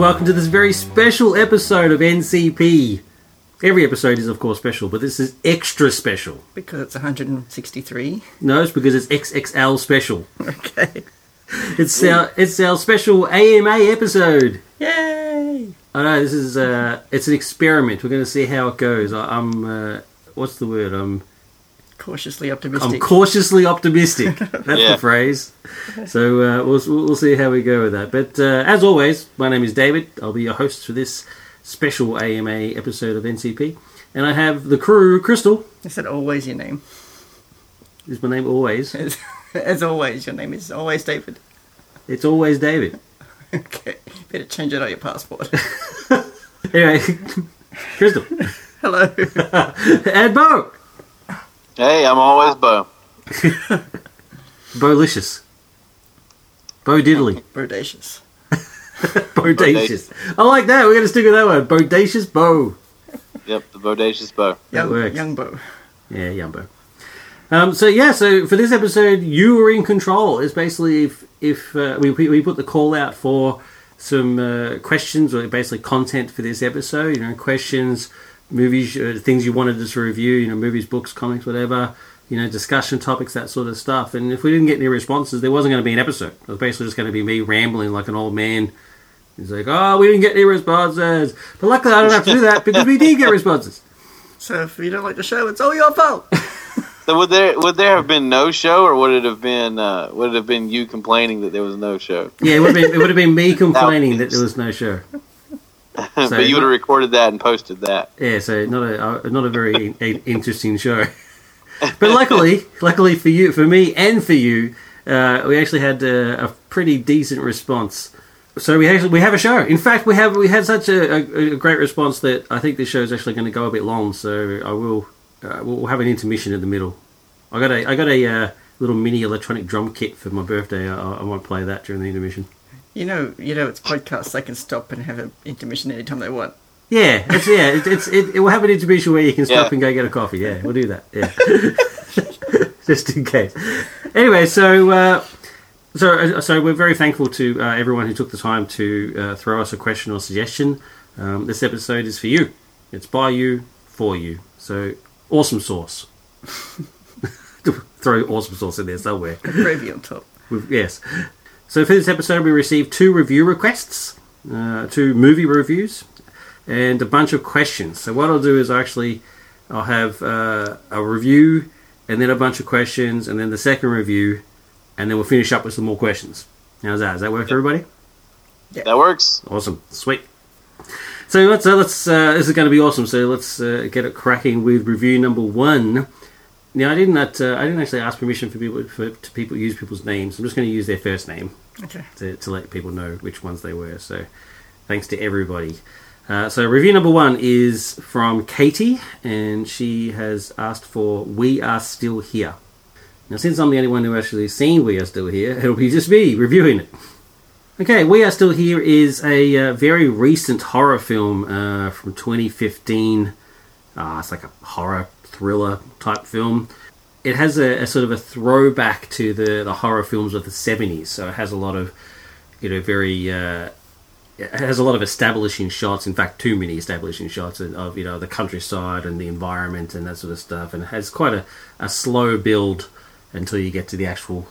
And welcome to this very special episode of NCP. Every episode is, of course, special, but this is extra special. Because it's 163. No, it's because it's XXL special. Okay. It's our it's our special AMA episode. Yay! I know this is uh, it's an experiment. We're going to see how it goes. I, I'm uh, what's the word? I'm Cautiously optimistic. I'm cautiously optimistic. That's Yeah. the phrase. So uh, we'll we'll see how we go with that. But uh, as always, my name is David. I'll be your host for this special AMA episode of NCP, and I have the crew. Crystal Is that always your name? is my name always. As, as always, your name is always David. It's always David. Okay. Better change it on your passport. Anyway, Crystal Hello. and Bo. Hey, I'm always Bo. Bolicious. Bo Diddley. Bodacious. Bodacious. I like that. We're going to stick with that one. Bodacious Bo. Yep, the bodacious Bo. That Young, works. young Bo. Yeah, Yumbo. Um, so yeah, so for this episode, you were in control. It's basically if if uh, we we we put the call out for some uh, questions or basically content for this episode. You know, questions, movies, uh, things you wanted us to review. You know, movies, books, comics, whatever. You know, discussion topics, that sort of stuff. And if we didn't get any responses, there wasn't going to be an episode. It was basically just going to be me rambling like an old man. He's like, "Oh, we didn't get any responses," but luckily I don't have to do that because we did get responses. So if you don't like the show, it's all your fault. So would there would there have been no show, or would it have been uh, would it have been you complaining that there was no show? Yeah, it would have been, it would have been me complaining that there was no show. but you would have recorded that and posted that. Yeah, so not a uh, not a very interesting show. But luckily, luckily for you, for me, and for you, uh, we actually had uh, a pretty decent response. So we actually we have a show. In fact, we have we had such a, a, a great response that I think this show is actually going to go a bit long. So I will uh, we'll have an intermission in the middle. I got a I got a uh, little mini electronic drum kit for my birthday. I, I might play that during the intermission. You know, you know, it's podcasts. They can stop and have an intermission anytime they want. Yeah, it's yeah, it, it's it, it will have an intermission where you can stop Yeah. and go get a coffee. Yeah, we'll do that. Yeah, just in case. Anyway, so uh, so uh, so we're very thankful to uh, everyone who took the time to uh, throw us a question or suggestion. Um, this episode is for you. It's by you for you. So awesome sauce. throw awesome sauce in there somewhere. Gravy on top. We've- yes. So for this episode, we received two review requests, uh, two movie reviews, and a bunch of questions. So what I'll do is actually I'll have uh, a review, and then a bunch of questions, and then the second review, and then we'll finish up with some more questions. How's that? Does that work for everybody? That works. Awesome, sweet. So let's uh, let's uh, this is going to be awesome. So let's uh, get it cracking with review number one. Now I didn't uh, I didn't actually ask permission for people for to people use people's names. I'm just going to use their first name Okay. to, to let people know which ones they were. So thanks to everybody. Uh, so review number one is from Katie, and she has asked for "We Are Still Here." Now, since I'm the only one who actually seen "We Are Still Here," it'll be just me reviewing it. Okay, "We Are Still Here" is a uh, very recent horror film uh, from 2015. Uh, it's like a horror thriller type film it has a, a sort of a throwback to the, the horror films of the 70s so it has a lot of you know very uh, it has a lot of establishing shots in fact too many establishing shots of, you know the countryside and the environment and that sort of stuff and it has quite a, a slow build until you get to the actual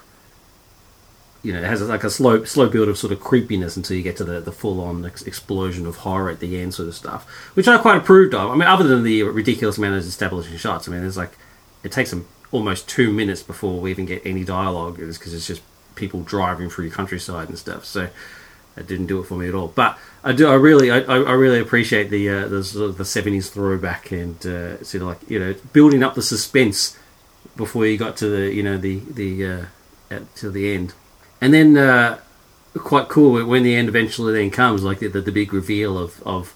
you know, it has like a slow slow build of sort of creepiness until you get to the, the full on ex- explosion of horror at the end, sort of stuff, which I quite approved of. I mean, other than the ridiculous amount of establishing shots, I mean, there's like it takes them almost two minutes before we even get any dialogue, because it's just people driving through countryside and stuff. So it didn't do it for me at all. But I do, I really, I, I really appreciate the uh, the sort of the seventies throwback and uh, sort of like you know building up the suspense before you got to the you know the the uh, to the end. And then, uh, quite cool when the end eventually then comes, like the, the, the big reveal of, of.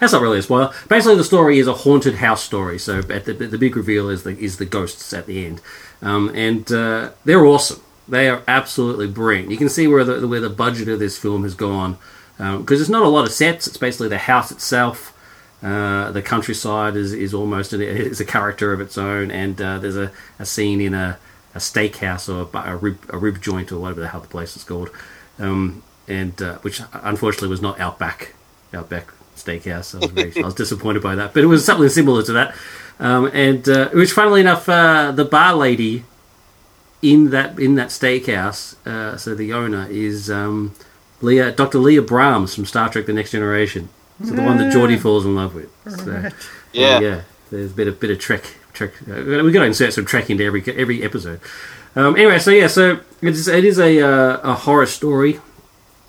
That's not really a spoiler. Basically, the story is a haunted house story. So, at the, the big reveal is the is the ghosts at the end, um, and uh, they're awesome. They are absolutely brilliant. You can see where the where the budget of this film has gone because there's not a lot of sets. It's basically the house itself. Uh, the countryside is, is almost an, is a character of its own, and uh, there's a, a scene in a, a steakhouse or a, a rib a rib joint or whatever the hell the place is called. Um, and uh, which unfortunately was not Outback Outback Steakhouse. I was very, I was disappointed by that, but it was something similar to that. Um, and uh, which, funnily enough, uh, the bar lady in that in that steakhouse, uh, so the owner is um, Leah, Dr. Leah Brahms from Star Trek: The Next Generation. So the one that Geordi falls in love with. So, Right. Yeah. yeah. There's a bit of bit of Trek. Trek. Uh, we got to insert some Trek into every every episode. Um, anyway, so yeah, so it's it is a uh, a horror story.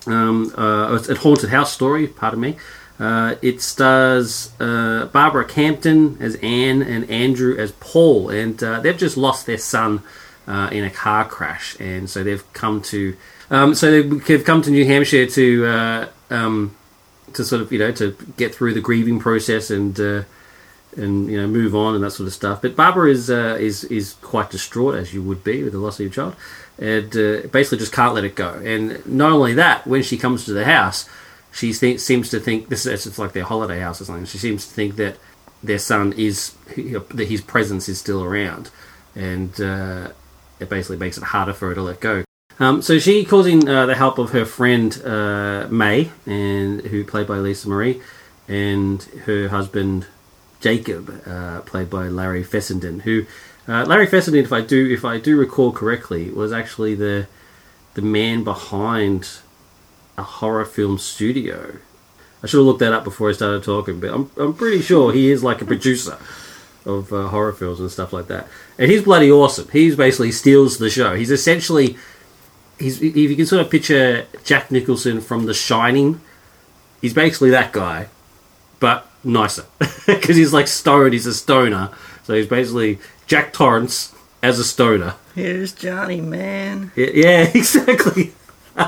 Um, uh, a haunted house story. Pardon me. Uh, it stars uh, Barbara Crampton as Anne and Andrew as Paul, and uh, they've just lost their son uh, in a car crash, and so they've come to um, so they've come to New Hampshire to uh, um, to sort of you know to get through the grieving process and uh, and you know move on and that sort of stuff. But Barbara is is is quite distraught as you would be with the loss of your child, and basically just can't let it go. And not only that, when she comes to the house, she think, seems to think this is it's like their holiday house or something. She seems to think that their son is that his presence is still around, and uh, it basically makes it harder for her to let go. Um, so she calls in uh, the help of her friend uh, May, and who played by Lisa Marie, and her husband Jacob, uh, played by Larry Fessenden. Who uh, Larry Fessenden, if I do if I do recall correctly, was actually the the man behind a horror film studio. I should have looked that up before I started talking, but I'm I'm pretty sure he is like a producer of uh, horror films and stuff like that. And he's bloody awesome. He's basically steals the show. He's essentially he's if you can sort of picture Jack Nicholson from The Shining, he's basically that guy, but nicer because he's like stoned. He's a stoner, so he's basically Jack Torrance as a stoner. Here's Johnny, man. Yeah, yeah exactly.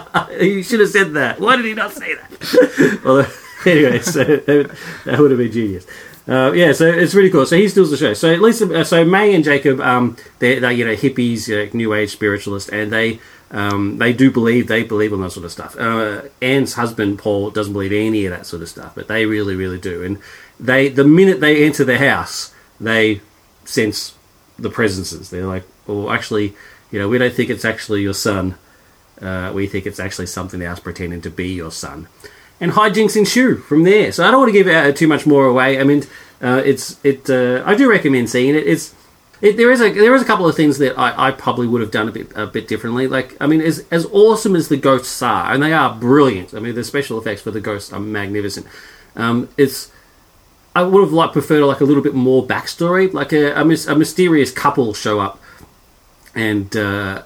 he should have said that. Why did he not say that? well, anyway, so that, would have been genius. Uh, yeah, so it's really cool. So he steals the show. So at least, uh, so May and Jacob, um, they're, they're you know hippies, uh, new age spiritualists, and they um, they do believe they believe in that sort of stuff. Uh, Anne's husband Paul doesn't believe any of that sort of stuff, but they really, really do. And they the minute they enter the house, they sense the presences. They're like, well, actually, you know, we don't think it's actually your son. Uh, we think it's actually something else pretending to be your son. And hijinks ensue from there. So I don't want to give uh, too much more away. I mean, uh, it's it. Uh, I do recommend seeing it. It's it, there is a there is a couple of things that I, I probably would have done a bit a bit differently. Like I mean, as as awesome as the ghosts are, and they are brilliant. I mean, the special effects for the ghosts are magnificent. Um, it's I would have liked preferred like a little bit more backstory, like a a, a mysterious couple show up and uh,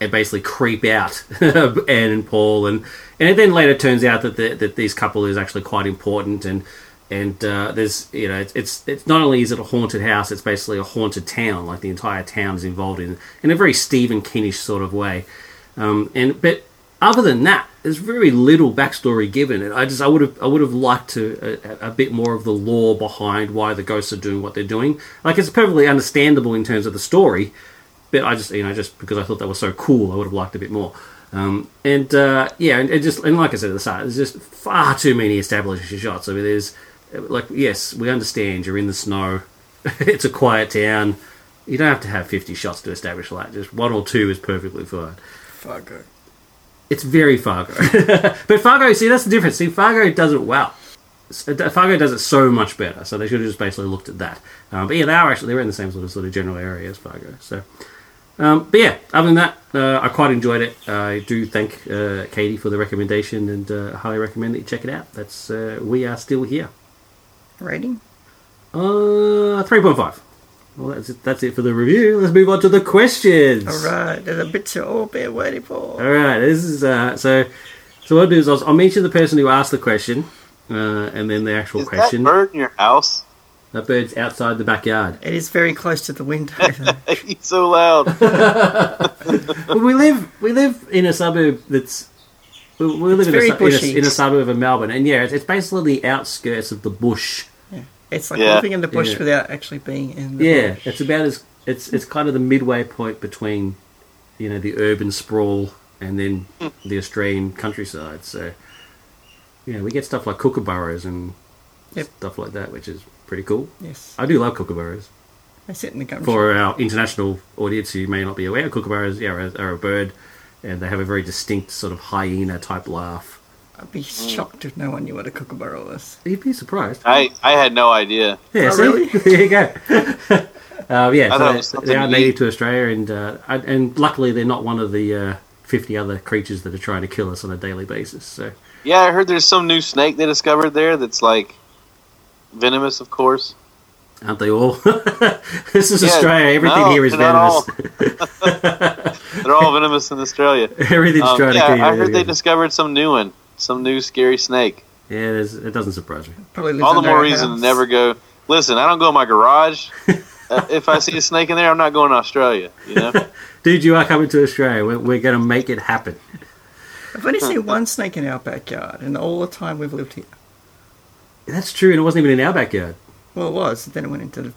and basically creep out Anne and Paul, and and it then later turns out that the, that this couple is actually quite important, and and uh, there's you know it's, it's not only is it a haunted house, it's basically a haunted town, like the entire town is involved in in a very Stephen Kingish sort of way, um, and but other than that, there's very little backstory given, and I just I would have I would have liked to a, a bit more of the lore behind why the ghosts are doing what they're doing. Like it's perfectly understandable in terms of the story, but I just you know just because I thought that was so cool, I would have liked a bit more. Um, and uh, yeah, and, and just and like I said at the start, there's just far too many establishing shots. I mean, there's like yes, we understand you're in the snow, it's a quiet town. You don't have to have 50 shots to establish that. Just one or two is perfectly fine. Fargo. It's very Fargo. but Fargo, see, that's the difference. See, Fargo does it well. Uh, Fargo does it so much better. So they should have just basically looked at that. Um, but yeah, they are actually they're in the same sort of sort of general area as Fargo. So, um, but yeah, other than that, uh, I quite enjoyed it. I do thank uh, Katie for the recommendation and uh, highly recommend that you check it out. That's uh, we are still here. Rating? Uh, three point five. Well, that's it, that's it for the review. Let's move on to the questions. Alright, there's a bit you're all been waiting for. All right, this is uh, so. So what I'll do is I'll, I'll mention the person who asked the question, uh, and then the actual Is question. that bird in your house? That bird's outside the backyard. It is very close to the window. though. He's so loud. Well, we live we live in a suburb that's we, we live in a, very su- in, a, in a suburb of Melbourne, and yeah, it's, it's basically the outskirts of the bush. yeah. It's like Yeah. living in the bush Yeah. without actually being in the Yeah, bush. it's about as it's it's kind of the midway point between you know the urban sprawl and then hmm. the Australian countryside. So yeah, we get stuff like kookaburras and Yep. stuff like that, which is pretty cool. Yes. I do love kookaburras. They sit in the gum For our international audience who may not be aware, kookaburras yeah, are, are a bird and they have a very distinct sort of hyena type laugh. I'd be shocked if no one knew what a kookaburra was. You'd be surprised. I I had no idea. Yeah, Oh, see? really? there you go. um, yeah, so they, they are native to Australia, and uh, and- and luckily they're not one of the uh, fifty other creatures that are trying to kill us on a daily basis. So Yeah, I heard there's some new snake they discovered there that's like venomous, of course. aren't they all? this is Yeah, Australia. Everything no, here is they're not venomous. They're all venomous in Australia. Everything's Um, trying yeah, to kill you. I heard they discovered some new one, some new scary snake. Yeah, there's, it doesn't surprise me. Probably All the more our reason to never go. Listen, I don't go in my garage. uh, if I see a snake in there, I'm not going to Australia. You know. Dude, you are coming to Australia. We're, we're going to make it happen. I've only seen one snake in our backyard, and all the time we've lived here. That's true, and it wasn't even in our backyard. Well, it was. Then it went into the. Yeah,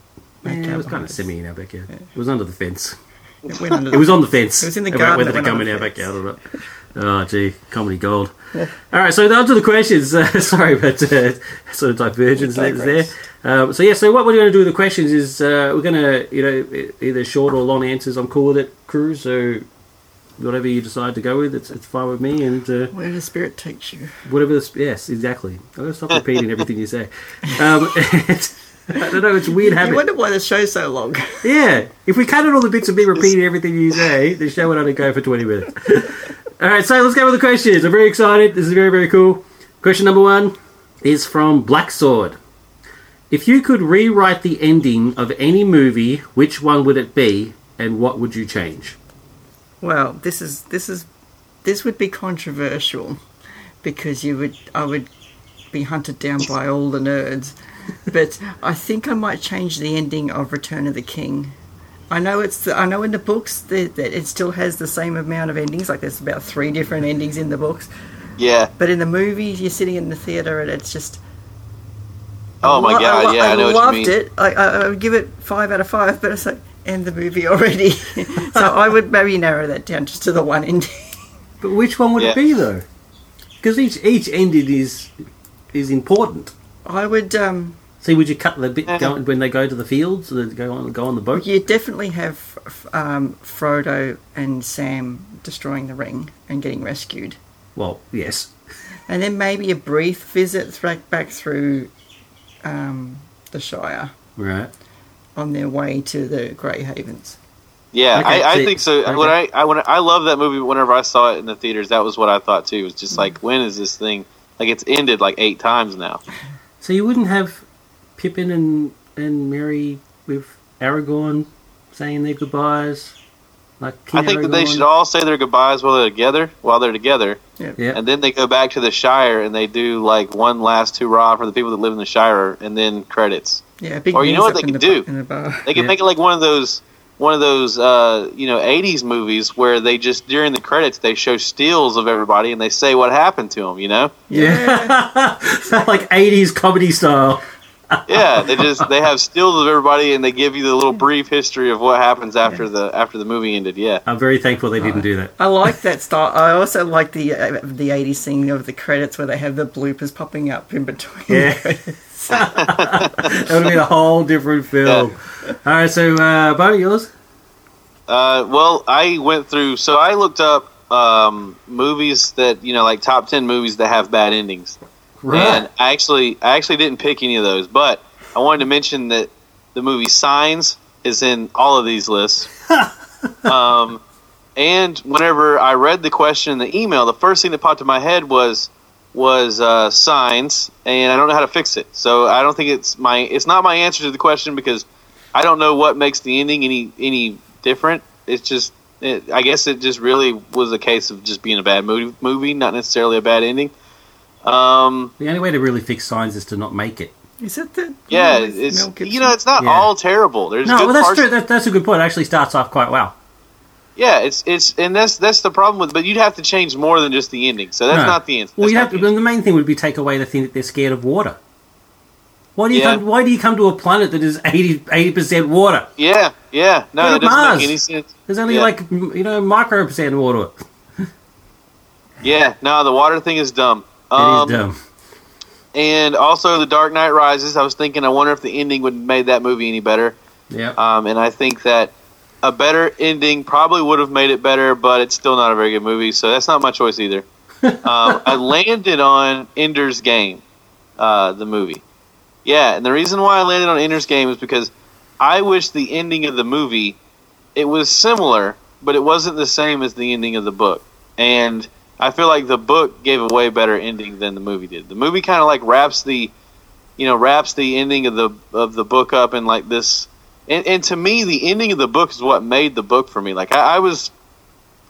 backyard it was kind of us. semi in our backyard. It was under the fence. It went under. It was on the fence. It was in the about garden Whether to come in our fence. backyard or not. Oh, gee, comedy gold. All right, so on to the questions. Uh, sorry, but uh, sort of divergence there. Um, so yeah, so what we're going to do with the questions is uh, we're going to, you know, either short or long answers. I'm cool with it, crew. So whatever you decide to go with, it's, it's fine with me. And uh, Where the spirit takes you. whatever the yes, exactly. I'm going to stop repeating everything you say. Um, I don't know. It's a weird You habit. wonder why the show's so long. Yeah, if we cut out all the bits of me repeating everything you say, the show would only go for 20 minutes. all right, so let's go with the questions. I'm very excited. This is very, very cool. Question number one is from Black Sword. If you could rewrite the ending of any movie, which one would it be, and what would you change? Well, this is this is this would be controversial because you would I would be hunted down by all the nerds. But I think I might change the ending of Return of the King. I know it's I know in the books that, that it still has the same amount of endings. Like there's about three different endings in the books. Yeah. But in the movies, you're sitting in the theater and it's just. Oh my god. lo- Yeah, I know what loved it. I, I, I would give it five out of five, but it's like end the movie already. so I would maybe narrow that down just to the one ending. But which one would Yeah. it be, though? Because each each ending is is important. I would. um See, would you cut the bit Uh-huh. go, when they go to the fields, They go on go on the boat? You definitely have um, Frodo and Sam destroying the ring and getting rescued, Well, yes. and then maybe a brief visit th- back through um, the Shire Right. On their way to the Grey Havens. Yeah, Okay, I, I think so. okay. When I I when I love that movie. Whenever I saw it in the theaters, that was what I thought too. It was Mm-hmm. just like, when is this thing? Like it's ended like eight times now. So you wouldn't have Pippin and and Merry with Aragorn saying their goodbyes, like King I think that they should all say their goodbyes while they're together. While they're together, Yeah. and then they go back to the Shire and they do like one last hurrah for the people that live in the Shire, and then credits. Yeah, big Or you know what they in could the, do? the. They can Yeah. make it like one of those one of those uh, you know '80s movies where they just during the credits they show stills of everybody and they say what happened to them. You know? Yeah, like '80s comedy style. Yeah, they just they have stills of everybody and they give you the little brief history of what happens after the after the movie ended. Yeah. I'm very thankful they didn't do that. I like that style. I also like the uh, the '80s scene of the credits where they have the bloopers popping up in between. Yeah. that would be a whole different film. All right, so uh, Bo, yours? Uh, well, I went through. So I looked up um, movies that you know, like top ten movies that have bad endings. And I actually, I actually didn't pick any of those, but I wanted to mention that the movie Signs is in all of these lists. um, and whenever I read the question in the email, the first thing that popped in my head was was uh, Signs, and I don't know how to fix it. So I don't think it's my it's not my answer to the question because I don't know what makes the ending any any different. It's just it, I guess it just really was a case of just being a bad movie, movie not necessarily a bad ending. Um, The only way to really fix signs is to not make it. Is that the yeah, with it's Mel you know it's not Yeah. all terrible. There's No, good well, that's parts. true. That, that's a good point. It actually starts off quite well. Yeah, it's it's and that's that's the problem with. But you'd have to change more than just the ending. So that's No. not the answer. Well, you have to, the main thing would be take away the thing that they're scared of water. Why do you Yeah. come? Why do you come to a planet that is 80 percent water? Yeah, yeah. No, that doesn't Mars. make any sense. There's only Yeah. like you know micro percent water. Yeah, no, the water thing is dumb. It Um, is dumb. And also, The Dark Knight Rises. I was thinking, I wonder if the ending would have made that movie any better. Yeah. Um, and I think that a better ending probably would have made it better, but it's still not a very good movie, so that's not my choice either. um, I landed on Ender's Game, uh, the movie. Yeah, and the reason why I landed on Ender's Game is because I wish the ending of the movie it was similar, but it wasn't the same as the ending of the book. And I feel like the book gave a way better ending than the movie did. The movie kind of like wraps the, you know, wraps the ending of the of the book up in like this. And, and to me, the ending of the book is what made the book for me. Like I, I was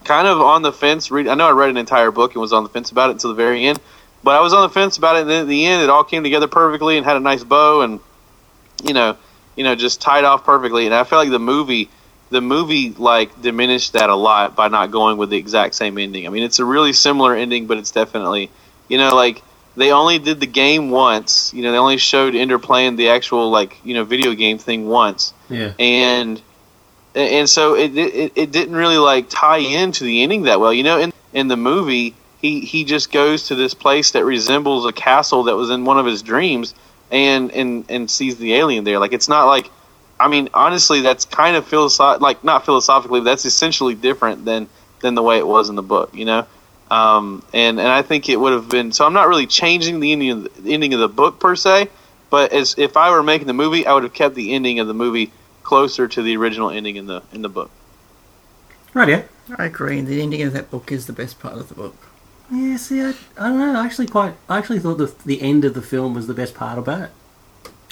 kind of on the fence. Read, I know I read an entire book and was on the fence about it until the very end, but I was on the fence about it. And then at the end, it all came together perfectly and had a nice bow, and you know, you know, just tied off perfectly. And I feel like the movie the movie like diminished that a lot by not going with the exact same ending. I mean, it's a really similar ending, but it's definitely you know like they only did the game once. You know, they only showed Ender playing the actual like you know video game thing once. Yeah. And and so it it, it didn't really like tie into the ending that well. You know, in in the movie. He, he just goes to this place that resembles a castle that was in one of his dreams and, and, and sees the alien there. Like it's not like I mean, honestly, that's kind of philosoph- like not philosophically, but that's essentially different than than the way it was in the book, you know. Um, and and I think it would have been. So I'm not really changing the ending of the, the ending of the book per se, but as if I were making the movie, I would have kept the ending of the movie closer to the original ending in the in the book. Right, yeah. I agree. The ending of that book is the best part of the book. Yeah, see, I, I don't know. I actually quite, I actually thought the the end of the film was the best part about it.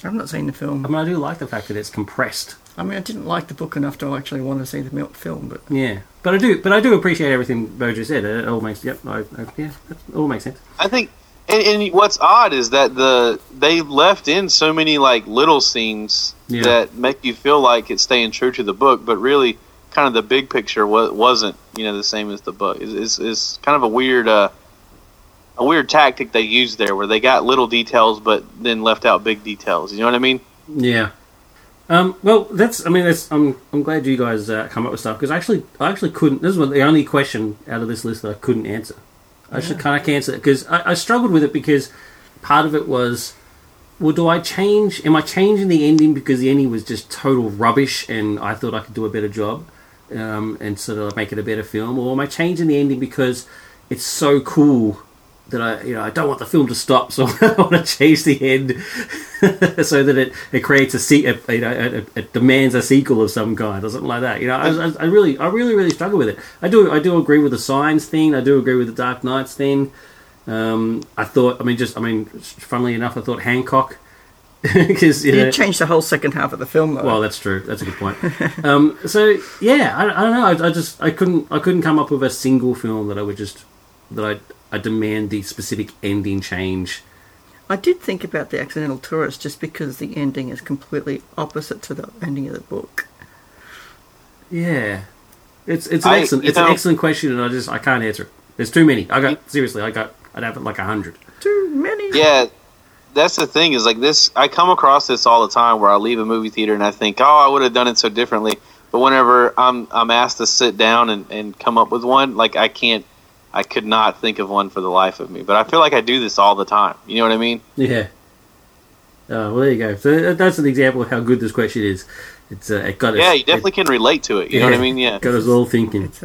I've not seen the film. I mean, I do like the fact that it's compressed. I mean, I didn't like the book enough to actually want to see the film, but Yeah, but I do, but I do appreciate everything Bojo said. It all makes, yep, I, I, yeah, it all makes sense. I think, and, and what's odd is that the they left in so many like little scenes Yeah. that make you feel like it's staying true to the book, but really, kind of the big picture wa- wasn't you know the same as the book. It's, it's, it's kind of a weird, uh, a weird tactic they used there, where they got little details but then left out big details. You know what I mean? Yeah. Um, well, that's. I mean, that's. I'm. I'm glad you guys uh, come up with stuff because actually, I actually couldn't. This was the only question out of this list that I couldn't answer. I actually kind of can't answer it because I, I struggled with it because part of it was, well, do I change? Am I changing the ending because the ending was just total rubbish and I thought I could do a better job, um, and sort of make it a better film, or am I changing the ending because it's so cool that I, you know, I don't want the film to stop, so I want to change the end so that it, it creates a, se- a you know, it, it demands a sequel of some kind or something like that. You know, I, I, I really, I really, really struggle with it. I do, I do agree with the signs thing. I do agree with the Dark Knights thing. Um, I thought, I mean, just, I mean, funnily enough, I thought Hancock because you you know, changed the whole second half of the film, though. well, that's true. That's a good point. um, so yeah, I, I don't know. I, I just I couldn't I couldn't come up with a single film that I would just that I I demand the specific ending change. I did think about the accidental tourist just because the ending is completely opposite to the ending of the book. Yeah, it's it's an I- excellent you it's an excellent question, and I just I can't answer it. There's too many. I got seriously. I got I'd have like a hundred. Too many. Yeah, that's the thing is like this. I come across this all the time where I leave a movie theater and I think, oh, I would have done it so differently. But whenever I'm I'm asked to sit down and, and come up with one, like I can't, I could not think of one for the life of me. But I feel like I do this all the time. You know what I mean? Yeah. Oh, well, there you go. So that's an example of how good this question is. It's uh, it got us, Yeah, you definitely can relate to it. You know what I mean? Yeah. got us all thinking. It's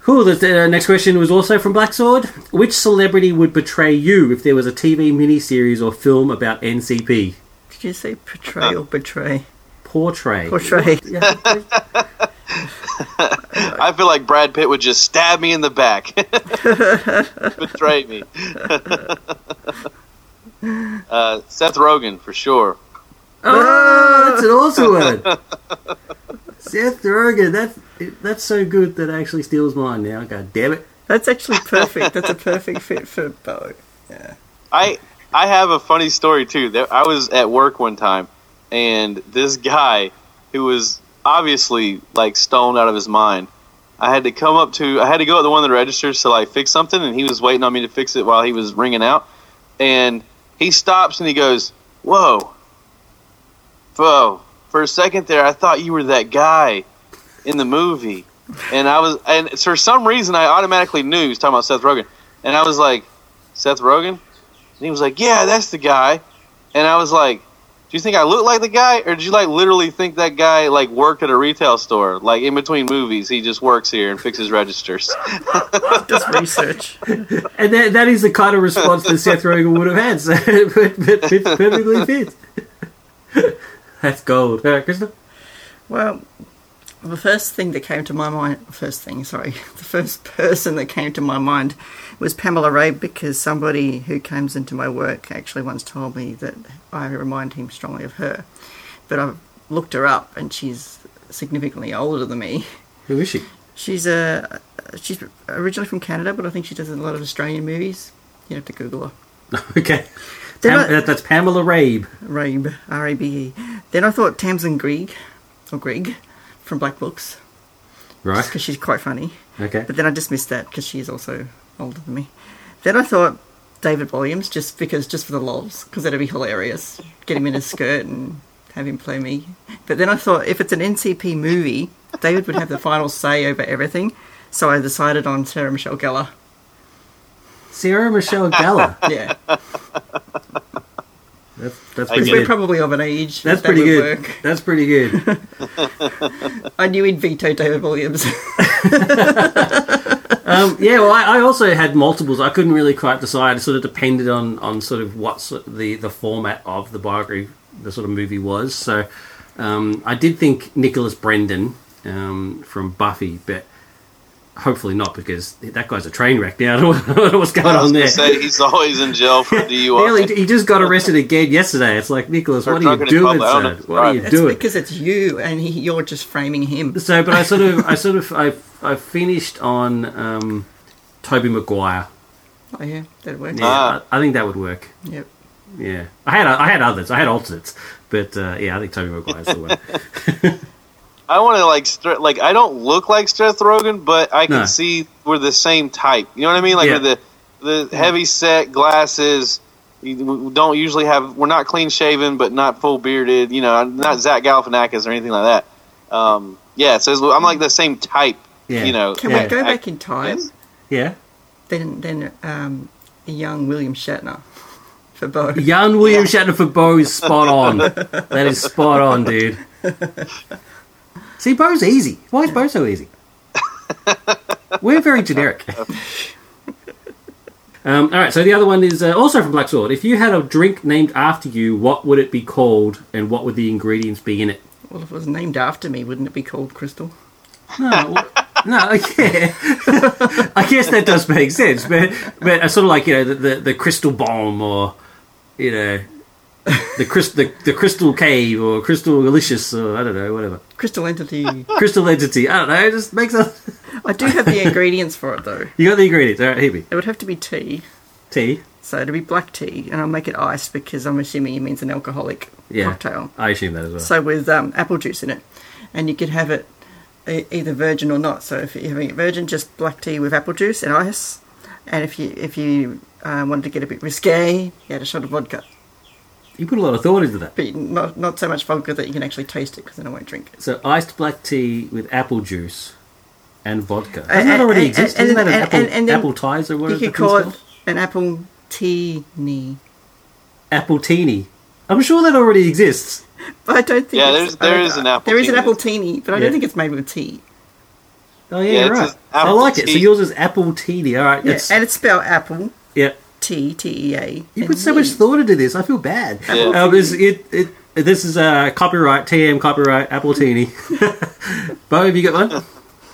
Cool. The uh, next question was also from Black Sword. Which celebrity would betray you if there was a TV miniseries or film about NCP? did you say portray or betray? Portray. Portray. Yeah. I feel like Brad Pitt would just stab me in the back, betray me. uh, Seth Rogen for sure. oh, that's an awesome one. Seth Rogen. That's that's so good that actually steals mine now. God damn it. That's actually perfect. That's a perfect fit for Bo. Yeah. I I have a funny story too. I was at work one time, and this guy who was obviously like stoned out of his mind. I had to come up to I had to go up the one the registers to like fix something, and he was waiting on me to fix it while he was ringing out. And he stops and he goes, "Whoa, whoa!" For a second there, I thought you were that guy in the movie, and I was, and for some reason, I automatically knew he was talking about Seth Rogen, and I was like, "Seth Rogen." And he was like, "Yeah, that's the guy." And I was like, do you think I look like the guy, or did you like literally think that guy like worked at a retail store? Like in between movies, he just works here and fixes registers. Just research. And that, that is the kind of response that Seth Rogen would have had. So it, it, it perfectly fits. That's gold. Uh, All right, Krista? Well, the first thing that came to my mind, first thing, sorry, the first person that came to my mind was Pamela Ray because somebody who comes into my work actually once told me that I remind him strongly of her. But I've looked her up and she's significantly older than me. Who is she? She's a she's originally from Canada, but I think she does a lot of Australian movies. You have to Google her. Okay. Pam- I- that's Pamela Rabe. Rabe, R A B E. Then I thought Tamsin Greig, or Greg, from Black Books, Right. because she's quite funny. Okay. But then I dismissed that because she is also older than me. Then I thought David Williams, just because, just for the lols, because that'd be hilarious. Get him in a skirt and have him play me. But then I thought if it's an NCP movie, David would have the final say over everything. So I decided on Sarah Michelle Gellar. Sarah Michelle Gellar. Yeah, That's, that's pretty we're good. probably of an age. That's that pretty good. work. That's pretty good. I knew he'd veto David Williams. Um, yeah, well, I, I also had multiples. I couldn't really quite decide. It sort of depended on, on sort of what sort the, the format of the biography, the sort of movie was. So um, I did think Nicholas Brendon um, from Buffy, but hopefully not because that guy's a train wreck now. I don't know what's going I was on there. say he's always in jail for Hell, DUI. he, he just got arrested again yesterday. It's like Nicholas, Or what are you doing, public. I don't sir? know if it's What are you It's doing? because it's you, and he, you're just framing him. So, but I sort of, I sort of, I, I finished on um, Tobey Maguire. Oh yeah, that'd work. Yeah, Ah. I, I think that would work. Yep. Yeah, I had I had others. I had alternates, but uh, yeah, I think Tobey Maguire's the one. I want to like Stre- like I don't look like Seth Rogen, but I can No. see we're the same type. You know what I mean? Like Yeah. the the heavy set glasses. We don't usually have. We're not clean shaven, but not full bearded. You know, not Zach Galifianakis or anything like that. Um, yeah, so I'm like the same type. Yeah. You know, Can Yeah. we go back in time? yes. Yeah, Then, then um, young William Shatner for Bo. young William Shatner for Bo is spot on. that is spot on, dude. See, Bo's easy. Why is Bo so easy? We're very generic. Um, all right, so the other one is uh, also from Black Sword. If you had a drink named after you, what would it be called, and what would the ingredients be in it? Well, if it was named after me, wouldn't it be called Crystal? No, well, no, yeah. I guess that does make sense, but but uh, sort of like you know the, the, the crystal bomb or you know the, the the crystal cave or crystal delicious or I don't know whatever Crystal entity. crystal entity. I don't know. It just makes us I do have the ingredients for it though. you got the ingredients. All right, hit me. It would have to be tea. Tea. So it'd be black tea, and I'll make it iced because I'm assuming it means an alcoholic Yeah, cocktail. I assume that as well. So with um, apple juice in it, and you could have it either virgin or not. So if you're having it virgin, just black tea with apple juice and ice. And if you if you uh, wanted to get a bit risque, you had a shot of vodka, you put a lot of thought into that. but not not so much vodka that you can actually taste it because then I won't drink it. So iced black tea with apple juice and vodka. Doesn't And- that already and- exist? and- Isn't that an and- apple, and- and then apple ties or what you is could call it an apple tea Apple teeny. I'm sure that already exists. But I don't think. Yeah, it's- there's- there I don't- is an apple There is an apple teeny, but I Yeah. don't think it's made with tea. Oh yeah, Yeah, right. I apple like it. So yours is apple teeny. All right. Yeah, it's- and it's spelled apple yeah. T T E A. You put so much thought into this. I feel bad. Yeah. Um, this, it, it, this is uh, copyright TM copyright Apple Teeny. Bo, have you got one?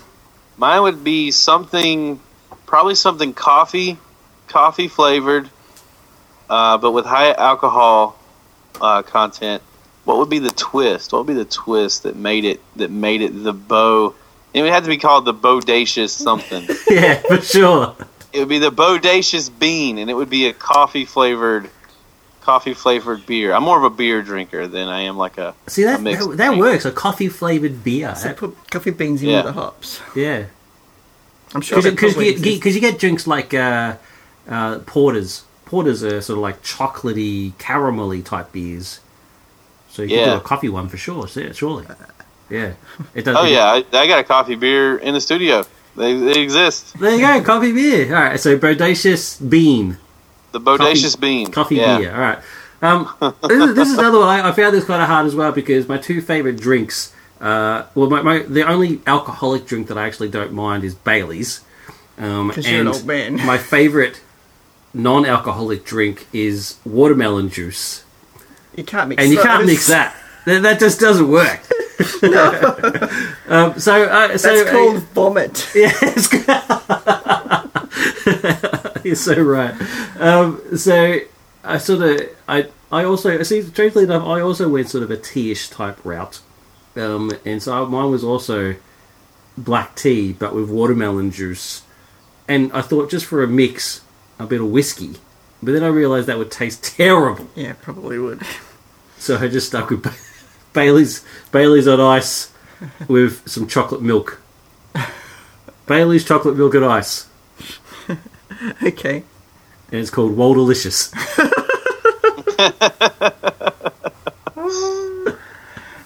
Mine would be something, probably something coffee, coffee flavored, uh, but with high alcohol uh, content. What would be the twist? What would be the twist that made it that made it the bow? It would have to be called the bodacious something. yeah, for sure. It would be the bodacious bean, and it would be a coffee flavored, coffee flavored beer. I'm more of a beer drinker than I am like a. See that A mixed that, that works. A coffee flavored beer. So That- put coffee beans in Yeah. with the hops. yeah, I'm sure because that you, get, you get drinks like uh, uh, porters. Porters are sort of like chocolatey, caramelly type beers. So you can do a coffee one for sure. Yeah, surely. Yeah. It does. Oh yeah, I, I got a coffee beer in the studio. They, they exist. There you go, coffee beer. All right, so bodacious bean. The bodacious bean. Coffee yeah. beer. All right. Um, this, is, this is another one. I, I found this kind of hard as well because my two favorite drinks. Uh, well, my, my the only alcoholic drink that I actually don't mind is Bailey's. Um, 'Cause you're an and old man. my favorite non-alcoholic drink is watermelon juice, You can't mix. and you can't mix that. That, that just doesn't work. um, so, uh, so That's uh, called vomit. yeah, it's You're so right. Um, so I sort of I I also see strangely enough I also went sort of a tea-ish type route, um, and so mine was also black tea but with watermelon juice, and I thought just for a mix a bit of whiskey, but then I realised that would taste terrible, Yeah, probably would. so I just stuck with Bailey's Bailey's on ice with some chocolate milk. Bailey's chocolate milk and ice. Okay. and it's called Waldelicious.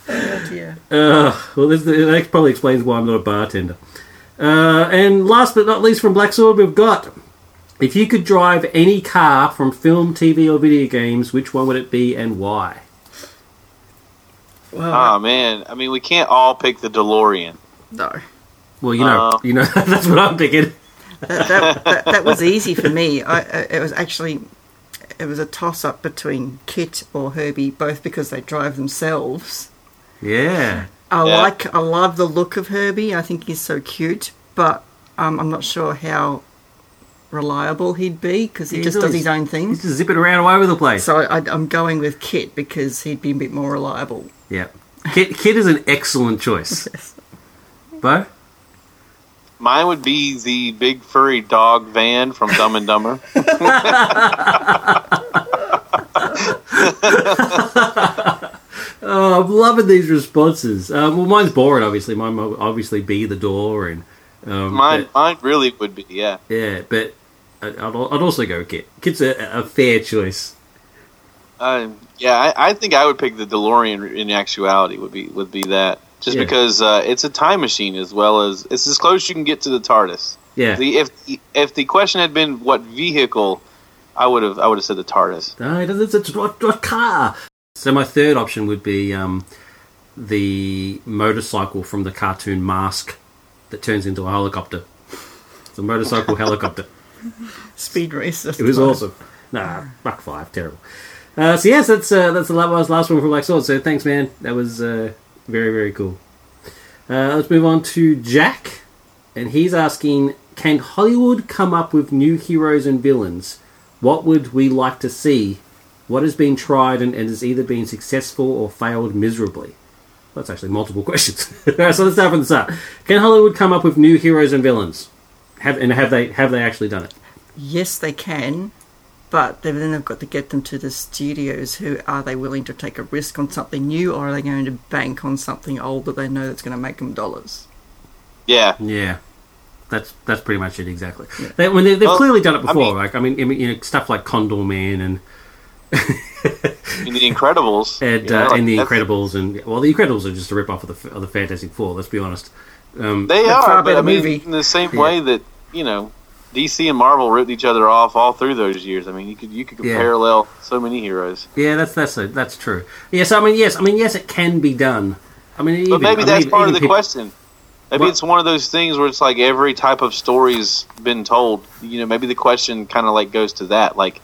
Oh dear. Uh, well, this, that probably explains why I'm not a bartender. Uh, and last but not least, from Black Sword, we've got if you could drive any car from film, TV, or video games, which one would it be and why? Well, Oh man, I mean, we can't all pick the DeLorean. no. Well, you know, Uh. you know that's what I'm picking. That, that, that, that was easy for me. I, I, it was actually it was a toss up between Kit or Herbie, both because they drive themselves. Yeah, I Yeah. like, I love the look of Herbie. I think he's so cute, but um, I'm not sure how reliable he'd be because he He's just does his own thing. he's things. just zipping around all over the place. So I, I'm going with Kit because he'd be a bit more reliable. Yeah, Kid, Kid is an excellent choice. Bo, Mine would be the big furry dog van from Dumb and Dumber. oh, I'm loving these responses. Um, well, mine's boring. Obviously, mine will obviously be the DeLorean um, Mine, but- mine really would be, yeah. Yeah, but I- I'd, I'd also go Kit. Kit's a, a fair choice. Uh, yeah, I, I think I would pick the DeLorean in actuality. Would be would be that just Yeah. because uh, it's a time machine as well as it's as close as you can get to the TARDIS. Yeah. The, if if the question had been what vehicle, I would have I would have said the TARDIS. No, it doesn't- it's a, what, what car? So my third option would be um, the motorcycle from the cartoon Mask that turns into a helicopter. It's a motorcycle helicopter. Speed racer. It was awesome. Nah, Mach 5, terrible. Uh, so yes, that's uh, that's the last, one from Black Sword. So thanks, man. That was uh, very very cool. Uh, let's move on to Jack, and he's asking: Can Hollywood come up with new heroes and villains? What would we like to see? What has been tried and, and has either been successful or failed miserably? That's actually multiple questions. So let's start from the start. Can Hollywood come up with new heroes and villains? Have and have they have they actually done it? Yes, they can, but they've, then they've got to get them to the studios. Who are they willing to take a risk on something new, or are they going to bank on something old that they know that's going to make them dollars? Yeah, Yeah, that's that's pretty much it exactly. They, I mean, they, they've Well, clearly done it I before. mean- like I mean, you know, stuff like Condorman and in the Incredibles and, you know, uh, like, and the that's- Incredibles and well, the Incredibles are just a rip off of the of the Fantastic Four. Let's be honest. Um, They That's far are, but better I mean, movie. in the same Yeah. way that you know, DC and Marvel ripped each other off all through those years. I mean, you could you could Yeah. parallel so many heroes. yeah, that's that's a, that's true. Yes, I mean, yes, I mean, yes, it can be done. I mean, even, But maybe I mean, that's part of the peop- question. Maybe What? it's one of those things where it's like every type of story's been told. You know, maybe the question kind of like goes to that. Like,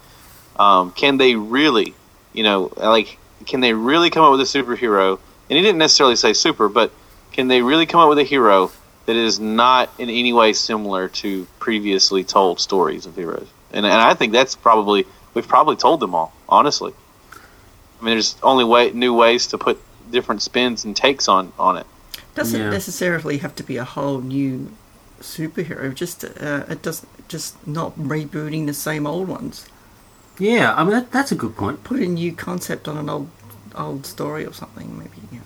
um, can they really, you know, like, can they really come up with a superhero? And he didn't necessarily say super, but can they really come up with a hero that is not in any way similar to previously told stories of heroes? And, and I think that's probably we've probably told them all. Honestly, I mean, there's only way new ways to put different spins and takes on on it. Doesn't Yeah. necessarily have to be a whole new superhero. Just uh, it does just not rebooting the same old ones. Yeah, I mean, that, that's a good point. Put a new concept on an old old story or something. Maybe. Yeah.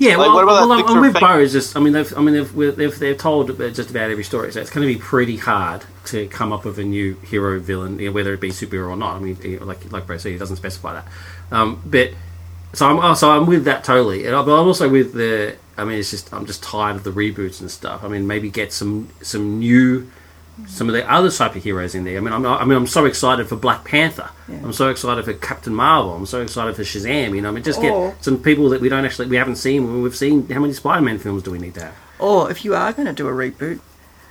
Yeah, Like, well, what about well, that I'm- I'm with Fink- Bo. Is just, I mean, they've, I mean, they've, they've, they've told just about every story, so it's going to be pretty hard to come up with a new hero villain, you know, whether it be superhero or not. I mean, like like Bro said, he doesn't specify that. Um, but so I'm, oh, so I'm with that totally, and I- but I'm also with the. I mean, it's just I'm just tired of the reboots and stuff. I mean, maybe get some some new some of the other superheroes in there. I mean, I'm, I mean, I'm so excited for Black Panther. Yeah. I'm so excited for Captain Marvel. I'm so excited for Shazam. You know, I mean, just get some people that we don't actually we haven't seen. We've seen how many Spider-Man films do we need to have? Or if you are going to do a reboot,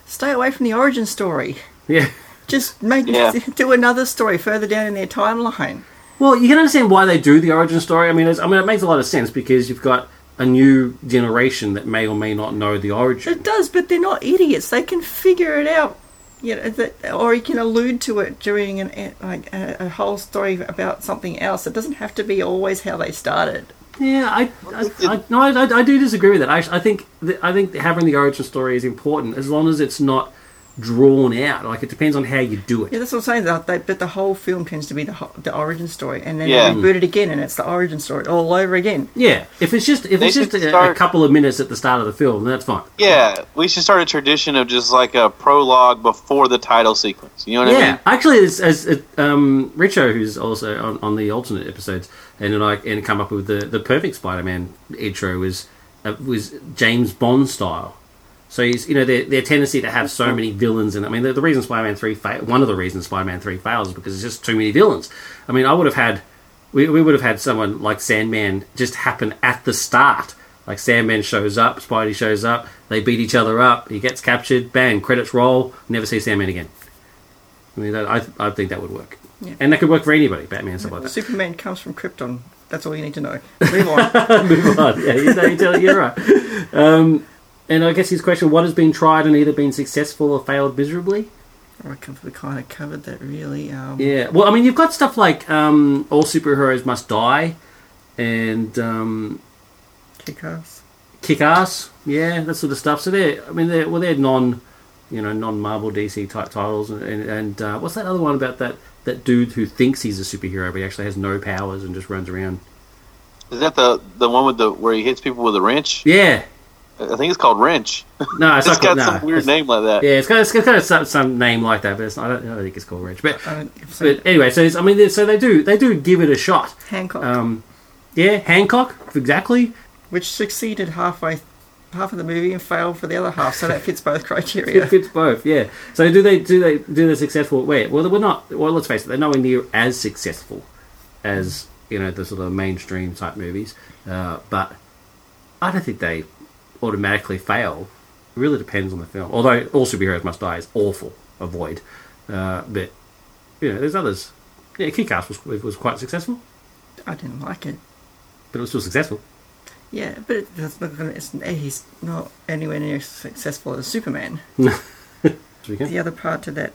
stay away from the origin story. Yeah. Just make Yeah. do another story further down in their timeline. Well, you can understand why they do the origin story. I mean, it's, I mean, it makes a lot of sense because you've got a new generation that may or may not know the origin. It does, but they're not idiots. They can figure it out. You know, that, or you can allude to it during an like a, a whole story about something else. It doesn't have to be always how they started. Yeah, I, I, I no, I, I do disagree with that. I, I think that, I think having the origin story is important as long as it's not drawn out. Like it depends on how you do it. Yeah, that's what I'm saying. That they, but the whole film tends to be the ho- the origin story, and then Yeah. they reboot it again, and it's the origin story all over again. Yeah, if it's just if They it's just should a, a couple of minutes at the start of the film, then that's fine. Yeah, we should start a tradition of just like a prologue before the title sequence. You know what I mean? Yeah, actually, as, as um, Richo, who's also on, on the alternate episodes, and then I and come up with the, the perfect Spider-Man intro was uh, was James Bond style. So he's you know their, their tendency to have so many villains, and I mean the, the reason Spider-Man three fa- one of the reasons Spider-Man three fails is because there's just too many villains. I mean, I would have had we, we would have had someone like Sandman just happen at the start. Like Sandman shows up, Spidey shows up, they beat each other up, he gets captured, bang, credits roll, never see Sandman again. I mean, that, I, I think that would work. Yeah. And that could work for anybody, Batman, stuff like that. Superman comes from Krypton. That's all you need to know. Move on. Move on. Yeah, you know, you tell- you're right. Um, and I guess his question: What has been tried and either been successful or failed miserably? I think we kind of covered that really. Um, Yeah. Well, I mean, you've got stuff like um, all superheroes must die, and um, Kick ass. kick ass. Yeah, that sort of stuff. So they're, I mean, they're well, they're non, you know, non Marvel DC type titles. And and, and uh, what's that other one about that that dude who thinks he's a superhero but he actually has no powers and just runs around? Is that the the one with the where he hits people with a wrench? Yeah. I think it's called Wrench. No, it's, It's not got no, some weird name like that. Yeah, it's got, it's got kind of some, some name like that, but it's not, I, don't, I don't think it's called Wrench. But I don't, I've seen but anyway, so it's, I mean, they- so they do they do give it a shot. Hancock, Um, yeah, Hancock, exactly. which succeeded halfway, half of the movie and failed for the other half. So that fits both criteria. It fits both. Yeah. So do they do they do the successful? Wait, well, we're not. Well, let's face it, they're nowhere near as successful as you know the sort of mainstream type movies. Uh, but I don't think they automatically fail. It really depends on the film. Although all superheroes must die is awful. Avoid. Uh, but you know, there's others. Yeah, Kick-Ass was was quite successful, I didn't like it. but it was still successful. Yeah, but it, that's not gonna, it's, he's not anywhere near as successful as Superman. So we can- The other part to that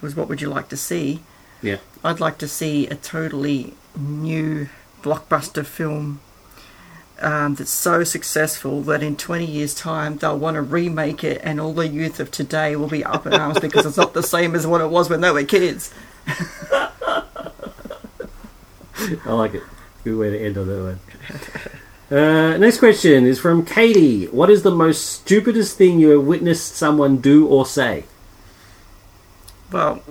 was what would you like to see? Yeah. I'd like to see a totally new blockbuster film um, that's so successful that in 20 years' time they'll want to remake it and all the youth of today will be up in arms because it's not the same as what it was when they were kids. I like it. Good way to end on that one. Uh, next question is from Katie. What is the most stupidest thing you have witnessed someone do or say? Well,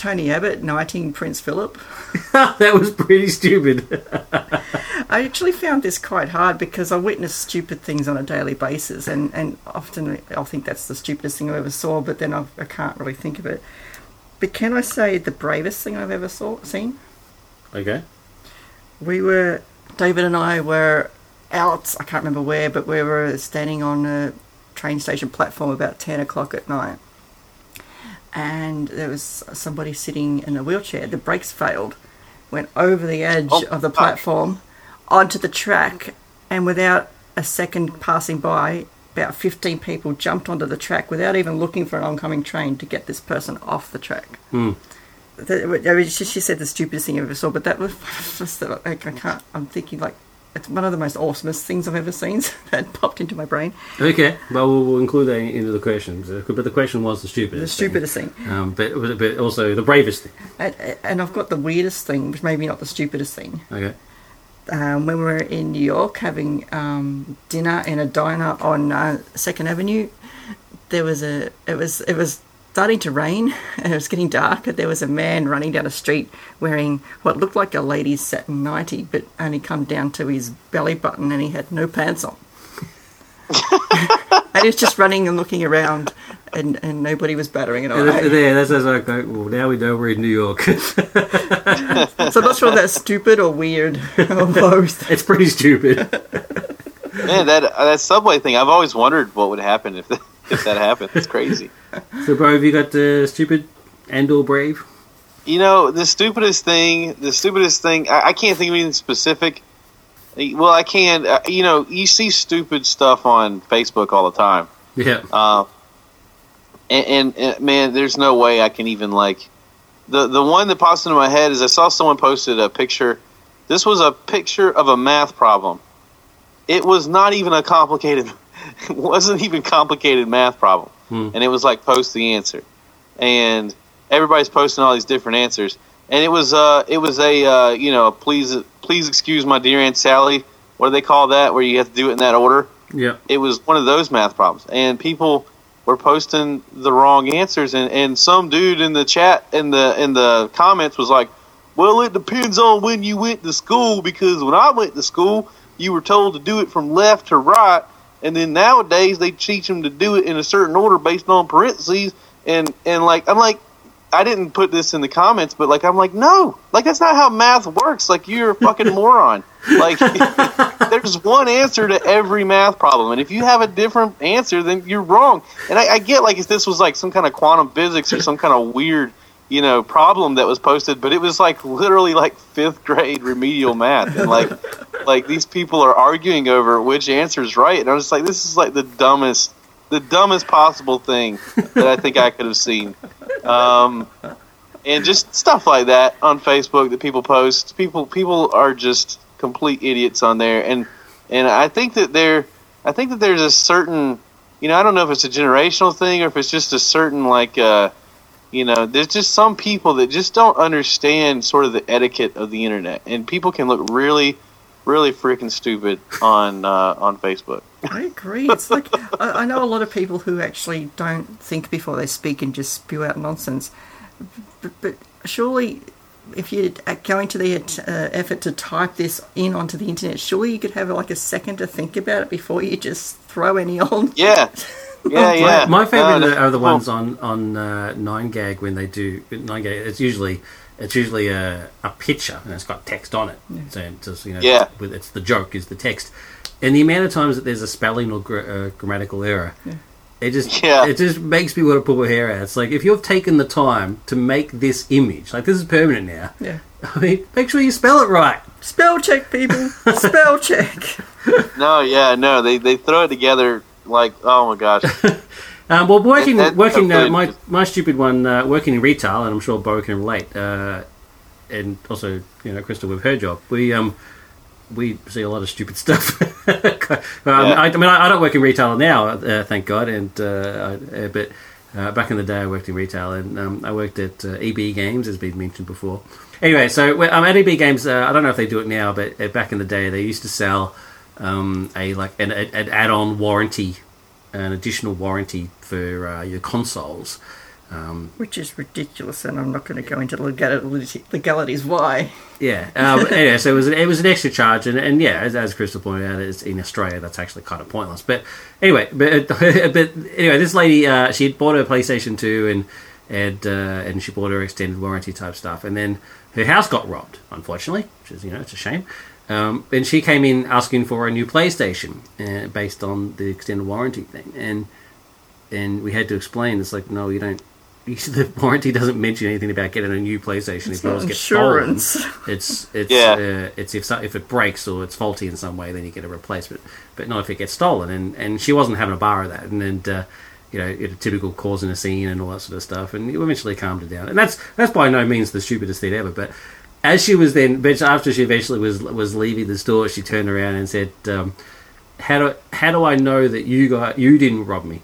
Tony Abbott knighting Prince Philip. that was pretty stupid. I actually found this quite hard because I witness stupid things on a daily basis, and, and often I'll think that's the stupidest thing I ever saw, but then I, I can't really think of it. But can I say the bravest thing I've ever saw, seen? okay. We were, David and I were out, I can't remember where, but we were standing on a train station platform about 10 o'clock at night. And there was somebody sitting in a wheelchair. The brakes failed, went over the edge Oh, of the platform onto the track, and without a second passing by, about 15 people jumped onto the track without even looking for an oncoming train to get this person off the track. Hmm. That- I mean, she, she said the stupidest thing I ever saw, but that was just I can't. I'm thinking like it's one of the most awesomest things I've ever seen that popped into my brain. Okay. Well, we'll, we'll include that into the questions. But the question was the stupidest The stupidest. thing, Thing. Um, but, but but also the bravest thing. and, and I've got the weirdest thing, which maybe not the stupidest thing. Okay. Um, when we were in New York having um, dinner in a diner on uh, Second Avenue, there was a it was it was starting to rain and it was getting dark. And there was a man running down a street wearing what looked like a lady's satin nightie, but only come down to his belly button, and he had no pants on. and he was just running and looking around, and and nobody was battering an And eye. there, that's as I. Well, now we know we're in New York. So I'm not sure if that's stupid or weird or both. it's pretty stupid. Man, that that subway thing. I've always wondered what would happen if that, if that happened. It's crazy. So, bro, have you got the stupid and or brave? You know, the stupidest thing. The stupidest thing. I, I can't think of anything specific. Well, I can. Uh, you know, you see stupid stuff on Facebook all the time. Yeah. Uh, and, and, and man, there's no way I can even like the the one that pops into my head is I saw someone posted a picture. This was a picture of a math problem. It was not even a complicated. It wasn't even complicated math problem, Hmm. and it was like post the answer, and everybody's posting all these different answers, and it was uh it was a uh, you know please please excuse my dear aunt Sally. What do they call that? Where you have to do it in that order Yeah. it was one of those math problems and people were posting the wrong answers and, and some dude in the chat in the in the comments was like well it depends on when you went to school because when i went to school you were told to do it from left to right and then nowadays they teach them to do it in a certain order based on parentheses and and like i'm like I didn't put this in the comments, but like I'm like, no, like that's not how math works. Like you're a fucking moron. Like there's one answer to every math problem, and if you have a different answer, then you're wrong. And I, I get like if this was like some kind of quantum physics or some kind of weird, you know, problem that was posted, but it was like literally like fifth grade remedial math, and like like these people are arguing over which answer is right, and I'm just like, this is like the dumbest, the dumbest possible thing that I think I could have seen. Um, and just stuff like that on Facebook that people post. People people are just complete idiots on there, and and I think that there, I think that there's a certain, you know, I don't know if it's a generational thing or if it's just a certain like, uh, you know, there's just some people that just don't understand sort of the etiquette of the internet, and people can look really, really freaking stupid on uh, on Facebook. I agree. It's like I, I know a lot of people who actually don't think before they speak and just spew out nonsense. But, but surely, if you're going to the uh, effort to type this in onto the internet, surely you could have like a second to think about it before you just throw any old. Yeah, yeah, yeah. My, my favorite No, are the- are the well, ones on on uh, Nine Gag when they do Nine Gag. It's usually it's usually a, a picture and it's got text on it. So it's just you know, Yeah. with, it's the joke is the text, and the amount of times that there's a spelling or gr- uh, grammatical error. It just Yeah. it just makes me want to pull my hair out. It's like if you've taken the time to make this image, like this is permanent now. Yeah. I mean, make sure you spell it right. Spell check, people. Spell check. No, yeah, no. They they throw it together like, oh my gosh. Um, well, working That- working uh, my my stupid one uh, working in retail, and I'm sure Bo can relate, uh, and also you know Crystal with her job. We um we see a lot of stupid stuff. um, I, I mean, I, I don't work in retail now, uh, thank God, and uh, I, uh, but uh, back in the day I worked in retail, and um, I worked at uh, EB Games, as been mentioned before. Anyway, so um, at EB Games, uh, I don't know if they do it now, but uh, back in the day they used to sell um, a like an, an add-on warranty an additional warranty for uh, your consoles. Um, Which is ridiculous, and I'm not going to go into legality, legalities why. yeah. Um, anyway, so it was an, it was an extra charge, and, and yeah, as, as Crystal pointed out, it's in Australia that's actually kind of pointless. But anyway, but but anyway, this lady uh, she had bought her PlayStation Two and and uh, and she bought her extended warranty type stuff, and then her house got robbed, unfortunately, which is you know it's a shame. Um, and she came in asking for a new PlayStation uh, based on the extended warranty thing, and and we had to explain. It's like, no, you don't. The warranty doesn't mention anything about getting a new PlayStation It's if not yours gets stolen. It's it's Yeah. uh, it's if so, if it breaks or it's faulty in some way, then you get a replacement. But not if it gets stolen. And and she wasn't having a bar of that. And and uh, you know, it, typical causing a scene and all that sort of stuff. And you eventually calmed her down. And that's that's by no means the stupidest thing ever. But as she was then, after she eventually was was leaving the store, she turned around and said, um, "How do how do I know that you got you didn't rob me?"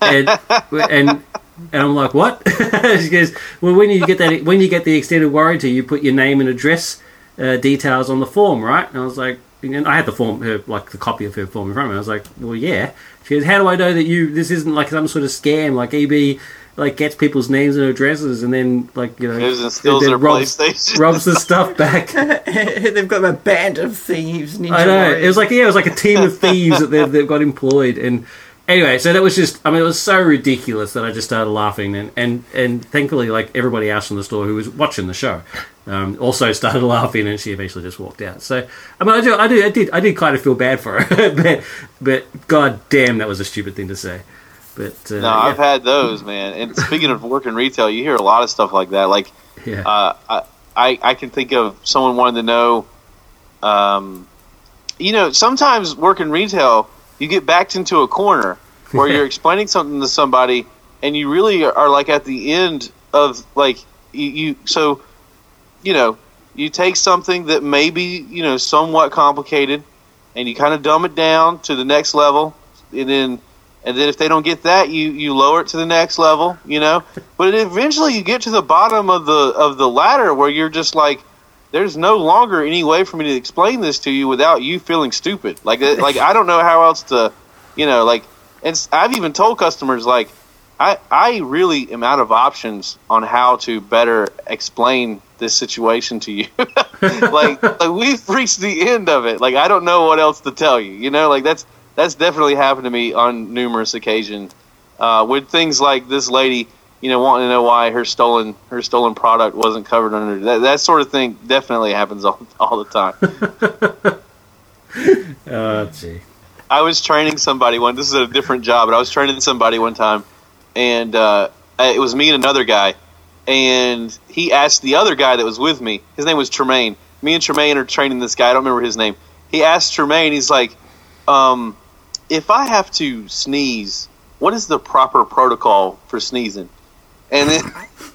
and and and I'm like, "What?" she goes, "Well, when you get that when you get the extended warranty, you put your name and address uh, details on the form, right?" And I was like. And I had the form, her like the copy of her form in front of me. I was like, "Well, yeah." She goes, "How do I know that you? This isn't like some sort of scam, like EB, like gets people's names and addresses, and then like you know, Goes and steals then their robs, PlayStation. robs the stuff back." They've got a band of thieves. Ninja I know. warriors. It was like yeah, it was like a team of thieves that they've, they've got employed, and anyway, so that was just, I mean, it was so ridiculous that I just started laughing. And, and, and thankfully, like everybody else in the store who was watching the show um, also started laughing and she eventually just walked out. So, I mean, I, do, I, do, I, did, I did kind of feel bad for her, but, but god damn, that was a stupid thing to say. But, uh, No, yeah. I've had those, man. And speaking of working retail, you hear a lot of stuff like that. Like, yeah. uh, I, I I can think of someone wanting to know, um, you know, sometimes working retail, you get backed into a corner where you're explaining something to somebody, and you really are, are like at the end of like you, you so, you know, you take something that may be you know somewhat complicated, and you kind of dumb it down to the next level, and then and then if they don't get that, you you lower it to the next level, you know. But eventually, you get to the bottom of the of the ladder where you're just like, there's no longer any way for me to explain this to you without you feeling stupid. Like uh, like I don't know how else to, you know, like. And I've even told customers like, I I really am out of options on how to better explain this situation to you. like like we've reached the end of it. Like I don't know what else to tell you. You know, like that's that's definitely happened to me on numerous occasions uh, with things like this lady, you know, wanting to know why her stolen her stolen product wasn't covered under that, that sort of thing. Definitely happens all, all the time. oh, gee. I was training somebody one. This is a different job, but I was training somebody one time, and uh, it was me and another guy, and he asked the other guy that was with me. His name was Tremaine. Me and Tremaine are training this guy. I don't remember his name. He asked Tremaine. He's like, um, "If I have to sneeze, what is the proper protocol for sneezing?" And then,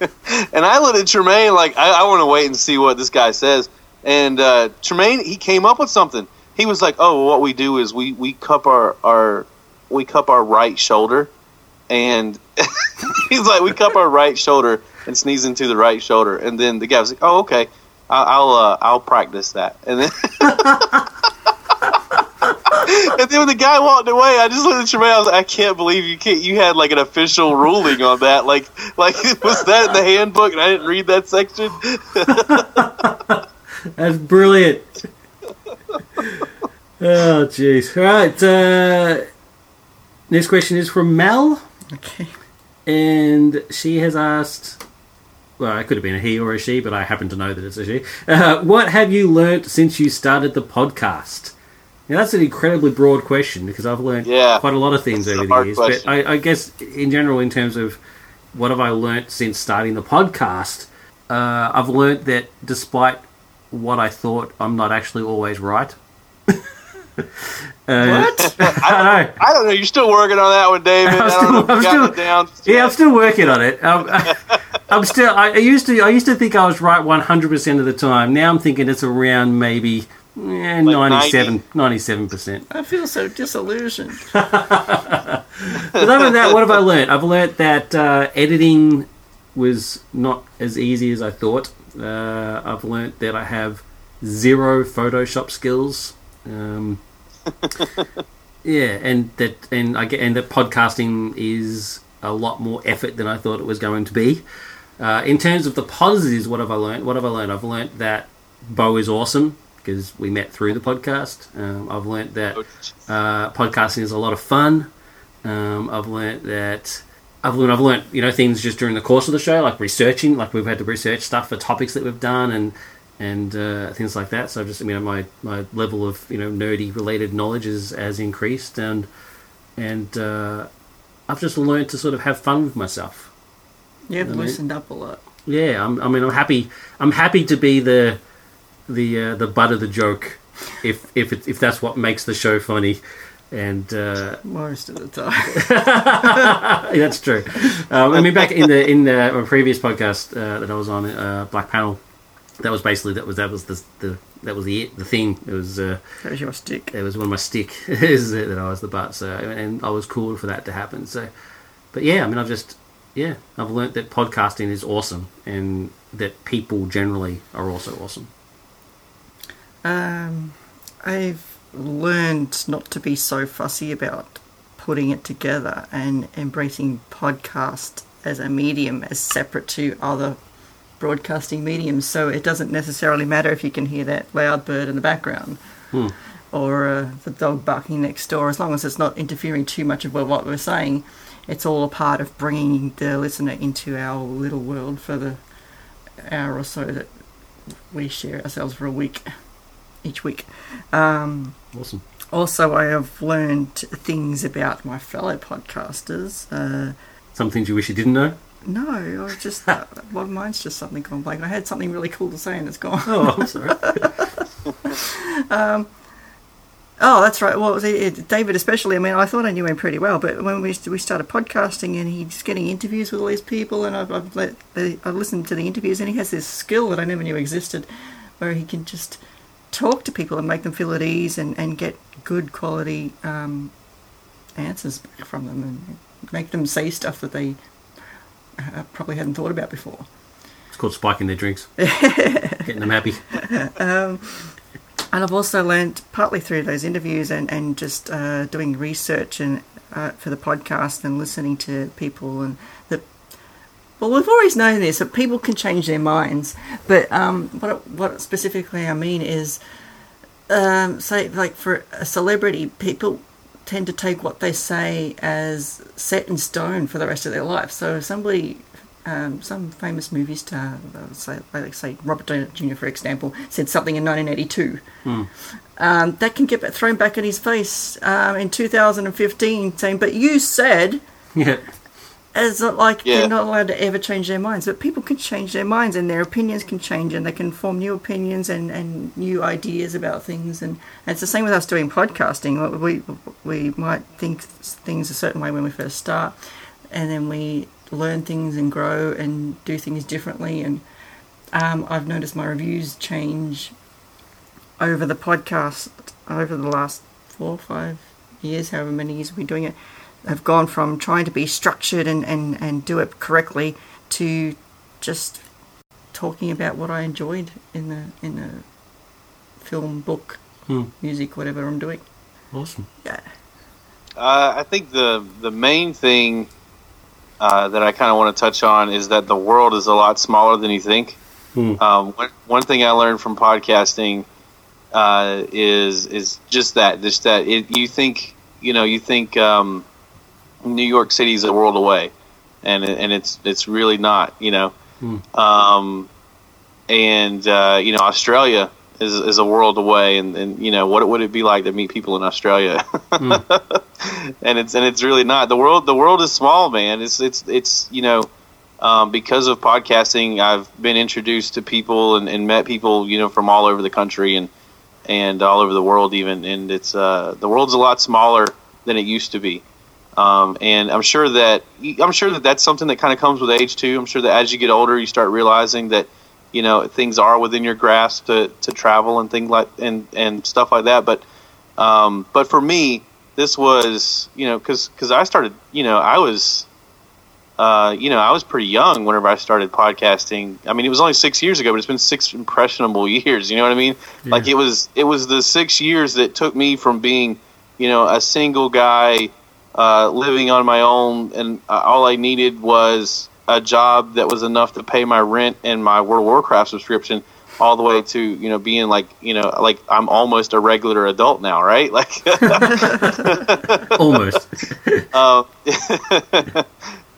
and I looked at Tremaine like I, I want to wait and see what this guy says. And uh, Tremaine, he came up with something. He was like, "Oh, well, what we do is we we cup our our we cup our right shoulder, and he's like, we cup our right shoulder and sneeze into the right shoulder." And then the guy was like, "Oh, okay, I- I'll uh, I'll practice that." And then. And then when the guy walked away, I just looked at Tremaine. I was like, I can't believe you can't. You had like an official ruling on that. Like, like was that in the handbook? And I didn't read that section. That's brilliant. oh, jeez. All right. Uh, next question is from Mel, Okay. and she has asked. Well, it could have been a he or a she, but I happen to know that it's a she. Uh, what have you learnt since you started the podcast? Now, that's an incredibly broad question because I've learned Yeah. quite a lot of things over the years. question. But I, I guess, in general, in terms of what have I learnt since starting the podcast, uh, I've learnt that despite what I thought, I'm not actually always right. Uh, What? I know. I don't know. You're still working on that one, David. I'm still- don't I'm still- down. Yeah, I'm still working on it. Um, I'm still. I, I used to. I used to think I was right 100 percent of the time. Now I'm thinking it's around maybe eh, 97, 97 percent. I feel so disillusioned. But other than that, what have I learnt? I've learnt that uh, editing was not as easy as I thought. Uh, I've learnt that I have zero Photoshop skills. Um, yeah, and that and I get and that podcasting is a lot more effort than I thought it was going to be. Uh, in terms of the positives, what have I learnt? What have I learnt? I've learnt that Bo is awesome because we met through the podcast. Um, I've learnt that uh, podcasting is a lot of fun. Um, I've learnt that I've learned I've learnt you know things just during the course of the show, like researching, like we've had to research stuff for topics that we've done and and uh, things like that. So I've just you know my my level of you know nerdy related knowledge is has increased and and uh, I've just learned to sort of have fun with myself. You've I mean- loosened up a lot. Yeah, I'm, I mean, I'm happy. I'm happy to be the the uh, the butt of the joke, if if it, if that's what makes the show funny, and uh, Most of the time. that's true. Um, I mean, back in the in the my previous podcast uh, that I was on, uh, Black Panel, that was basically that was that was the, the that was the the thing. It was uh, That was your stick. it was one of my stick is that I was the butt. So and I was cool for that to happen. So, but yeah, I mean, I've just yeah, I've learnt that podcasting is awesome and that people generally are also awesome. Um, I've learned not to be so fussy about putting it together and embracing podcast as a medium as separate to other broadcasting mediums. So it doesn't necessarily matter if you can hear that loud bird in the background. Hmm. or uh, the dog barking next door, as long as it's not interfering too much with what we're saying, it's all a part of bringing the listener into our little world for the hour or so that we share ourselves for a week, each week. Um, Awesome. also, I have learned things about my fellow podcasters. Uh, Some things you wish you didn't know. no, I was just uh, well, mine's just something gone blank. I had something really cool to say and it's gone. Oh, I'm sorry. Oh, that's right. Well, it, it, David, especially. I mean, I thought I knew him pretty well, but when we we started podcasting and he's getting interviews with all these people, and I've I've, let, I've listened to the interviews, and he has this skill that I never knew existed, where he can just talk to people and make them feel at ease and, and get good quality um, answers back from them and make them say stuff that they uh, probably hadn't thought about before. It's called spiking their drinks. Getting them happy. And I've also learned partly through those interviews and, and just uh, doing research and uh, for the podcast and listening to people and. Well, we've always known this that people can change their minds, but um, what what specifically I mean is, um, say like for a celebrity, people tend to take what they say as set in stone for the rest of their life. So if somebody um, some famous movie star, say, like say Robert Downey Jr. for example, said something in 1982. Um, that can get thrown back in his face um, in 2015, saying, "But you said." Yeah. It's like Yeah. they're not allowed to ever change their minds, but people can change their minds and their opinions can change and they can form new opinions and, and new ideas about things. And, and it's the same with us doing podcasting. We, we might think things a certain way when we first start, and then we learn things and grow and do things differently. And um, I've noticed my reviews change over the podcast over the last four or five years, however many years we've been doing it, have gone from trying to be structured and, and, and do it correctly to just talking about what I enjoyed in the in the film, book, Hmm. music, whatever I'm doing. Awesome. Yeah. Uh, I think the the main thing uh, that I kind of want to touch on is that the world is a lot smaller than you think. Hmm. Um, one, one thing I learned from podcasting uh, is is just that, just that it, you think you know you think um, New York City is a world away, and and it's it's really not. You know, um, and uh, you know Australia is is a world away, and, and you know what would it be like to meet people in Australia? and it's and it's really not the world. The world is small, man. It's it's it's you know um, because of podcasting, I've been introduced to people and, and met people you know from all over the country and and all over the world even. And it's uh, the world's a lot smaller than it used to be. Um, and I'm sure that I'm sure that that's something that kind of comes with age too. I'm sure that as you get older, you start realizing that you know things are within your grasp to, to travel and things like and and stuff like that. But um, but for me, this was you know because because I started you know I was uh, you know I was pretty young whenever I started podcasting. I mean it was only six years ago, but it's been six impressionable years. You know what I mean? Like it was it was the six years that took me from being you know a single guy uh, living on my own, and uh, all I needed was a job that was enough to pay my rent and my World of Warcraft subscription, all the way to you know being like you know like I'm almost a regular adult now, right? Like, Almost. uh,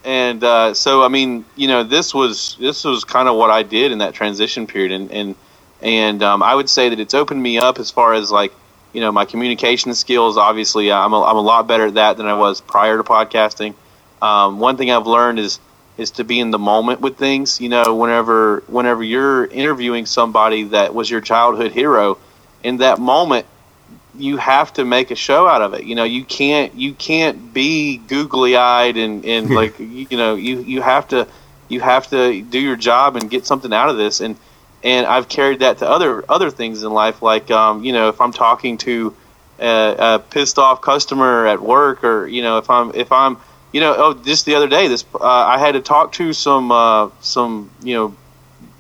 and uh, so I mean, you know, this was this was kind of what I did in that transition period, and and and um, I would say that it's opened me up as far as like you know my communication skills. Obviously, I'm a, I'm a lot better at that than I was prior to podcasting. Um, one thing I've learned is is to be in the moment with things. You know, whenever whenever you're interviewing somebody that was your childhood hero, in that moment, you have to make a show out of it. You know, you can't you can't be googly eyed and and like you, you know you you have to you have to do your job and get something out of this. And and I've carried that to other other things in life, like um, you know if I'm talking to a, a pissed off customer at work, or you know if I'm if I'm you know oh just the other day this uh, I had to talk to some uh, some you know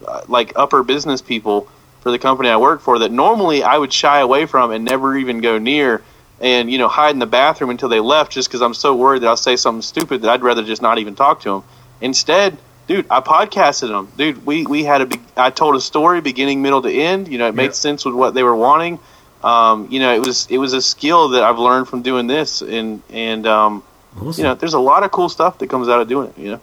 uh, like upper business people for the company I work for that normally I would shy away from and never even go near and you know hide in the bathroom until they left just because I'm so worried that I'll say something stupid that I'd rather just not even talk to them. Instead, dude, I podcasted them. Dude, we we had a big, I told a story beginning, middle to end. You know, it made Yep. sense with what they were wanting. um, you know, it was it was a skill that I've learned from doing this, and and um, Awesome. you know, there's a lot of cool stuff that comes out of doing it. You know,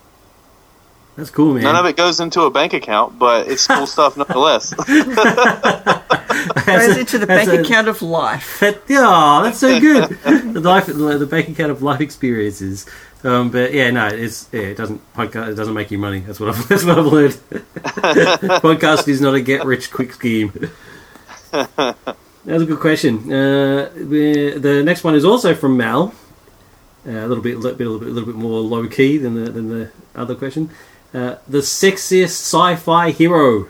That's cool, man. none of it goes into a bank account, but it's cool stuff nonetheless. Goes into the bank a- account of life. That, yeah, that's so good. the life, the, the bank account of life experiences. Um, but yeah, no, it's yeah, it doesn't podcast. It doesn't make you money. That's what I've, that's what I've learned. Podcast is not a get rich quick scheme. That was a good question. Uh, the, the next one is also from Mal. Uh, a little bit, little bit, little bit, little bit more low key than the than the other question. Uh, the sexiest sci-fi hero.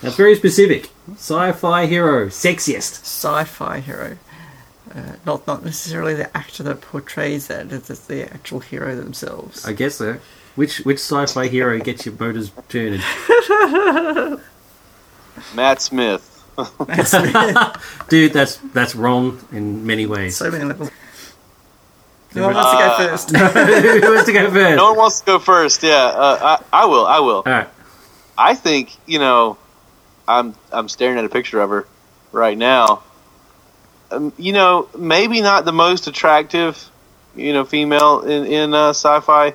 That's very specific. Sci-fi hero, sexiest. Sci-fi hero. Uh, not not necessarily the actor that portrays that, it's it's the actual hero themselves. I guess so. Which which sci-fi hero gets your motors turning? Matt Smith. Dude, that's that's wrong in many ways. so many levels. Who wants to go Uh, first? Who wants to go first? No one wants to go first. Yeah, uh, I, I will. I will. All right. I think you know, I'm I'm staring at a picture of her right now. Um, you know, maybe not the most attractive, you know, female in in uh, sci-fi,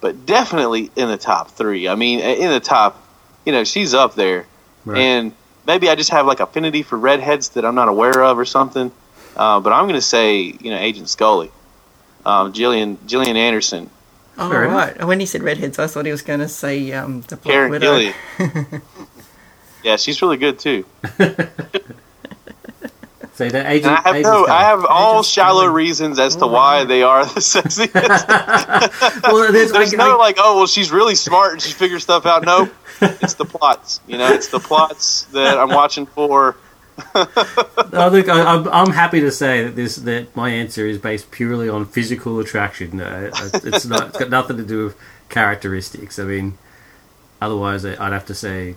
but definitely in the top three. I mean, in the top, you know, she's up there, Right. and maybe I just have like affinity for redheads that I'm not aware of or something. Uh, but I'm going to say, you know, Agent Scully, um, Gillian Gillian Anderson, Oh, Fair right. And When he said redheads, I thought he was going to say um, the Black Karen Widow. Gillian. yeah, she's really good too. So that agent. I have no. I have all shallow reasons as to why they are the sexiest. well, there's, There's I, no I, like, oh well, she's really smart and she figures stuff out. No, it's the plots. You know, it's the plots that I'm watching for. oh, look, I, I'm, I'm happy to say that this that my answer is based purely on physical attraction. No, it's not. It's got nothing to do with characteristics. I mean, otherwise I'd have to say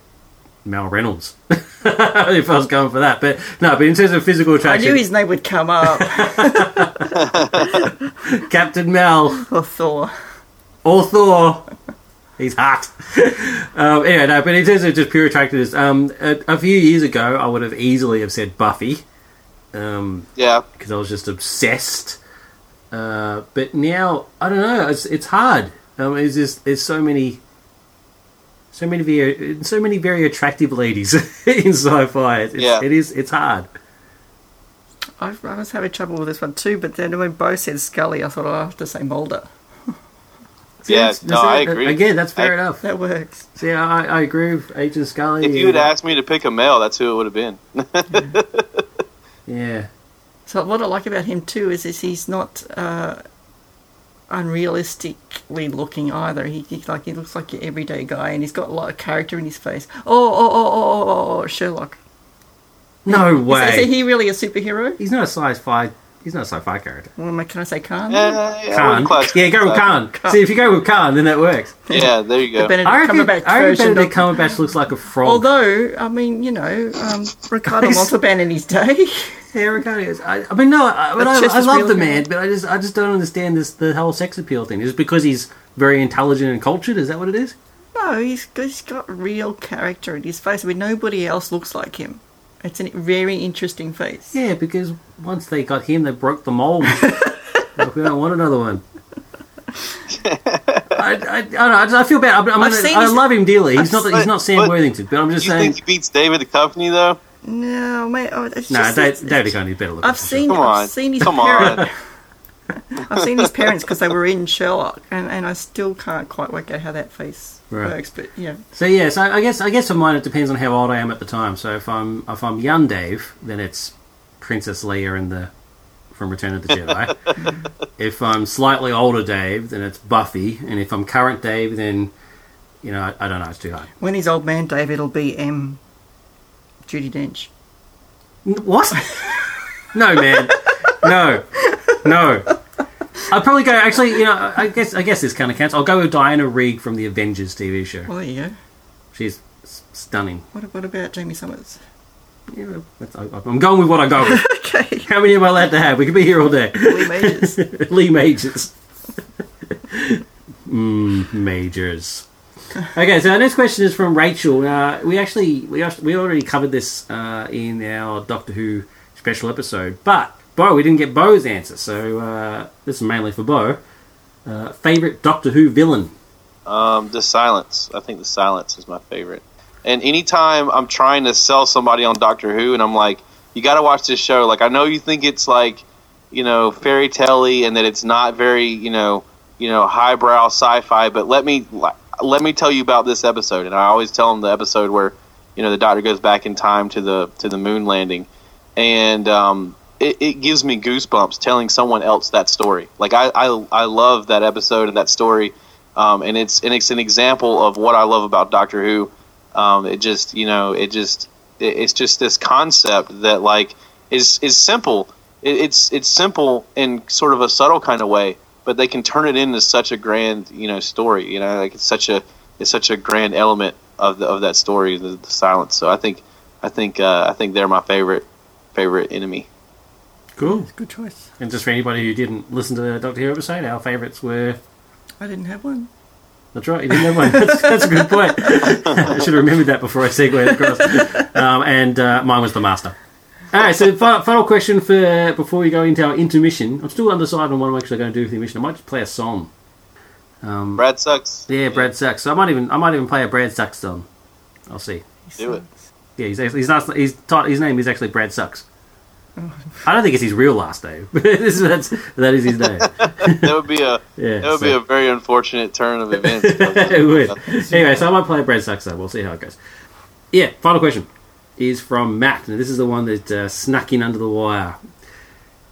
Mal Reynolds if I was going for that. But no, but in terms of physical attraction, I knew his name would come up. Captain Mal. or Thor. or Thor. He's hot. um, anyway, no, but in terms of just pure attractiveness, um, a, a few years ago, I would have easily have said Buffy, um, Yeah, because I was just obsessed. Uh, but now, I don't know. It's it's hard. Um, it's just there's so many, so many very, so many very attractive ladies in sci-fi. It's, Yeah. it is. It's hard. I, I was having trouble with this one too, but then when Bo said Scully, I thought oh, I have to say Mulder. yeah. No, I it. agree. Again, that's fair I- enough. That works. So, yeah, I, I agree with Agent Scully. If you had asked me to pick a male, that's who it would have been. yeah. So what I like about him too is, is he's not uh, unrealistically looking either. He, he like he looks like your everyday guy, and he's got a lot of character in his face. Oh, oh, oh, oh, oh, oh, oh Sherlock. No Is, way. is he really a superhero? He's not a sci-fi. He's not a sci-fi character. Well, am I- can I say Khan? yeah, yeah, I Khan. wouldn't Yeah, go with Khan. See, if you go with Khan, then that works. Yeah, there you The go. Benedict I reckon, Cumberbatch I reckon version. Benedict of- Cumberbatch looks like a frog. Although, I mean, you know, um, Ricardo He's- Montalban in his day. yeah, Ricardo is. I, I mean, no, I, but But I, I love really the man, good. but I just, I just don't understand this the whole sex appeal thing. Is it because he's very intelligent and cultured? Is that what it is? No, he's, he's got real character in his face. I mean, nobody else looks like him. It's a very interesting face. Yeah, because once they got him, they broke the mold. Like, we don't want another one. I, I, I don't know. I, just, I feel bad. I'm, I'm I've gonna, seen I love him dearly. He's not. He's not Sam but Worthington. But I'm just you saying. think he beats David the Company though? No, mate. Oh, No, just, Dave, David Coney is better looking. I've for sure. seen, Come on. I've seen his Come on. parents. I've seen his parents because they were in Sherlock, and, and I still can't quite work out how that face Right. works. But yeah, So yeah, so I guess I guess for mine it depends on how old I am at the time. So if I'm if I'm young Dave, then it's Princess Leia and the from Return of the Jedi. if I'm slightly older Dave, then it's Buffy, and if I'm current Dave, then you know I, I don't know, it's too hard. when he's old man Dave, it'll be M. Judi Dench. What? no, man, no, no. I'd probably go. Actually, you know, I guess I guess this kind of counts. I'll go with Diana Rigg from the Avengers TV show. Well, there you go. She's s- stunning. What, what about Jaime Sommers? Yeah, that's, I, I'm going with what I go with. Okay, How many am I allowed to have? We could be here all day. Lee Majors. Lee Majors. mm, Majors. Okay, so our next question is from Rachel. Uh, we actually we we already covered this uh, in our Doctor Who special episode, but Bo, we didn't get Bo's answer, so uh, this is mainly for Bo. Uh, favorite Doctor Who villain? Um, the silence. I think the silence is my favorite. And anytime I'm trying to sell somebody on Doctor Who, and I'm like, you got to watch this show. Like, I know you think it's like, you know, fairy tale and that it's not very, you know, you know, highbrow sci-fi. But let me let me tell you about this episode. And I always tell them the episode where, you know, the Doctor goes back in time to the to the moon landing, and um, it, it gives me goosebumps telling someone else that story. Like I I, I love that episode and that story. Um, and it's and it's an example of what I love about Doctor Who. Um, it just you know it just it, it's just this concept that like is is simple. It, it's it's simple in sort of a subtle kind of way, but they can turn it into such a grand you know story. You know, like it's such a it's such a grand element of the, of that story, the, the silence. So I think I think uh, I think they're my favorite favorite enemy. Cool. Good choice. And just for anybody who didn't listen to the Doctor Who episode, our favourites were. I didn't have one. That's right, you didn't have one. That's, that's a good point. I should have remembered that before I segued across. Um, and uh, mine was the Master. All right, so fi- final question for before we go into our intermission. I'm still undecided on what I'm actually going to do with the intermission. I might just play a song. Um, Brad sucks. yeah, Brad Sucks. So I might even I might even play a Brad Sucks song. I'll see. Do it. Yeah, he's actually, he's not, he's taught, his name is actually Brad Sucks. I don't think it's his real last name. This that's, that is his name. That would be a Yeah, that would be a very unfortunate turn of events. it would. Anyway, so I might play Brad Sucks though. We'll see how it goes. Yeah, final question is from Matt. Now, this is the one that uh, snuck in under the wire.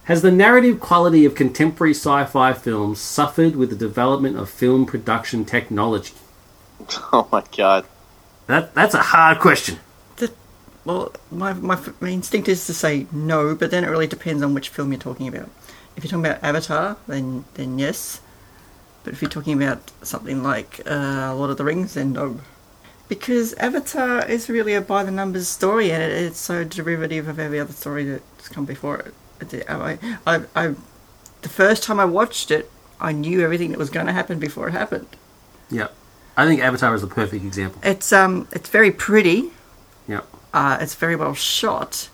Has the narrative quality of contemporary sci fi films suffered with the development of film production technology? oh my god. That, that's a hard question. Well, my, my, my instinct is to say no, but then it really depends on which film you're talking about. If you're talking about Avatar, then then yes. But if you're talking about something like uh, Lord of the Rings, then no. Because Avatar is really a by the numbers story, and it, it's so derivative of every other story that's come before it. It- I, I, I, the first time I watched it, I knew everything that was going to happen before it happened. Yeah. I think Avatar is the perfect example. It's um, it's very pretty. Yeah. Uh, it's very well shot,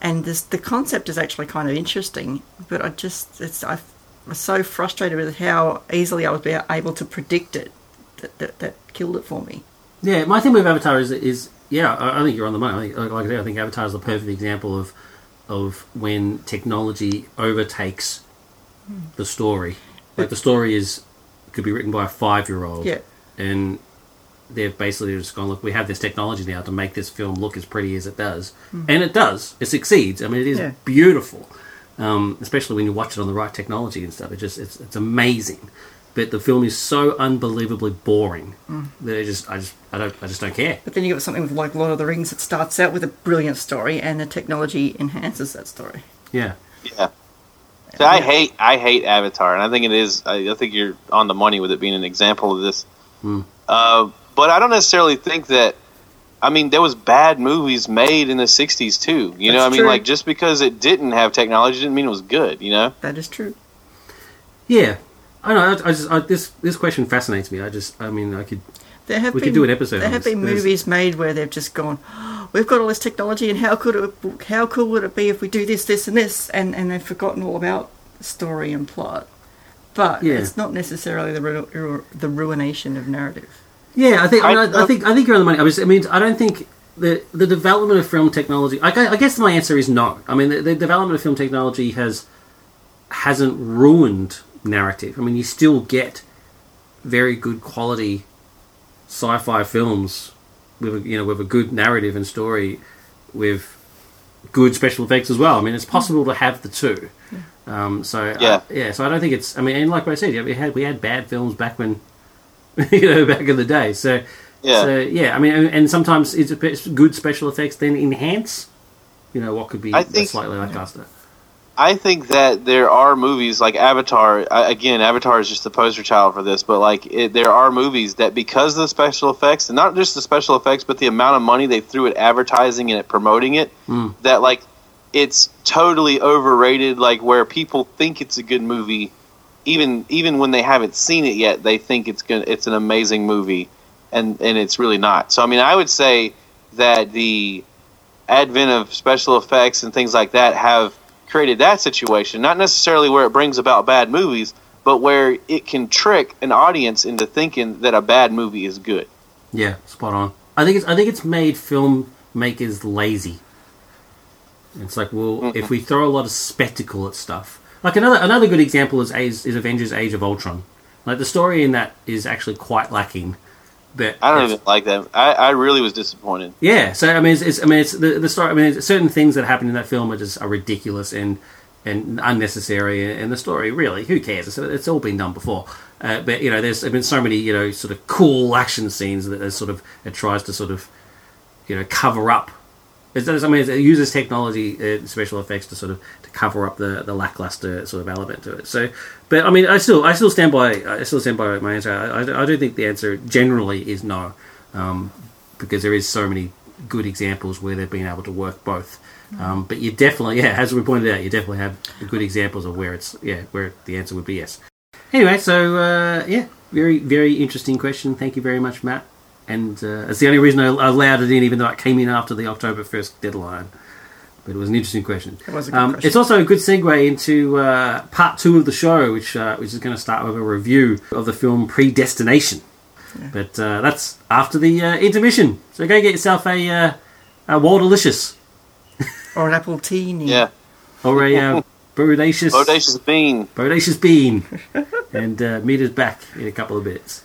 and this the concept is actually kind of interesting. But I just it's I was so frustrated with how easily I was able to predict it that that, that killed it for me. Yeah, my thing with Avatar is, is yeah, I, I think you're on the money. I think, like, like I said, I think Avatar is the perfect example of of when technology overtakes the story. Like the story is could be written by a five year old, Yeah, and they've basically just gone, look, we have this technology now to make this film look as pretty as it does, and it does. It succeeds. I mean, it is Yeah. beautiful, um, especially when you watch it on the right technology and stuff. It just it's it's amazing. But the film is so unbelievably boring that it just I just I don't I just don't care. but then you've got something with like Lord of the Rings that starts out with a brilliant story, and the technology enhances that story. Yeah. Yeah. See, I hate I hate Avatar, and I think it is. I, I think you're on the money with it being an example of this. Hmm. Uh, but I don't necessarily think that. I mean, there was bad movies made in the '60s too. You know, That's I mean, true. like just because it didn't have technology didn't mean it was good. You know. That is true. Yeah, I know. I, I just I, this this question fascinates me. I just I mean I could There have We been, could do an episode There on have this. been There's- movies made where they've just gone, "Oh, we've got all this technology, and how could it, how cool would it be if we do this, this, and this, and and they've forgotten all about story and plot. But Yeah. it's not necessarily the ru- ru- the ruination of narrative. Yeah I think I, mean, I- I, I think I think you're on the money. I, was, I mean I don't think the the development of film technology. I, I guess my answer is no. I mean the, the development of film technology has hasn't ruined narrative. I mean you still get very good quality sci-fi films with a, you know with a good narrative and story with good special effects as well. I mean, it's possible to have the two. Um, so Yeah. uh, yeah. So I don't think it's. I mean, and like I said, yeah, we had we had bad films back when you know back in the day. So Yeah. So yeah, I mean, and- and sometimes it's a good special effects then enhance. You know what could be think- slightly lackluster. I think that there are movies like Avatar. Again, Avatar is just the poster child for this, but like it, there are movies that because of the special effects, and not just the special effects, but the amount of money they threw at advertising and at promoting it, Mm. that like it's totally overrated. Like where people think it's a good movie, even even when they haven't seen it yet, they think it's gonna it's an amazing movie. and and it's really not. So I mean, I would say that the advent of special effects and things like that have created that situation. Not necessarily where it brings about bad movies, but where it can trick an audience into thinking that a bad movie is good. Yeah, spot on. I think it's I think it's made filmmakers lazy. It's like, well, mm-hmm. if we throw a lot of spectacle at stuff, like another another good example is is, is Avengers: Age of Ultron. Like the story in that is actually quite lacking. But I don't even like that. I, I really was disappointed. Yeah, so I mean, it's, it's I mean, it's the, the story. I mean, certain things that happen in that film are just are ridiculous and and unnecessary. And the story, really, who cares? It's, it's all been done before. Uh, but you know, there's been so many you know sort of cool action scenes that sort of it tries to sort of you know cover up. It does, I mean, it uses technology, uh, special effects to sort of to cover up the, the lackluster sort of element to it. So, but I mean, I still I still stand by I still stand by my answer. I, I, I do think the answer generally is no, um, because there is so many good examples where they've been able to work both. Um, but you definitely, yeah, as we pointed out, you definitely have good examples of where it's yeah where the answer would be yes. Anyway, so uh, yeah, very very interesting question. Thank you very much, Matt. And uh, it's the only reason I allowed it in, even though it came in after the October first deadline. But it was an interesting question. It was a good Um, question. it's also a good segue into uh, part two of the show, which uh, which is going to start with a review of the film Predestination. But uh, that's after the uh, intermission. So go get yourself a, uh, a Waldelicious Or an apple teeny. Yeah, or a uh, Bodacious, Bodacious Bean. Bodacious Bean. and uh, meet us back in a couple of minutes.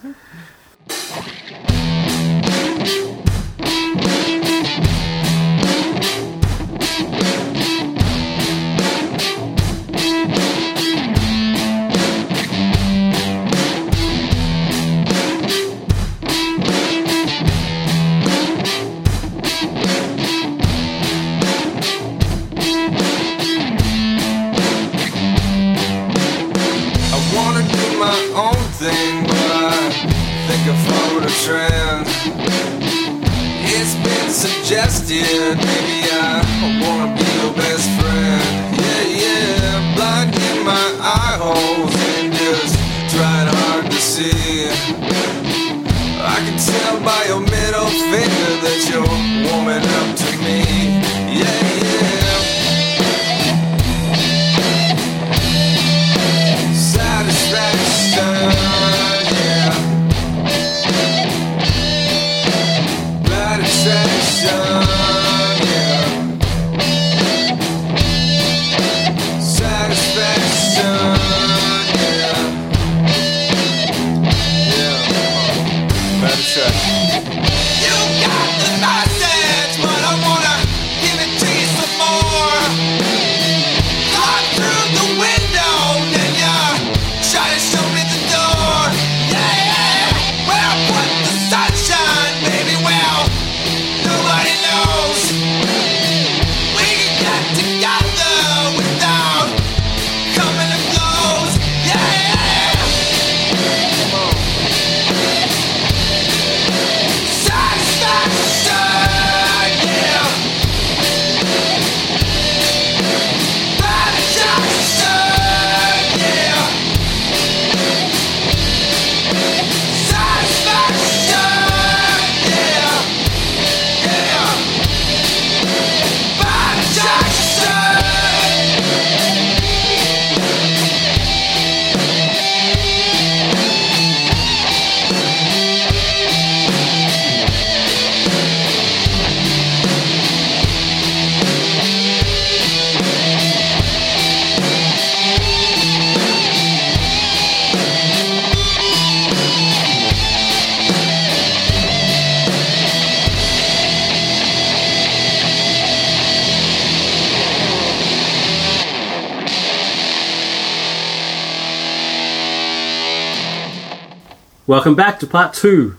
Welcome back to part two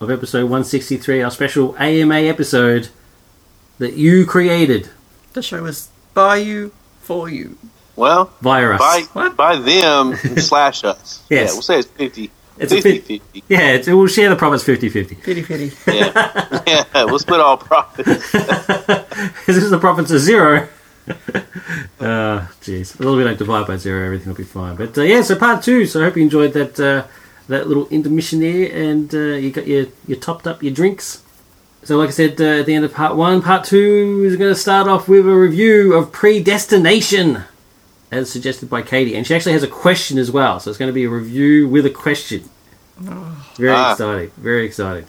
of episode 163, our special AMA episode that you created The show was by you, for you. Well, via us. by What? by them slash us. Yes. Yeah, we'll say it's 50. It's a 50, 50. Yeah, it's, we'll share the profits 50 50. Pity, pity. Yeah. yeah, we'll split all profits. This is the profits are zero. uh, jeez. As long as we don't divide by zero, everything will be fine. But uh, yeah, so part two. So I hope you enjoyed that uh, that little intermission there, and uh, you got your your topped up your drinks. So, like I said uh, at the end of part one, part two is going to start off with a review of Predestination, as suggested by Katie, and she actually has a question as well. So it's going to be a review with a question. Very Ah. exciting. Very exciting.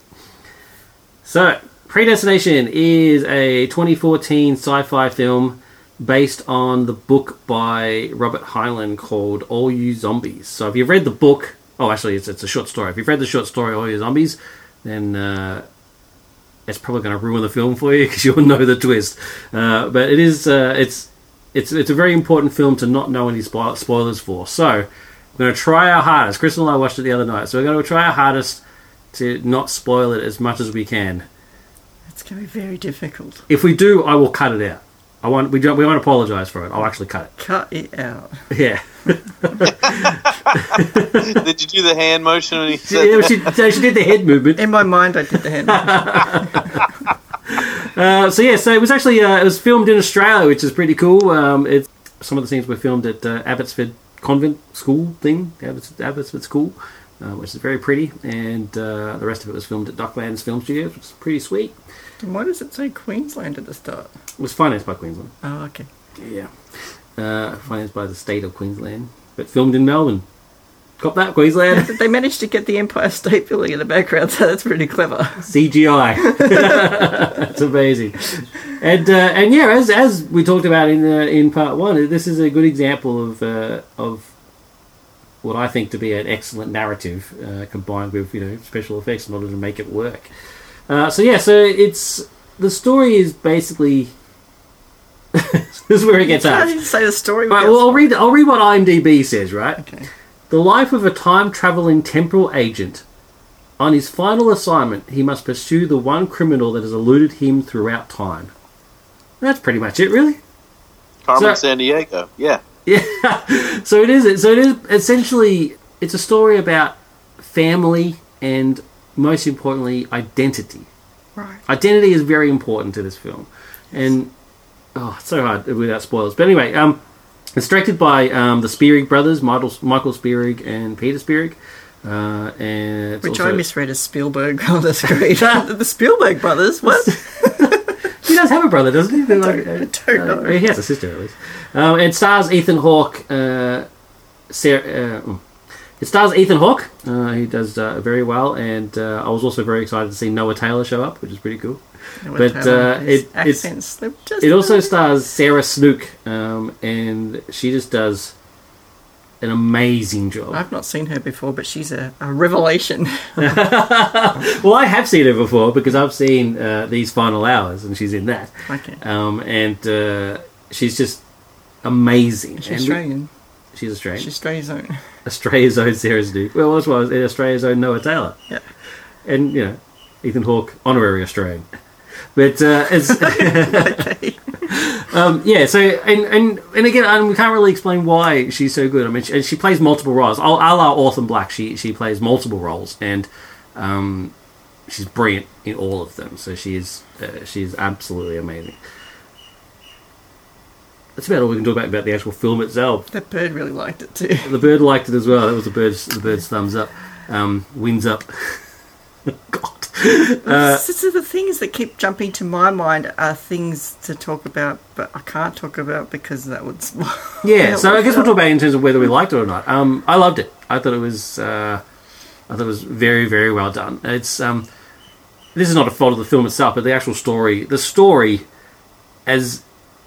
So, Predestination is a 2014 sci-fi film based on the book by Robert Heinlein called All You Zombies. So, if you've read the book, oh, actually, it's, it's a short story. If you've read the short story All You Zombies, then uh, it's probably going to ruin the film for you because you'll know the twist. Uh, but it is, uh, it's, it's, it's a very important film to not know any spoil- spoilers for. So, we're going to try our hardest. Chris and I watched it the other night, so we're going to try our hardest to not spoil it as much as we can. It's going to be very difficult. If we do, I will cut it out. I want we don't we won't apologise for it. I'll actually cut it. Cut it out. Yeah. Did you do the hand motion when he said Yeah, she, so she did the head movement. In my mind, I did the hand. Uh, so yeah, so it was actually uh, it was filmed in Australia, which is pretty cool. Um, it's some of the scenes were filmed at uh, Abbotsford Convent School thing, Abbotsford, Abbotsford School, uh, which is very pretty, and uh, the rest of it was filmed at Docklands Film Studios, which is pretty sweet. And why does it say Queensland at the start? It was financed by Queensland. Oh, okay. Yeah, uh, financed by the state of Queensland, but filmed in Melbourne. Cop that, Queensland. They managed to get the Empire State Building in the background, so that's pretty clever. CGI. That's amazing. And uh, and yeah, as as we talked about in uh, in part one, this is a good example of uh, of what I think to be an excellent narrative uh, combined with you know special effects in order to make it work. Uh, so yeah, so it's the story is basically this is where it gets I hard. didn't say the story. Right, well, I'll read. I'll read what IMDb says. Right, Okay. the life of a time traveling temporal agent. On his final assignment, he must pursue the one criminal that has eluded him throughout time. That's pretty much it, really. Carmen So- Sandiego? Yeah. Yeah. so it is. So it is essentially. It's a story about family and, most importantly, identity. Right. Identity is very important to this film, and oh, it's so hard without spoilers. But anyway, um, it's directed by um, the Spierig brothers, Michael, Michael Spierig and Peter Spierig, uh, and Which also, I misread as Spielberg on the screen. the Spielberg brothers? What? He does have a brother, doesn't he? They're like, I don't uh, know. he has a sister at least. Um, it stars Ethan Hawke. Uh, Sarah, uh, mm. it stars Ethan Hawke. Uh, he does uh, very well, and uh, I was also very excited to see Noah Taylor show up, which is pretty cool. But, uh, it- accents. It also stars Sarah Snook, um, and she just does an amazing job. I've not seen her before, but she's a, a revelation. well, I have seen her before because I've seen uh, these final hours, and she's in that. Okay. Um, and uh, she's just amazing. She's And- Australian. She's Australian. She's Australia's own. Australia's own Sarah Snook. Well, I was in Australia's own Noah Taylor. Yeah. And, you know, Ethan Hawke, honorary Australian. But uh, it's, um, yeah, so, and, and, and again, and we can't really explain why she's so good. I mean, she, and she plays multiple roles. A la Orphan Black, she, she plays multiple roles, and um, she's brilliant in all of them. So she is, uh, she is absolutely amazing. That's about all we can talk about about the actual film itself. The bird really liked it too. The bird liked it as well. That was the bird's the bird's thumbs up, um, up. God, Uh, is the things that keep jumping to my mind are things to talk about, but I can't talk about because that would. spoil yeah. So I guess we'll talk about it in terms of whether we liked it or not. Um, I loved it. I thought it was. Uh, I thought it was very very well done. It's um, this is not a fault of the film itself, but the actual story. The story, as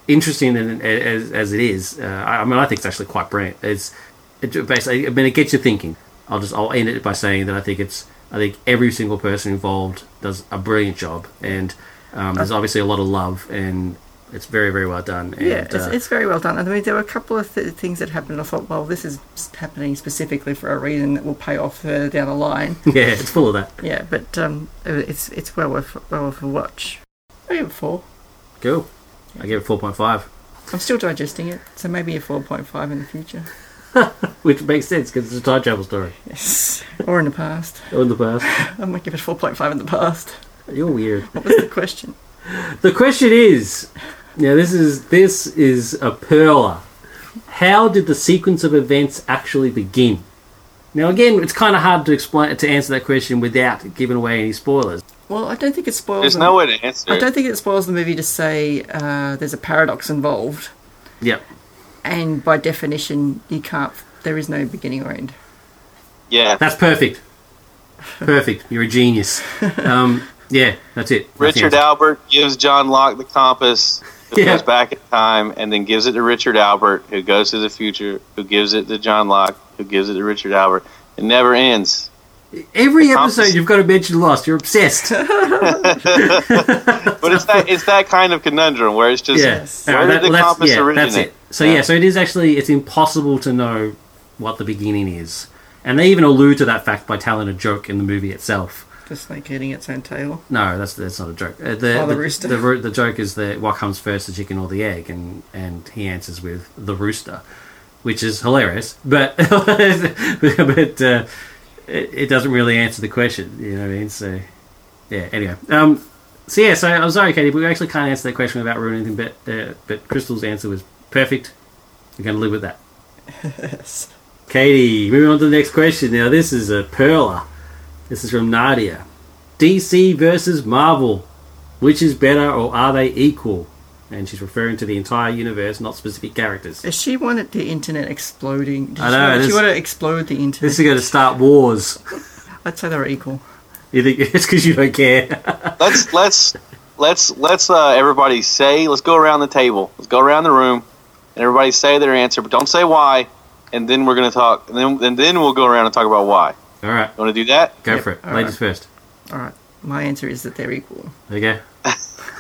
interesting and as, as it is, uh, I, I mean, I think it's actually quite brilliant. It's it basically. I mean, it gets you thinking. I'll just I'll end it by saying that I think it's. I think every single person involved does a brilliant job, and um, there's obviously a lot of love, and it's very very well done. And, Yeah, it's, uh, it's very well done. I mean, there were a couple of th- things that happened. I thought, well, this is happening specifically for a reason that will pay off further down the line. yeah, it's full of that. Yeah, but um, it's it's well worth well worth a watch. I give it four. Cool. I gave it four point five, I'm still digesting it, so maybe a four point five in the future. which makes sense because it's a time travel story. Yes, or in the past. Or in the past, I might give it four point five in the past. you're weird. What was the question? The question is, now this is this is a perler. How did the sequence of events actually begin? Now, again, it's kind of hard to explain to answer that question without giving away any spoilers. Well, I don't think it spoils. There's the- no way to answer. I don't think it spoils the movie to say uh, there's a paradox involved, Yep. And by definition, you can't. There is no beginning or end. Yeah, That's perfect. Perfect. You're a genius. Um, yeah, that's it. That's Richard answer. Alpert gives John Locke the compass, who Yeah. goes back in time, and then gives it to Richard Alpert, who goes to the future, who gives it to John Locke, who gives it to Richard Alpert. It never ends. Every episode you've got to mention Lost. You're obsessed. But it's that it's that kind of conundrum where it's just Yes. where Alright, did that- the well, that's- compass yeah, originate? That's it. So Yeah. yeah. so it is actually it's impossible to know what the beginning is, and they even allude to that fact by telling a joke in the movie itself. The snake eating its own tail. No, that's that's not a joke. Uh, the, Oh, the the, rooster. The, ro- the joke is that what comes first, the chicken or the egg, and and he answers with the rooster, which is hilarious. But but uh, it, it doesn't really answer the question. You know what I mean? So yeah. Anyway, um, so yeah. So I'm sorry, Katie, but we actually can't answer that question without ruining anything. But uh, but Crystal's answer was perfect. We're going to live with that. Yes. Katie, moving on to the next question. Now, this is a perler. This is from Nadia. DC versus Marvel. Which is better or are they equal? And she's referring to the entire universe, not specific characters. Does she wanted the internet exploding? Did I she, know, want- it she is- want to explode the internet. This is going to start wars. I'd say they're equal. You think it's because you don't care? let's let's let's let's uh, everybody say let's go around the table. Let's go around the room, and everybody say their answer, but don't say why. And then we're gonna talk, and then and then we'll go around and talk about why. All right, You want to do that? go Yep, for it. all Ladies first. All right. My answer is that they're equal. Okay.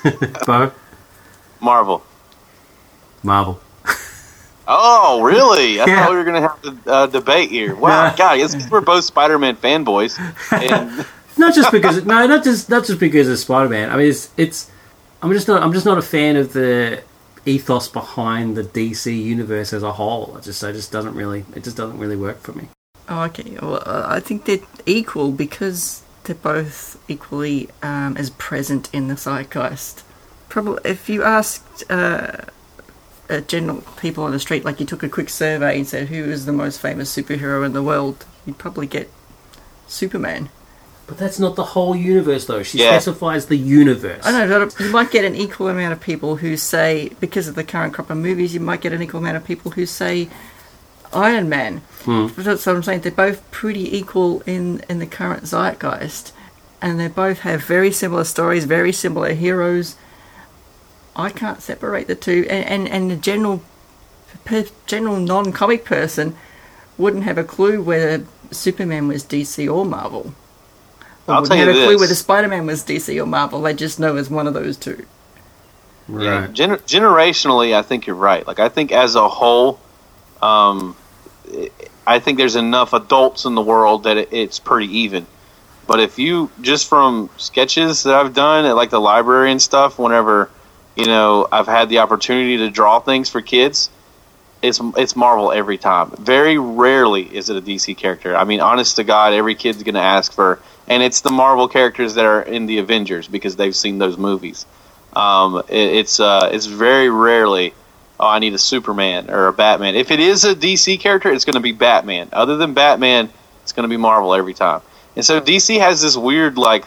you. Bo, Marvel. Marvel. Oh, really? I Yeah. thought we were gonna have a uh, debate here. Wow, Yeah. God, it's 'cause we're both Spider-Man fanboys. And Not just because no, not just not just because of Spider Man. I mean, it's it's. I'm just not. I'm just not a fan of the ethos behind the DC universe as a whole. It just, it just doesn't really. It just doesn't really work for me. Oh, okay. Well, uh, I think they're equal because they're both equally um, as present in the zeitgeist. Probably, if you asked uh, uh, general people on the street, like you took a quick survey and said who is the most famous superhero in the world, you'd probably get Superman. But that's not the whole universe, though. She Yeah. specifies the universe. I know, but you might get an equal amount of people who say, because of the current crop of movies, you might get an equal amount of people who say Iron Man. But That's what I'm saying. They're both pretty equal in, in the current zeitgeist. And they both have very similar stories, very similar heroes. I can't separate the two. And, and, and the general, per, general non comic person wouldn't have a clue whether Superman was DC or Marvel. Or I'll wouldn't tell you have a clue whether Spider Man was DC or Marvel. They just know it's one of those two. Yeah, Right. gener- generationally, I think you're right. Like I think as a whole, um, I think there's enough adults in the world that it, it's pretty even. But if you just from sketches that I've done at like the library and stuff, whenever you know I've had the opportunity to draw things for kids, it's it's Marvel every time. Very rarely is it a DC character. I mean, honest to God, every kid's going to ask for, and it's the Marvel characters that are in the Avengers because they've seen those movies. Um, it, it's uh, it's very rarely. Oh, I need a Superman or a Batman. If it is a DC character, it's going to be Batman. Other than Batman, it's going to be Marvel every time. And so DC has this weird like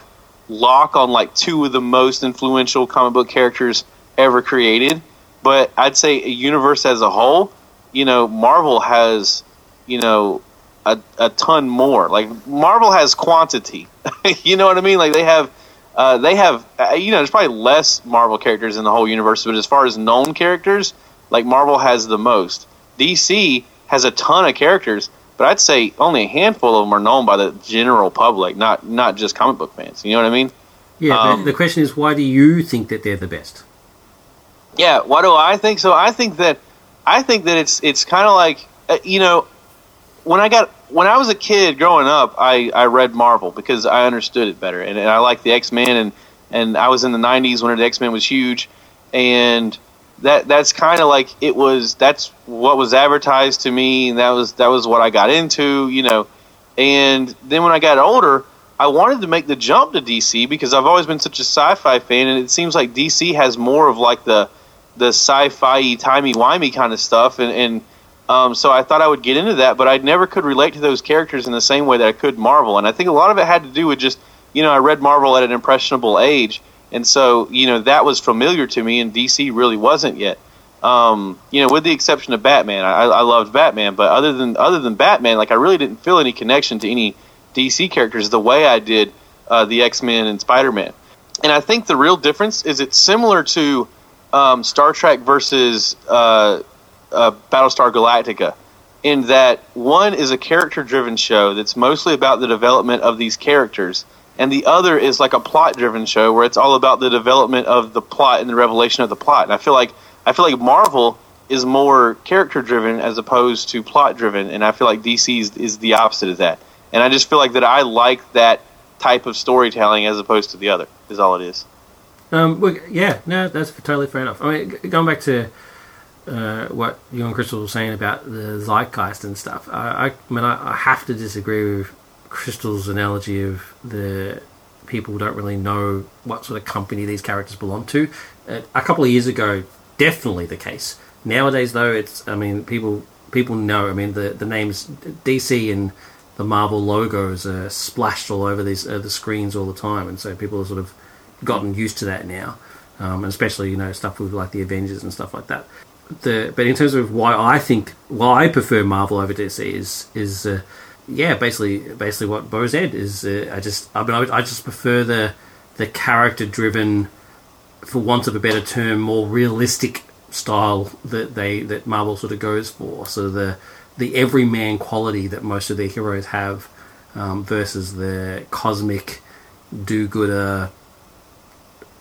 lock on like two of the most influential comic book characters ever created. But I'd say a universe as a whole, you know, Marvel has, you know, a, a ton more. Like Marvel has quantity. you know what I mean? Like they have, uh, they have, uh, you know, there's probably less Marvel characters in the whole universe, but as far as known characters, like Marvel has the most. DC has a ton of characters, but I'd say only a handful of them are known by the general public, not not just comic book fans. You know what I mean? Yeah. Um, the question is, why do you think that they're the best? Yeah, why do I think so? I think that I think that it's it's kind of like uh, you know when I got when I was a kid growing up, I, I read Marvel because I understood it better, and, and I liked the X Men, and and I was in the '90s when the X Men was huge, and that that's kind of like it was. That's what was advertised to me, and that was that was what I got into, you know. And then when I got older, I wanted to make the jump to DC because I've always been such a sci-fi fan, and it seems like DC has more of like the the sci-fi timey wimey kind of stuff, and, and Um, so I thought I would get into that, but I never could relate to those characters in the same way that I could Marvel. And I think a lot of it had to do with just, you know, I read Marvel at an impressionable age, and so you know that was familiar to me, and DC really wasn't yet. Um, you know, with the exception of Batman, I, I loved Batman, but other than other than Batman, like I really didn't feel any connection to any DC characters the way I did uh, the X Men and Spider Man. And I think the real difference is it's similar to um, Star Trek versus uh, uh, Battlestar Galactica, in that one is a character driven show that's mostly about the development of these characters, and the other is like a plot driven show where it's all about the development of the plot and the revelation of the plot. And I feel like I feel like Marvel is more character driven as opposed to plot driven, and I feel like DC is, is the opposite of that. And I just feel like that I like that type of storytelling as opposed to the other. Is all it is. Um, well, yeah, no, that's totally fair enough. I mean, going back to uh, what you and Crystal were saying about the zeitgeist and stuff, I, I, mean, I, I have to disagree with Crystal's analogy of the people don't really know what sort of company these characters belong to. Uh, a couple of years ago, definitely the case. Nowadays, though, it's I mean, people people know. I mean, the the names DC and the Marvel logos are splashed all over these uh, the screens all the time, and so people have sort of gotten used to that now, um, and especially you know stuff with like the Avengers and stuff like that. The but in terms of why I think why I prefer Marvel over DC is is uh, yeah basically basically what Bo said is uh, I just I mean I, I just prefer the the character driven for want of a better term more realistic style that they that Marvel sort of goes for so the the everyman quality that most of their heroes have um, versus the cosmic do-gooder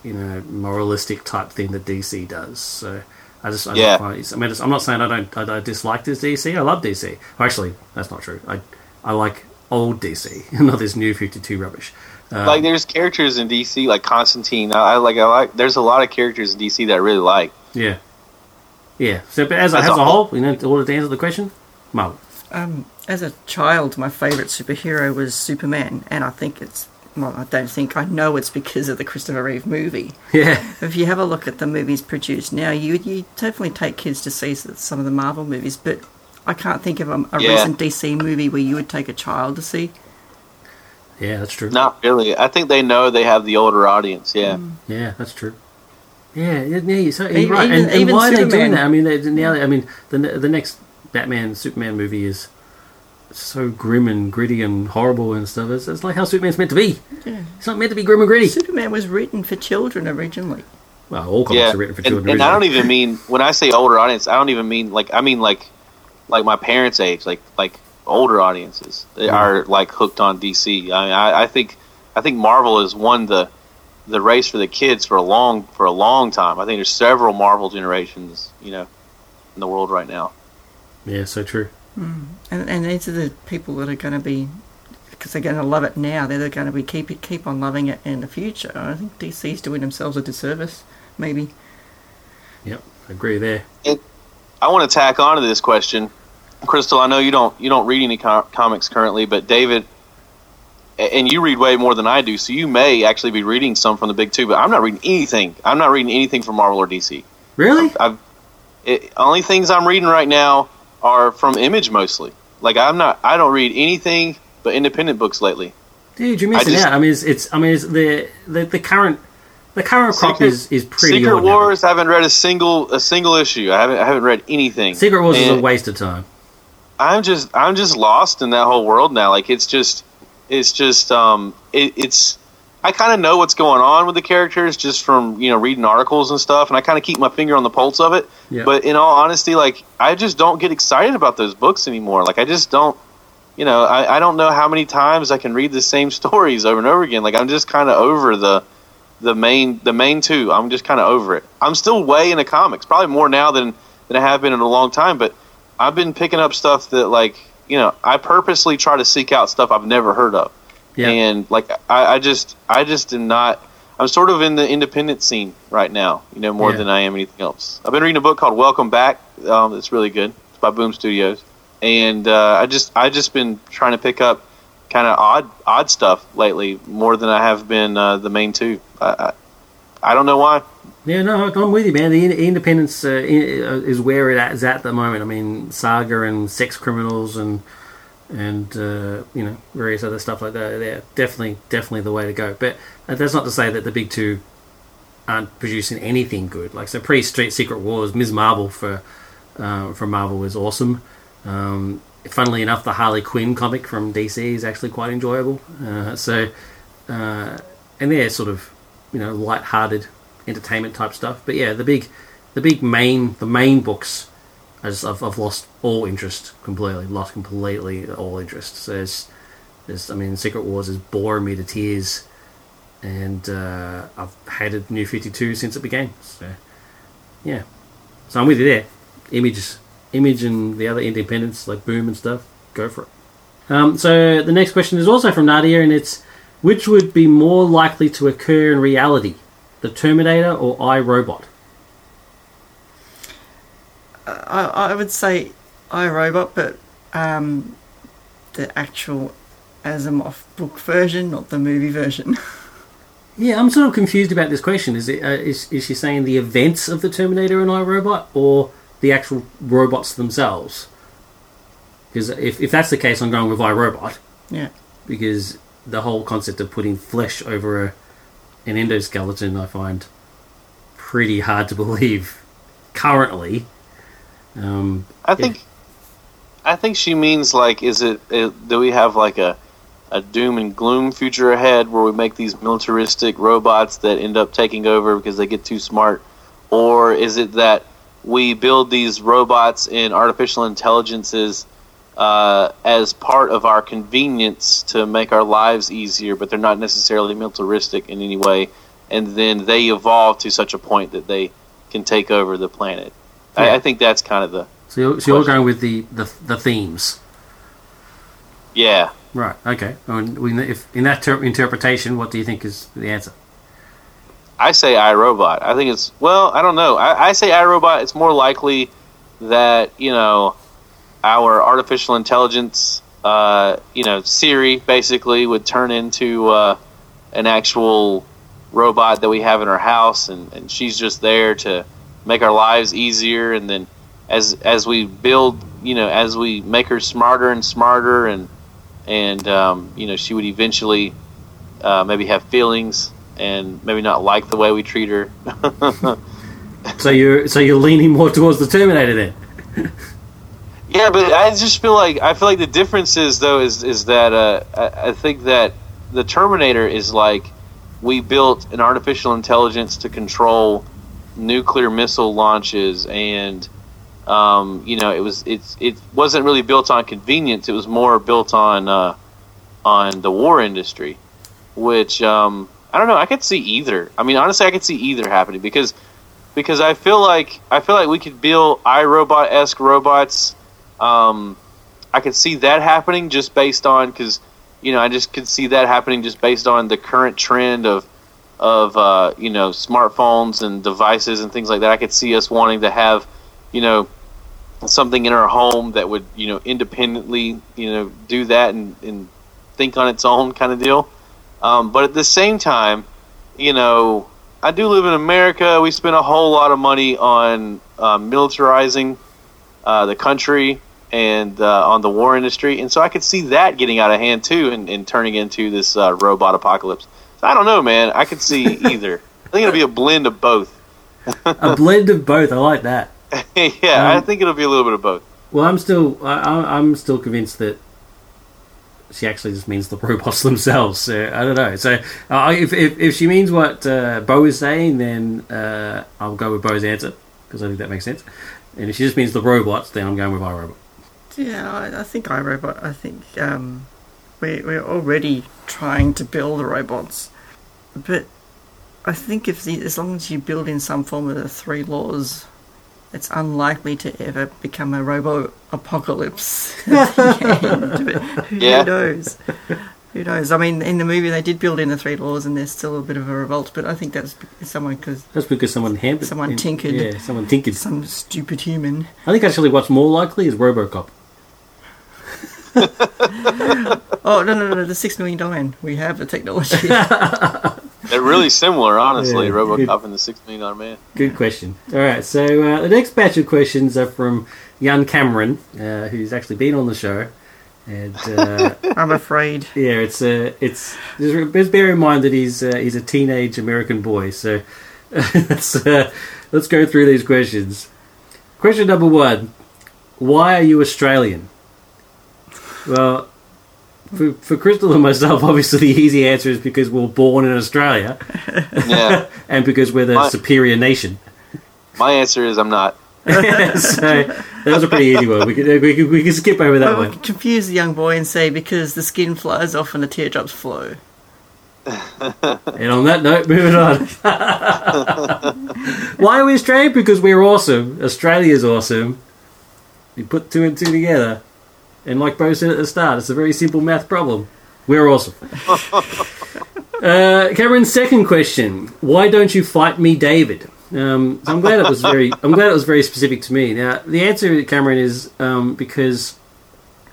you know moralistic type thing that DC does. So I just I Yeah. don't find I mean I'm not saying I don't I, I dislike this DC. I love DC. Actually, that's not true. I I like old DC, not this new 52 rubbish. Um, like there's characters in DC like Constantine. I, I like I like. There's a lot of characters in DC that I really like. yeah, yeah. So but as a, As as a a whole, you know, in order to answer the question, Marvel. Um, as a child, my favourite superhero was Superman, and I think it's well, I don't think I know it's because of the Christopher Reeve movie. Yeah, If you have a look at the movies produced now, you you definitely take kids to see some of the Marvel movies, but I can't think of a, a Yeah. recent DC movie where you would take a child to see. yeah, that's true. Not really. I think they know they have the older audience. Yeah. Mm. Yeah, that's true. Yeah, yeah, yeah so, you're Even- right. And, even- and even why are they doing that? I mean, they, now, I mean, the the next Batman Superman movie is so grim and gritty and horrible and stuff. It's, it's like how Superman's meant to be. Yeah. It's not meant to be grim and gritty. Superman was written for children originally. Well, all comics Yeah. are written for And, children. and I don't even mean when I say older audience. I don't even mean like I mean like like my parents' age. Like like older audiences they Mhm. are like hooked on DC. I, mean, I I think I think Marvel has won the the race for the kids for a long for a long time. I think there's several Marvel generations. You know. In the world right now. Yeah, so true. Mm. And, and these are the people that are going to be, because they're going to love it now, they're going to be keep it, keep on loving it in the future. I think DC's mm. doing themselves a disservice, maybe. Yep, I agree there. I want to tack on to this question, Crystal. I know you don't you don't read any com- comics currently, but David, and you read way more than I do, so you may actually be reading some from the big two. But I'm not reading anything. I'm not reading anything from Marvel or DC. Really? I've it, only things I'm reading right now are from Image mostly. Like I'm not. I don't read anything but independent books lately. Dude, you're missing just- out. I mean, it's, it's I mean, it's the, the the current the current crop Secret- is is pretty Secret ordinary. Wars. I haven't read a single a single issue. I haven't I haven't read anything. Secret Wars is a waste of time. I'm just I'm just lost in that whole world now. Like it's just it's just um it, it's I kind of know what's going on with the characters just from you know reading articles and stuff, and I kind of keep my finger on the pulse of it. Yeah. But in all honesty, like I just don't get excited about those books anymore. Like I just don't. You know, I, I don't know how many times I can read the same stories over and over again. Like I'm just kind of over the the main the main two. I'm just kind of over it. I'm still way into comics, probably more now than than I have been in a long time. But I've been picking up stuff that like you know I purposely try to seek out stuff I've never heard of, Yeah. and like I, I just I just did not. I'm sort of in the independent scene right now, you know, more Yeah. than I am anything else. I've been reading a book called Welcome Back. Um, it's really good. It's by Boom Studios, and uh, I just I just been trying to pick up kind of odd odd stuff lately more than I have been uh, the main two. I, I, I don't know why. Yeah, no, I'm with you, man. The independence uh, uh, is where it is at the moment. I mean, Saga and Sex Criminals and and uh, you know various other stuff like that. They're definitely definitely the way to go. But uh, that's not to say that the big two aren't producing anything good. Like so, pre Street Secret Wars, Ms. Marvel for uh, Marvel was awesome. Um, funnily enough, the Harley Quinn comic from DC is actually quite enjoyable. Uh, so, uh, and they're sort of you know light-hearted entertainment type stuff. But yeah, the big, the big main, the main books, I just, I've, I've lost all interest completely. Lost completely all interest. So there's, there's, I mean, Secret Wars is boring me to tears, and uh, I've hated New Fifty Two since it began. So yeah, so I'm with you there. Images, Image, and the other independents like Boom and stuff. Go for it. Um, so the next question is also from Nadia, and it's which would be more likely to occur in reality, the Terminator or iRobot? I, I would say iRobot, but um, the actual Asimov book version, not the movie version. Yeah, I'm sort of confused about this question. Is it uh, is is she saying the events of the Terminator and iRobot, or the actual robots themselves? Because if if that's the case, I'm going with iRobot yeah. because the whole concept of putting flesh over a, an endoskeleton, I find pretty hard to believe currently. Um, I think, I think she means like, is it, it? Do we have like a a doom and gloom future ahead where we make these militaristic robots that end up taking over because they get too smart, or is it that we build these robots and artificial intelligences uh, as part of our convenience to make our lives easier, but they're not necessarily militaristic in any way, and then they evolve to such a point that they can take over the planet. Yeah. I, I think that's kind of the so you're, so you're going with the, the the themes. yeah. Right. Okay. And we, if in that ter- interpretation, what do you think is the answer? I say iRobot. I think it's well. I don't know. I, I say iRobot. It's more likely that you know our artificial intelligence, uh, you know Siri, basically would turn into uh, an actual robot that we have in our house, and, and she's just there to make our lives easier. And then as as we build, you know, as we make her smarter and smarter, and and um, you know, she would eventually uh, maybe have feelings and maybe not like the way we treat her. So you're so you're leaning more towards the Terminator then. yeah, but I just feel like I feel like the difference is though is is that uh, I, I think that the Terminator is like we built an artificial intelligence to control nuclear missile launches and um, you know it was it's it wasn't really built on convenience. It was more built on uh, on the war industry which um, I don't know. I could see either. I mean honestly I could see either happening because because I feel like I feel like we could build iRobot esque robots. Um, I could see that happening just based on because you know I just could see that happening just based on the current trend of of uh, you know smartphones and devices and things like that. I could see us wanting to have you know something in our home that would you know independently you know do that and, and think on its own kind of deal. Um, but at the same time, you know, I do live in America. We spend a whole lot of money on uh, militarizing uh, the country and uh, on the war industry, and so I could see that getting out of hand too, and, and turning into this uh, robot apocalypse. So I don't know, man. I could see either. I think it'll be a blend of both. A blend of both. I like that. yeah, I Um, think it'll be a little bit of both. Well, I'm still I, I- I'm still convinced that she actually just means the robots themselves. So I don't know. So uh, if, if if she means what uh, Bo is saying, then uh, I'll go with Bo's answer because I think that makes sense. And if she just means the robots, then I'm going with iRobot. Yeah, I, I think iRobot. I think um, we we're already trying to build the robots, but I think if the, as long as you build in some form of the three laws, it's unlikely to ever become a robo apocalypse. at the end. But Who Yeah. knows? Who knows? I mean, in the movie they did build in the three laws, and there's still a bit of a revolt. But I think that's because someone because That's because someone hampered. Someone tinkered. Yeah, someone tinkered. some stupid human. I think actually what's more likely is RoboCop. Oh no no no! The six million dollar man. We have the technology. They're really similar, honestly. Yeah. RoboCop and the Six Million Dollar Man. Good question. All right, so uh, the next batch of questions are from Jan Cameron, uh, who's actually been on the show, and uh, I'm afraid. yeah, it's uh, it's just just bear in mind that he's uh, he's a teenage American boy. So let's uh, let's go through these questions. Question number one: Why are you Australian? Well, for, for Crystal and myself, obviously the easy answer is because we are born in Australia Yeah. and because we're the My- superior nation. My answer is I'm not. so that was a pretty easy one. We could we could, we could skip over that Well, one. could confuse the young boy and say because the skin flies off and the teardrops flow. And on that note, moving on. Why are we Australian? Because we're awesome. Australia's awesome. You put two and two together, and like Bo said at the start, it's a very simple math problem. We're awesome. uh, Cameron's second question: Why don't you fight me, David? Um, so I'm glad it was very. I'm glad it was very specific to me. Now, the answer, Cameron, is um, because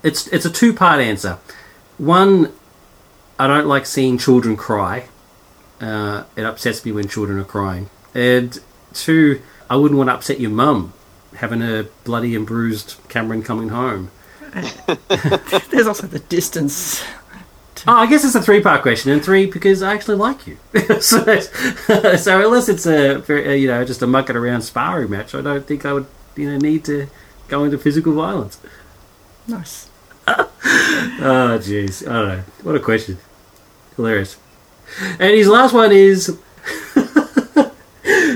it's it's a two part answer. One, I don't like seeing children cry. Uh, it upsets me when children are crying. And two, I wouldn't want to upset your mum having a bloody and bruised Cameron coming home. There's also the distance. Oh, I guess it's a three part question. And three, because I actually like you. so, so unless it's a, you know, just a mucking around sparring match, I don't think I would, you know, need to go into physical violence. Nice. Oh, jeez. I don't know. What a question. Hilarious. And his last one is.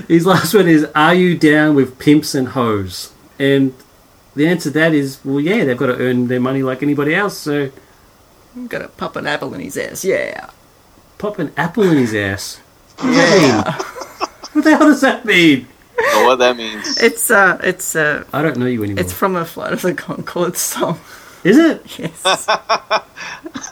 his last one is Are you down with pimps and hoes? And the answer to that is well, yeah, they've got to earn their money like anybody else, so I'm gonna pop an apple in his ass. Yeah. pop an apple in his ass. Yeah. what the hell does that mean? But what that means. It's uh, it's uh, I don't know you anymore. it's from a Flight of the Conchords song. is it? Yes.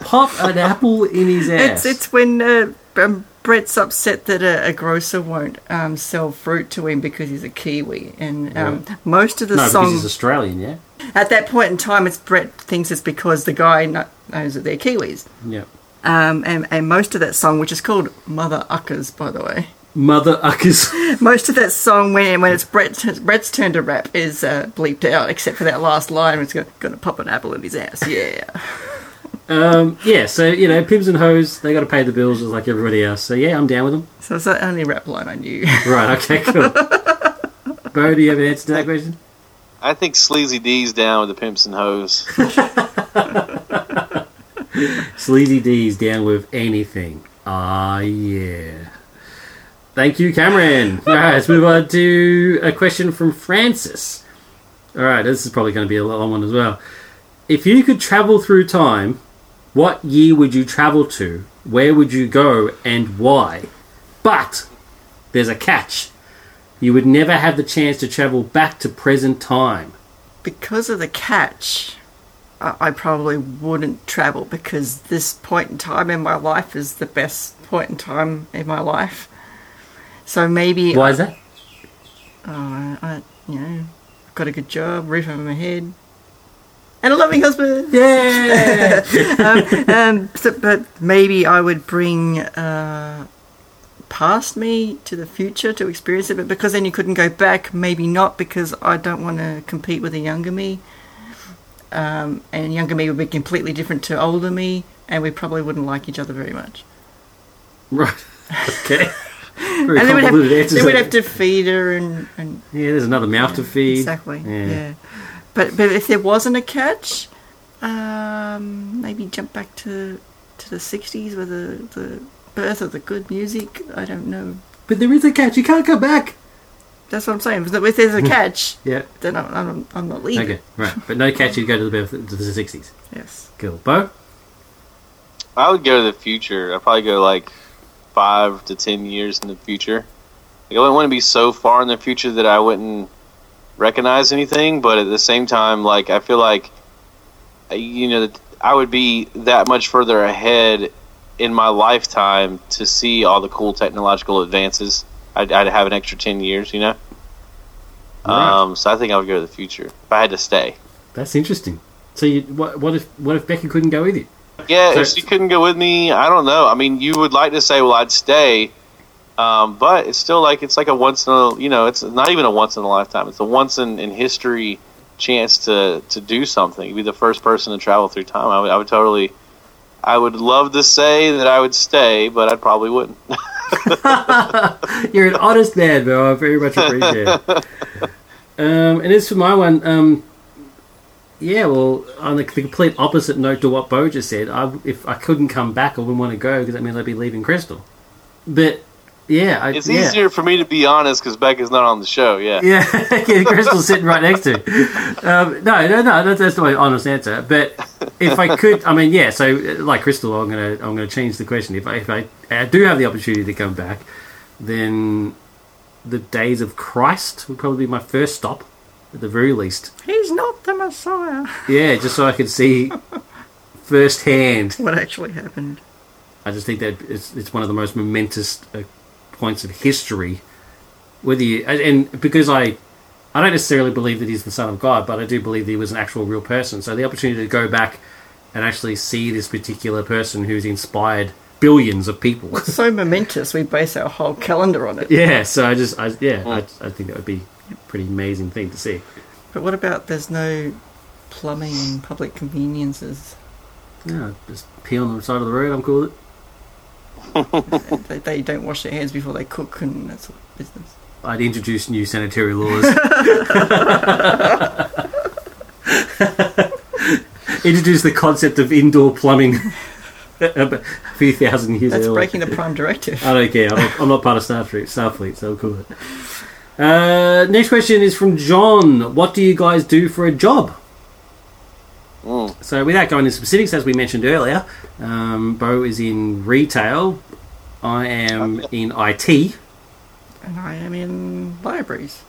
Pop an apple in his ass. It's it's when uh, um, Brett's upset that a, a grocer won't um, sell fruit to him because he's a Kiwi, and um, most of the no, because song he's Australian, yeah? at that point in time, it's Brett thinks it's because the guy knows that they're Kiwis, Yeah. um, and and most of that song, which is called Mother Uckers, by the way, Mother uckers. most of that song when when it's Brett's Brett's turn to rap is uh, bleeped out, except for that last line, where it's going to pop an apple in his ass. Yeah. um, yeah, so, you know, pimps and hoes, they got to pay the bills just like everybody else. So, yeah, I'm down with them. So it's the only rap line I knew. Right, okay, cool. Bo, do you have an answer to that question? I think Sleazy D's down with the pimps and hoes. Sleazy D's down with anything. Ah, yeah. Thank you, Cameron. All right, let's move on to a question from Francis. All right, this is probably going to be a long one as well. If you could travel through time, what year would you travel to? Where would you go and why? But there's a catch. You would never have the chance to travel back to present time. because of the catch, I, probably wouldn't travel because this point in time in my life is the best point in time in my life. So maybe Why is that? uh, I, you know, I've got a good job, roof over my head, and a loving husband. Yeah! um, so, but maybe I would bring uh, past me to the future to experience it. But because then you couldn't go back, maybe not because I don't want to compete with a younger me. Um, and younger me would be completely different to older me, and we probably wouldn't like each other very much. right. Okay. Very and then we'd have, then we'd have to feed her and, and Yeah, there's another mouth to feed. Exactly. Yeah. Yeah. But but if there wasn't a catch, um, maybe jump back to to the '60s with the the birth of the good music. I don't know. But there is a catch. You can't come back. That's what I'm saying. If there's a catch, Yeah. then I'm, I'm, I'm not leaving. Okay. Right. But no catch. You go to the birth to the sixties. Yes. Cool. Bo. I would go to the future. I'd probably go like five to ten years in the future. Like, I wouldn't want to be so far in the future that I wouldn't recognize anything, but at the same time, like I feel like uh, you know that I would be that much further ahead in my lifetime to see all the cool technological advances. I'd, I'd have an extra ten years, you know. Right. Um, so I think I would go to the future if I had to stay. That's interesting. So you, what, what if what if Becky couldn't go with you? Yeah, So- if she couldn't go with me, I don't know. I mean, you would like to say, well, I'd stay, Um, but it's still like it's like a once in a you know it's not even a once in a lifetime. It's a once in, in history chance to to do something. You'd be the first person to travel through time. I would, I would totally. I would love to say that I would stay, but I probably wouldn't. You're an honest man, bro. I very much appreciate it. Um, and as for my one, um, yeah, well, on the, the complete opposite note to what Bo just said, I, if I couldn't come back, I wouldn't want to go because that means I'd be leaving Crystal. But yeah, I, It's yeah. easier for me to be honest because Becca's not on the show. Yeah. Yeah, yeah, Crystal's sitting right next to. you. Um, no, no, no. That's, that's my honest answer. But if I could, I mean, yeah. So, like Crystal, I'm gonna, I'm gonna change the question. If I, if I, I do have the opportunity to come back, then the days of Christ would probably be my first stop, at the very least. He's not the Messiah. Yeah, just so I could see firsthand. What actually happened? I just think that it's, it's one of the most momentous uh, points of history. Whether you and, and because I, I don't necessarily believe that he's the son of God, but I do believe that he was an actual real person. So the opportunity to go back and actually see this particular person who's inspired billions of people. So momentous, we base our whole calendar on it. yeah, so I just I, yeah, I, mm. I think that would be a pretty amazing thing to see. But what about there's no plumbing and public conveniences? Yeah, just pee on the side of the road. I'm cool with it. they, they don't wash their hands before they cook and that sort of business. I'd introduce new sanitary laws. introduce the concept of indoor plumbing. a few thousand years That's earlier. breaking the prime directive. I don't care. I'm not, I'm not part of Starfleet, Starfleet, so cool. Uh, next question is from John. What do you guys do for a job? Mm. So, without going into specifics, as we mentioned earlier, um, Bo is in retail. I am in IT. And I am in libraries.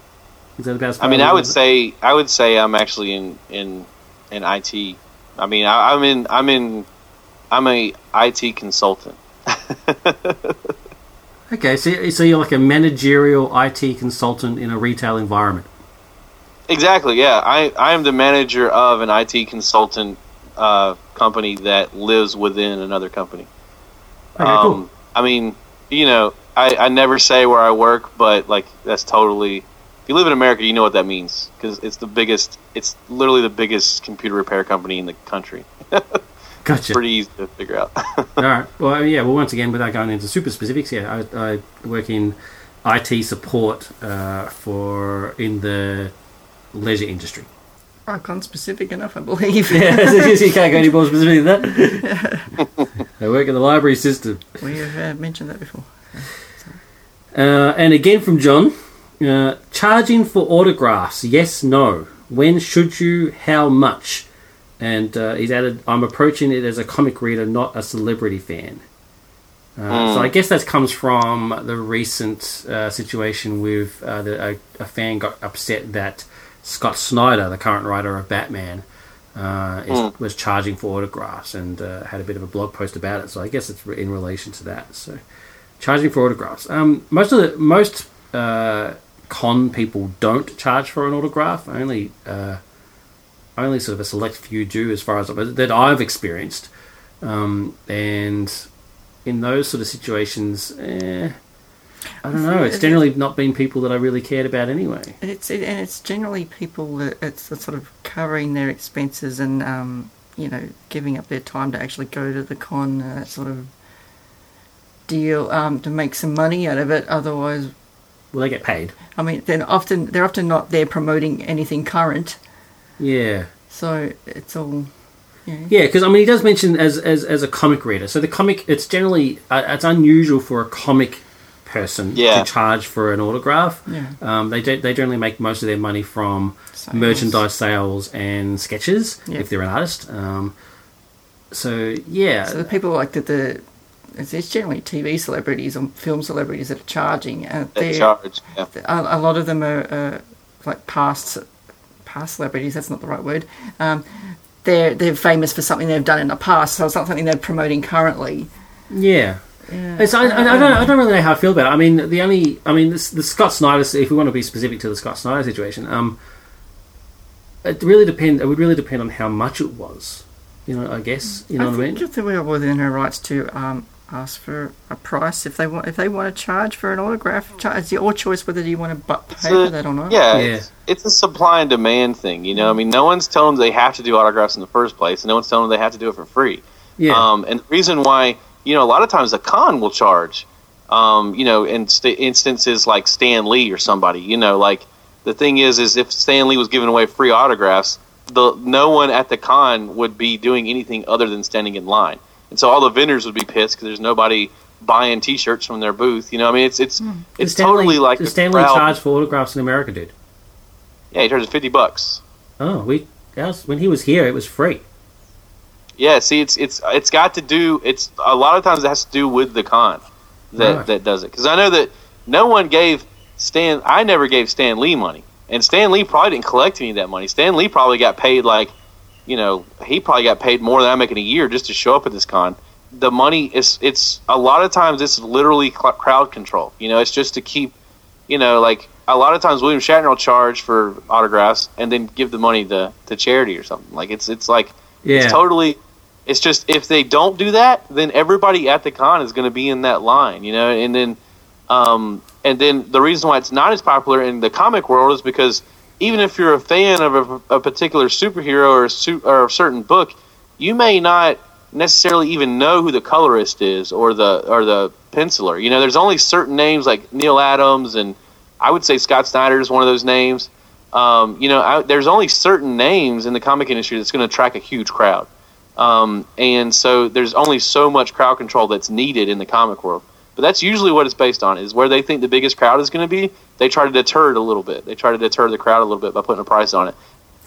Is that about? as I mean, I would say I would say I'm actually in in in IT. I mean, I, I'm in I'm in I'm a IT consultant. Okay, so, so you're like a managerial IT consultant in a retail environment. Exactly. Yeah, I I am the manager of an IT consultant uh, company that lives within another company. Okay, um, cool. I mean, you know, I, I never say where I work, but like that's totally. If you live in America, you know what that means because it's the biggest. It's literally the biggest computer repair company in the country. Gotcha. Pretty easy to figure out. All right. Well, yeah. Well, once again, without going into super specifics, yeah, I, I work in IT support uh, for in the leisure industry. I can't specific enough, I believe. Yeah, you can't go any more specific than that. I work in the library system. We have uh, mentioned that before. Uh, and again from John, uh, charging for autographs, yes, no. When should you? How much? And uh, he's added, I'm approaching it as a comic reader, not a celebrity fan. Uh, So I guess that comes from the recent uh, situation with uh, the, a, a fan got upset that Scott Snyder, the current writer of Batman, uh, is, was charging for autographs and uh, had a bit of a blog post about it. So I guess it's in relation to that. So charging for autographs. Um, most of the most uh, con people don't charge for an autograph. Only uh, only sort of a select few do, as far as that I've experienced. Um, and in those sort of situations, eh, I don't know. It's generally not been people that I really cared about anyway. And it's it, and it's generally people that it's sort of covering their expenses and um, you know giving up their time to actually go to the con uh, that sort of deal um, to make some money out of it. Otherwise, Well, they get paid. I mean, they're often they're often not there promoting anything current, Yeah. so it's all. Yeah, because I mean, he does mention as, as as a comic reader. So the comic, it's generally uh, it's unusual for a comic person Yeah. to charge for an autograph. Yeah. Um, they do, they generally make most of their money from Sales. merchandise sales and sketches Yeah. if they're an artist. Um, so yeah, So the people like that the it's, it's generally TV celebrities or film celebrities that are charging, and They charge. Yeah. a, a lot of them are uh, like past past celebrities. That's not the right word. Um, they're they're famous for something they've done in the past, so it's not something they're promoting currently. yeah. Yeah. It's, I, I, I don't. I don't really know how I feel about it. I mean, the only. I mean, this, the Scott Snyder. If we want to be specific to the Scott Snyder situation, um, it really depend. It would really depend on how much it was. You know, I guess. You know I what I think mean? if they were within her rights to um, ask for a price if they want. If they want to charge for an autograph, charge. It's your choice whether you want to pay a- for that or not. Yeah, Yeah. It's, it's a supply and demand thing. You know, I mean, no one's telling them they have to do autographs in the first place, and no one's telling them they have to do it for free. Yeah. Um, and the reason why, you know, a lot of times a con will charge, um, you know, in st- instances like Stan Lee or somebody, you know, like the thing is, is if Stan Lee was giving away free autographs, the no one at the con would be doing anything other than standing in line, and so all the vendors would be pissed because there's nobody buying T-shirts from their booth. You know, I mean, it's it's Does it's Stan Lee- totally like does a Stan Lee crowd- charge for autographs in America, dude? Yeah, he charges fifty bucks. Oh, we ours, when he was here, it was free. Yeah, see, it's it's it's got to do. It's a lot of times it has to do with the con that Right. that does it. Because I know that no one gave Stan. I never gave Stan Lee money, and Stan Lee probably didn't collect any of that money. Stan Lee probably got paid like, you know, he probably got paid more than I make in a year just to show up at this con. The money is it's a lot of times it's literally crowd control. You know, it's just to keep, you know, like a lot of times William Shatner will charge for autographs and then give the money to to charity or something. Like it's it's like Yeah. it's totally. It's just if they don't do that, then everybody at the con is going to be in that line, you know. And then, um, and then the reason why it's not as popular in the comic world is because even if you're a fan of a, a particular superhero or a, su- or a certain book, you may not necessarily even know who the colorist is or the or the penciler. You know, there's only certain names like Neal Adams and I would say Scott Snyder is one of those names. Um, you know, I, there's only certain names in the comic industry that's going to attract a huge crowd. Um, and so there's only so much crowd control that's needed in the comic world. But that's usually what it's based on is where they think the biggest crowd is going to be. They try to deter it a little bit. They try to deter the crowd a little bit by putting a price on it.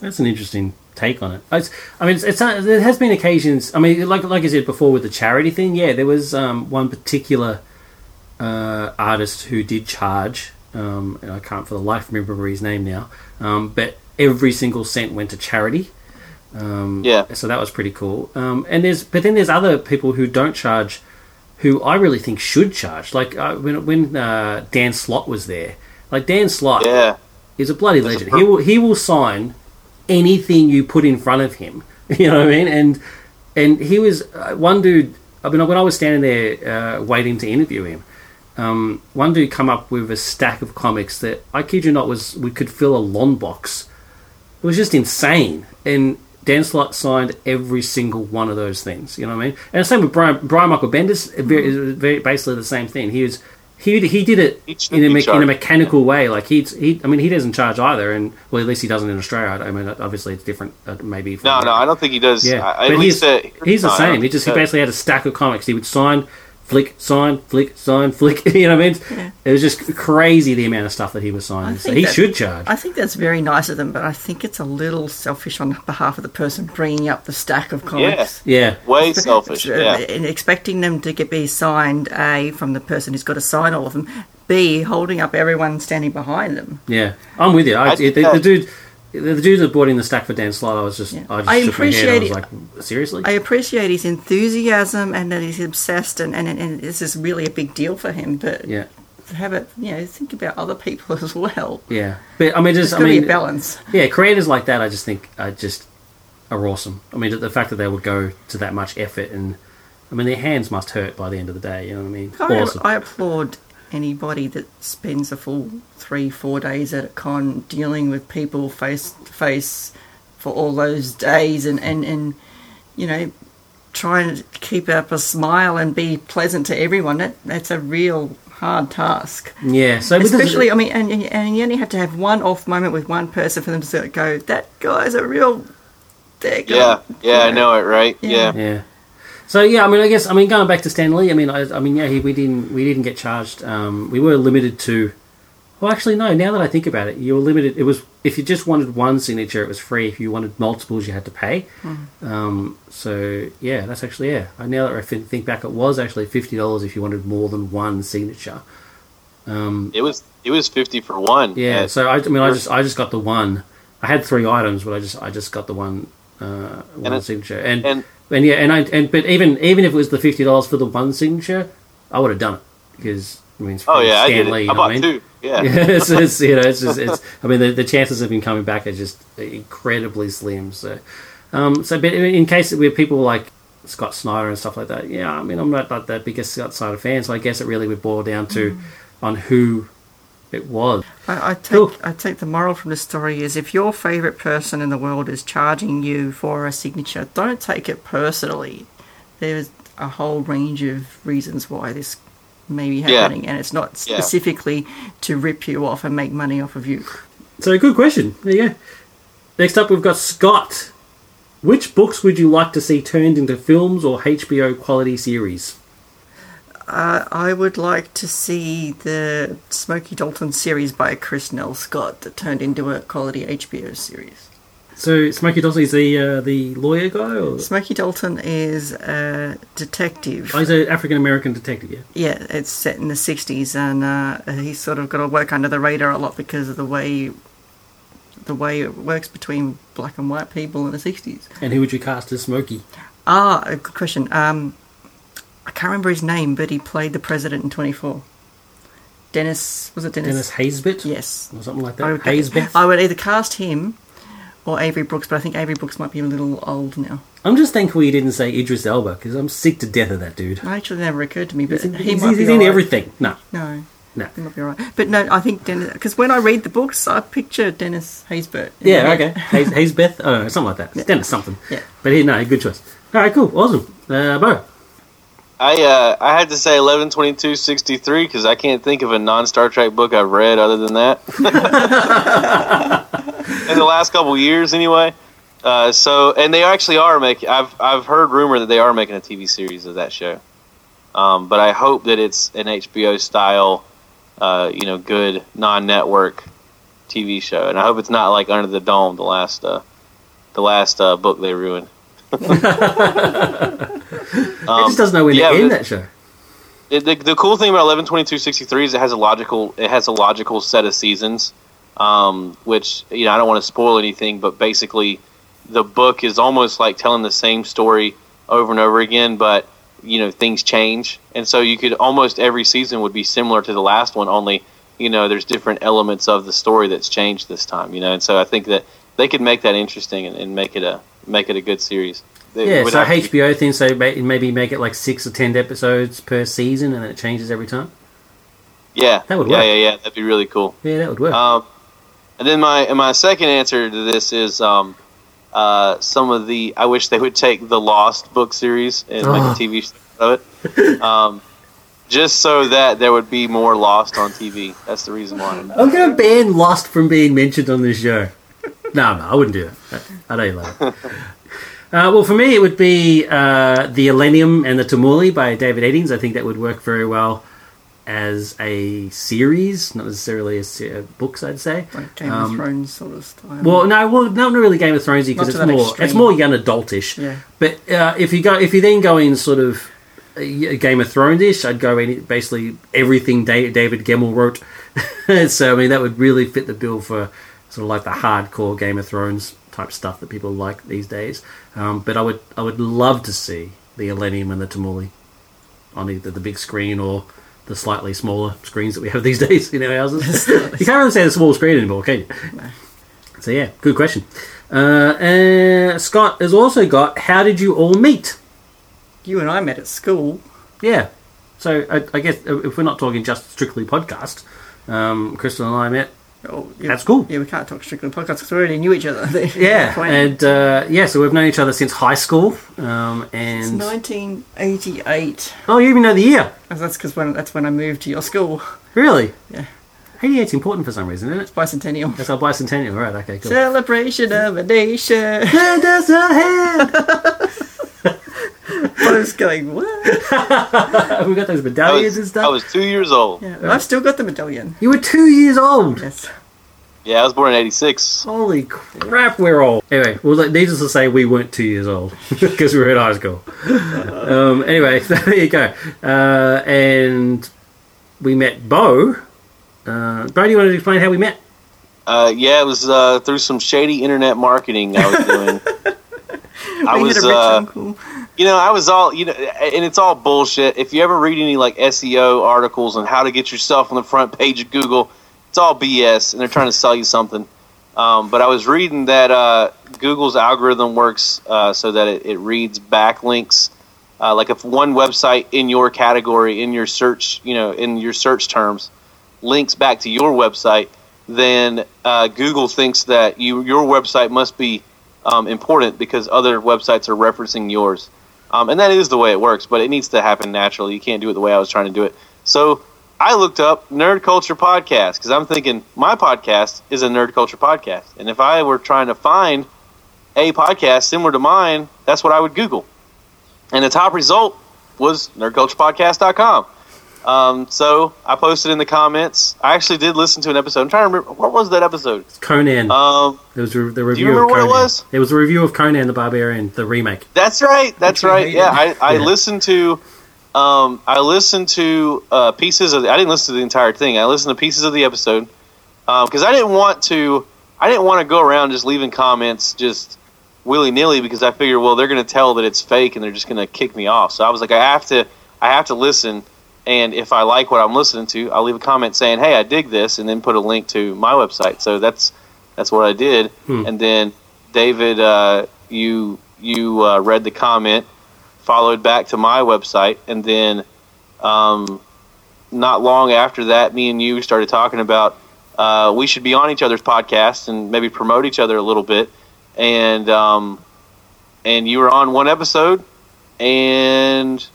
That's an interesting take on it. It's, I mean, it's, it's there has been occasions. I mean, like like I said before with the charity thing. Yeah, there was um, one particular uh, artist who did charge. Um, and I can't for the life remember his name now. Um, but every single cent went to charity. Um, Yeah. So that was pretty cool. Um, and there's but then there's other people who don't charge, who I really think should charge. Like uh, when when uh, Dan Slott was there. Like Dan Slott, Yeah. is a bloody That's a legend. per- he will he will sign anything you put in front of him. You know what I mean? And and he was uh, one dude. I mean, when I was standing there uh, waiting to interview him, um, one dude come up with a stack of comics that I kid you not was we could fill a lawn box. It was just insane. And Dan Slott signed every single one of those things. You know what I mean? And the same with Brian Brian Michael Bendis. Very, very basically the same thing. He was. He, he did it in a, me- in a mechanical way. Like he's he, I mean, he doesn't charge either, and well, at least he doesn't in Australia. I mean, obviously it's different. Uh, maybe. No, no, I don't think he does. Yeah, at but least he's, uh, he's the no, same. He just he basically had a stack of comics. He would sign, flick, sign, flick, sign, flick. You know what I mean? It was just crazy the amount of stuff that he was signing. So he that- should charge. I think that's very nice of them, but I think it's a little selfish on behalf of the person bringing up the stack of comics. yeah, yeah. way selfish. Yeah. and expecting them to get be signed a from the person who's got to sign all of them b holding up everyone standing behind them yeah. I'm with you. I, I the, the dude, the dude that brought in the stack for Dan Slott, I was just, Yeah. I just I shook my head. I was appreciate like, seriously? i appreciate his enthusiasm and that he's obsessed and, and, and this is really a big deal for him but yeah, have it you know think about other people as well yeah. But I mean, just I mean, a balance yeah, creators like that, I just think are just are awesome. I mean, the fact that they would go to that much effort and. I mean, their hands must hurt by the end of the day. You know what I mean? I, Awesome. I applaud anybody that spends a full three, four days at a con dealing with people face to face for all those days and, and, and you know, trying to keep up a smile and be pleasant to everyone. That, that's a real hard task. yeah. So with the- Especially, I mean, and, and and you only have to have one off moment with one person for them to sort go, that guy's a real. There you Yeah, go." yeah, I know it, right? Yeah. Yeah. Yeah. So yeah, I mean, I guess I mean going back to Stan Lee. I mean, I, I mean, yeah, he, we didn't we didn't get charged. Um, we were limited to. Well, actually, no. Now that I think about it, you were limited. It was if you just wanted one signature, it was free. If you wanted multiples, you had to pay. Um, so yeah, that's actually yeah. I now that I think back, it was actually fifty dollars if you wanted more than one signature. Um, It was it was fifty for one. yeah. So I, I mean, I just I just got the one. I had three items, but I just I just got the one uh, one it- signature and. and And yeah, and I and but even even if it was the fifty dollars for the one signature, I would have done it because I mean, it's oh from yeah, I Stan did Lee, it. you I know what bought I mean? two. Yeah. Yeah, it's, it's you know, it's just it's. I mean, the, the chances of him coming back are just incredibly slim. So, um, so but in case where people like Scott Snyder and stuff like that. Yeah, I mean, I'm not like the biggest Scott Snyder fan, so I guess it really would boil down to on who it was. I, I take Cool. I take the moral from the story is if your favorite person in the world is charging you for a signature, don't take it personally. There's a whole range of reasons why this may be Yeah. happening, and it's not Yeah. specifically to rip you off and make money off of you. So, good question. There you go. Next up, we've got Scott. Which books would you like to see turned into films or HBO quality series? Uh, I would like to see the Smokey Dalton series by Kris Nelscott that turned into a quality HBO series. So, Smokey Dalton is the uh, the lawyer guy, or Smokey Dalton is a detective. oh, he's an African American detective? Yeah. Yeah, it's set in the 60s, and uh, he's sort of got to work under the radar a lot because of the way the way it works between black and white people in the 60s. And who would you cast as Smokey? Ah, a good question. Um, I can't remember his name, but he played the president in 24. Dennis, was it Dennis? Dennis Haysbert? Yes. Or something like I that. would, Haysbeth? I would either cast him or Avery Brooks, but I think Avery Brooks might be a little old now. I'm just thankful you didn't say Idris Elba because I'm sick to death of that dude. It actually never occurred to me, but He's, he he's- might he's be in alright. everything. No, No, no. he might be alright. But no, I think Dennis, because when I read the books, I picture Dennis Haysbert. Yeah, okay. Hays, Haysbeth? Oh, something like that. It's Dennis something. Yeah. But he, no, good choice. All right, cool. Awesome. Uh, Bo. I uh, I had to say eleven twenty two sixty three because I can't think of a non Star Trek book I've read other than that in the last couple years anyway. Uh, so and they actually are making. I've I've heard rumor that they are making a TV series of that show. Um, but I hope that it's an HBO style, uh, you know, good non network TV show, and I hope it's not like Under the Dome, the last uh, the last uh, book they ruined. It just doesn't know when Um, yeah, to end that show. It, the, the cool thing about eleven twenty two sixty three is it has a logical it has a logical set of seasons, um, which you know I don't want to spoil anything, but basically the book is almost like telling the same story over and over again, but you know things change, and so you could almost every season would be similar to the last one, only you know there's different elements of the story that's changed this time, you know, and so I think that they could make that interesting and, and make it a make it a good series. It Yeah, so HBO thinks they may- maybe make it like six or ten episodes per season and then it changes every time. yeah, That would yeah, work. yeah, yeah, that'd be really cool. Yeah, that would work. Um, and then my and my second answer to this is um, uh, some of the. I wish they would take the Lost book series and make a TV show out of it, um, just so that there would be more Lost on TV. That's the reason why. I'm going to ban Lost from being mentioned on this show. No, no, I wouldn't do that. I, you love it. Uh, well, for me, it would be uh, The Elenium and the Tamuli by David Eddings. I think that would work very well as a series, not necessarily as uh, books, I'd say. Like Game Um, of Thrones sort of style. Well, no, well, not really Game of Thronesy because it's more extreme. it's more young adultish. Yeah. But uh, if you go if you then go in sort of uh, Game of Thrones ish, I'd go in basically everything David Gemmell wrote. so I mean that would really fit the bill for sort of like the hardcore Game of Thrones type stuff that people like these days. Um, but I would I would love to see the Elenium and the Tamuli on either the big screen or the slightly smaller screens that we have these days in our houses. you can't really say the small screen anymore, can you? So yeah, good question. Uh, uh, Scott has also got. How did you all meet? you and I met at school. Yeah. So I, I guess if we're not talking just strictly podcast, um, Crystal and I met. Oh, yeah, That's cool. Yeah, we can't talk strictly podcast because we already knew each other. Yeah, and uh, yeah, so we've known each other since high school. Um, it's and 1988. oh, you even know the year? Oh, That's because when that's when I moved to your school. Really? Yeah. 88's important for some reason, isn't it? It's bicentennial. That's our bicentennial, right? Okay, cool. Celebration of a nation. Lend us a hand. I was going, what? we got those I medallions and stuff. I was two years old. Yeah, I've still got the medallion. You were two years old. Yes. Yeah, I was born in '86. Holy crap, we're old. Anyway, well, like, needless to say, we weren't two years old because we were in high school. um, anyway, there you go. Uh, and we met Bo. Uh, Bo, do you want to explain how we met? Uh, yeah, it was uh, through some shady internet marketing I was doing. I we had was, you know, I was all, you know, and it's all bullshit. If you ever read any like SEO articles on how to get yourself on the front page of Google, it's all BS, and they're trying to sell you something. Um, but I was reading that uh, Google's algorithm works uh, so that it, it reads backlinks uh, like if one website in your category in your search, you know, in your search terms, links back to your website, then uh, Google thinks that you your website must be um, important because other websites are referencing yours. Um, and that is the way it works, but it needs to happen naturally. You can't do it the way I was trying to do it. So I looked up Nerd Culture Podcast because I'm thinking my podcast is a Nerd Culture podcast. And if I were trying to find a podcast similar to mine, that's what I would Google. And the top result was nerdculturepodcast.com. Um, so I posted in the comments. I actually did listen to an episode. I'm trying to remember what was that episode. Conan. Um, it was re- the review Do you remember of what it was? It was a review of Conan the Barbarian, the remake. That's right. That's Which right. Yeah, I, I Yeah. listened to. Um, I listened to uh, pieces of. The, I didn't listen to the entire thing. I listened to pieces of the episode because I didn't want to. I didn't want to go around just leaving comments just willy nilly because I figured, well, they're going to tell that it's fake and they're just going to kick me off. So I was like, I have to. I have to listen. And if I like what I'm listening to, I'll leave a comment saying, "Hey, I dig this," and then put a link to my website. So that's that's what I did. Hmm. And then David, uh, you you uh, read the comment, followed back to my website, and then um, not long after that, me and you started talking about uh, we should be on each other's podcasts and maybe promote each other a little bit. And um, and you were on one episode, and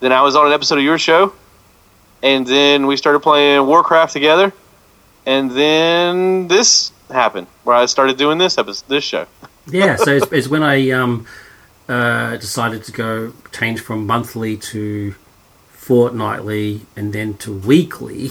then I was on an episode of your show, and then we started playing Warcraft together, and then this happened where I started doing this episode, this show. Yeah, so it's, it's when I um, uh, decided to go change from monthly to fortnightly and then to weekly.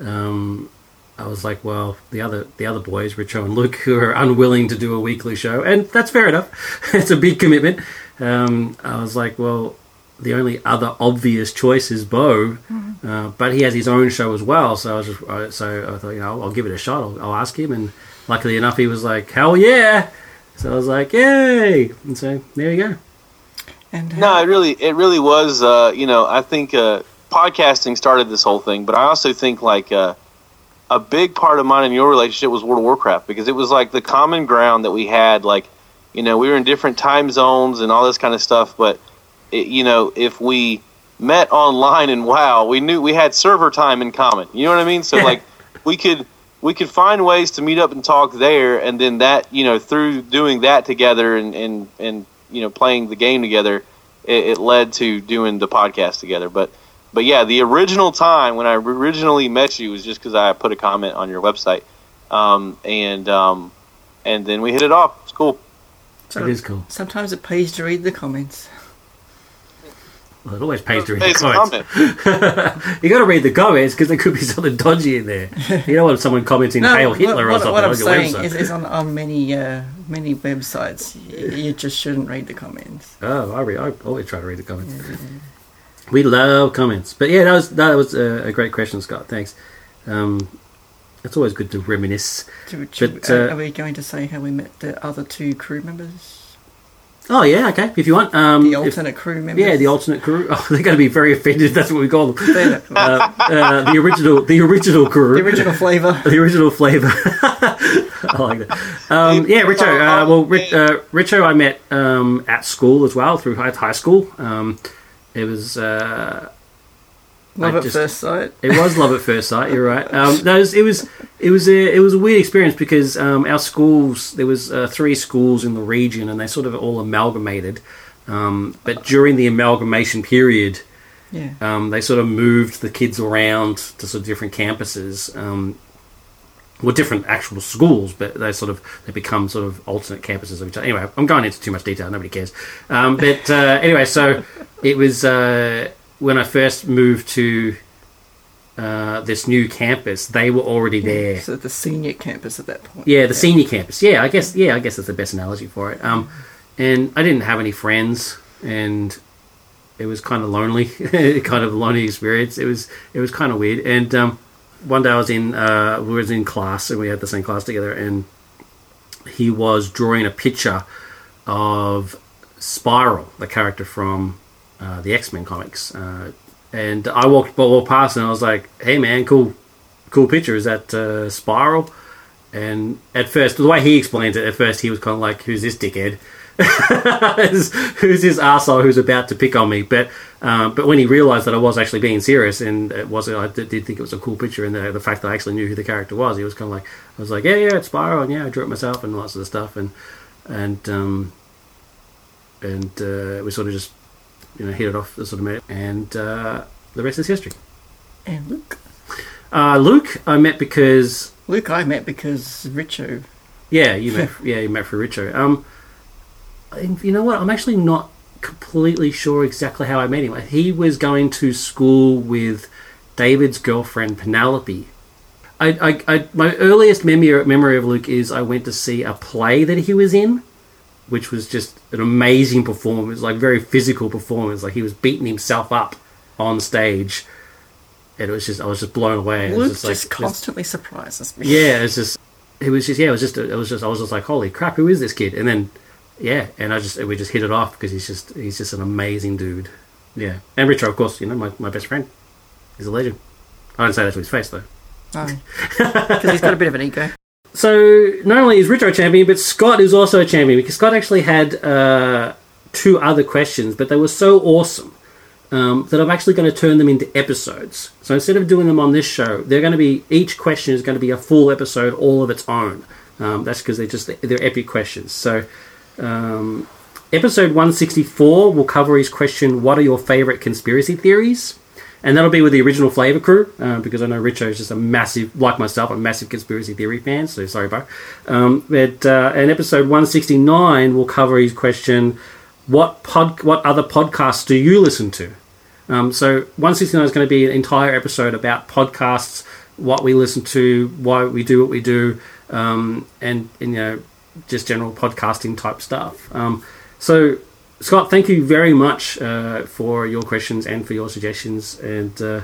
Um, I was like, well, the other the other boys, Richo and Luke, who are unwilling to do a weekly show, and that's fair enough. it's a big commitment. Um, I was like, well, the only other obvious choice is Bo, uh, but he has his own show as well. So I was just, uh, so I thought, you know, I'll, I'll give it a shot. I'll, I'll ask him, and luckily enough, he was like, hell yeah. So I was like, yay! And so there you go. And No, it really, it really was. Uh, you know, I think uh, podcasting started this whole thing, but I also think like uh, a big part of mine and your relationship was World of Warcraft because it was like the common ground that we had. Like, you know, we were in different time zones and all this kind of stuff, but it, you know, if we met online and WoW, we knew we had server time in common. You know what I mean? So like, we could we could find ways to meet up and talk there, and then that you know through doing that together and and and you know playing the game together, it, it led to doing the podcast together. But but yeah, the original time when I originally met you was just because I put a comment on your website, um, and um, and then we hit it off. It's cool. So- it is cool. sometimes it pays to read the comments. Well, it always pays to read Hey, the comments. comment. You got to read the comments because there could be something dodgy in there. You don't want someone commenting "Hail Hitler" what, or something what I'm on your saying website. is, is on, on many uh, many websites, you, you just shouldn't read the comments. Oh, I, read, I always try to read the comments. We love comments, but yeah, that was that was a, a great question, Scott. Thanks. Um, it's always good to reminisce. Should, should, But, uh, are we going to say how we met the other two crew members? Oh yeah, okay. If you want, um, The if- alternate crew members? yeah, the alternate crew. Oh, they're going to be very offended. if That's what we call them. Uh, uh, the original, the original crew. the original flavour. the original flavour. I like that. Um, yeah, Richo. Uh, well, uh, Richo, I met um, at school as well through high, high school. Um, it was uh, Love I at just- first sight. it was love at first sight. You're right. Um, no, it was it was it was a, it was a weird experience because um, our schools there was uh, three schools in the region and they sort of all amalgamated. Um, but during the amalgamation period, Yeah. um, they sort of moved the kids around to sort of different campuses. Um, well, different actual schools, but they sort of they become sort of alternate campuses of each other. Anyway, I'm going into too much detail. Nobody cares. Um, but uh, anyway, so it was uh, when I first moved to uh, this new campus. They were already there. So the senior campus at that point. Yeah, the senior campus. Yeah, I guess. Yeah, I guess that's the best analogy for it. Um, and I didn't have any friends, and it was kind of lonely, kind of lonely experience. It was it was kind of weird. And um, one day I was in uh, we was in class, and we had the same class together, and he was drawing a picture of Spiral, the character from uh, the X Men comics. Uh, and I walked, walked past, and I was like, "Hey, man, cool, cool picture. Is that uh, Spiral?" And at first, the way he explains it, at first he was kind of like, "Who's this dickhead?" who's this asshole who's about to pick on me? But um, but when he realised that I was actually being serious and it was I did, think it was a cool picture and the, the fact that I actually knew who the character was, he was kind of like I was like yeah yeah it's Spiral and yeah I drew it myself and lots of stuff and and um, and uh, we sort of just you know hit it off sort of met and uh, the rest is history. And Luke. Uh, Luke I met because Luke I met because Richo. Yeah, you met. yeah, you met for Richo. Um, you know what? I'm actually not completely sure exactly how I met him. He was going to school with David's girlfriend Penelope. I, I, I my earliest memory memory of Luke is I went to see a play that he was in, which was just an amazing performance, like very physical performance. Like he was beating himself up on stage, and it was just I was just blown away. It was Luke just just, like, constantly surprises me. yeah, it's just it was just yeah, it was just it was just I was just like holy crap, who is this kid? And then yeah, and I just we just hit it off because he's just he's just an amazing dude. Yeah, and Richo, of course, you know my, my best friend. He's a legend. I don't say that to his face though. Oh. Because he's got a bit of an ego. So not only is Richo champion, but Scott is also a champion because Scott actually had uh, two other questions, but they were so awesome um, that I'm actually going to turn them into episodes. So instead of doing them on this show, they're going to be each question is going to be a full episode all of its own. Um, that's because they're just they're epic questions. So um, episode 164 will cover his question: What are your favorite conspiracy theories? And that'll be with the original Flavor Crew, uh, because I know Richo is just a massive, like myself, a massive conspiracy theory fan. So sorry, Bo. Um, but uh, and episode 169 will cover his question: What pod, what other podcasts do you listen to? Um, so 169 is going to be an entire episode about podcasts, what we listen to, why we do what we do, um, and, and you know just general podcasting type stuff. Um, so Scott, thank you very much uh, for your questions and for your suggestions, and uh,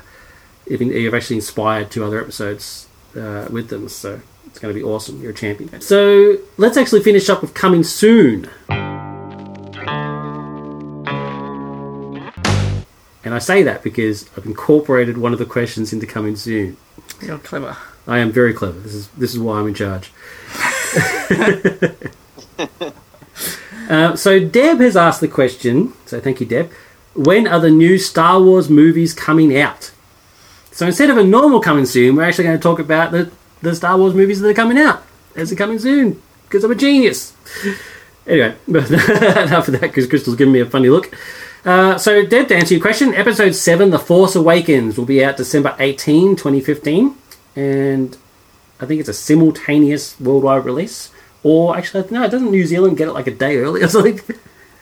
you've, you've actually inspired two other episodes uh, with them. So it's going to be awesome. You're a champion. So let's actually finish up with coming soon. And I say that because I've incorporated one of the questions into coming soon. You're clever. I am very clever. This is this is why I'm in charge. uh, so Deb has asked the question. So thank you, Deb. When are the new Star Wars movies coming out? So instead of a normal coming soon, we're actually going to talk about the the Star Wars movies that are coming out as they're coming soon because I'm a genius. Anyway, but enough of that because Crystal's giving me a funny look. Uh, so, Deb, to answer your question, episode 7, The Force Awakens, will be out December 18, 2015. And I think it's a simultaneous worldwide release. Or actually, no, doesn't New Zealand get it like a day early or something?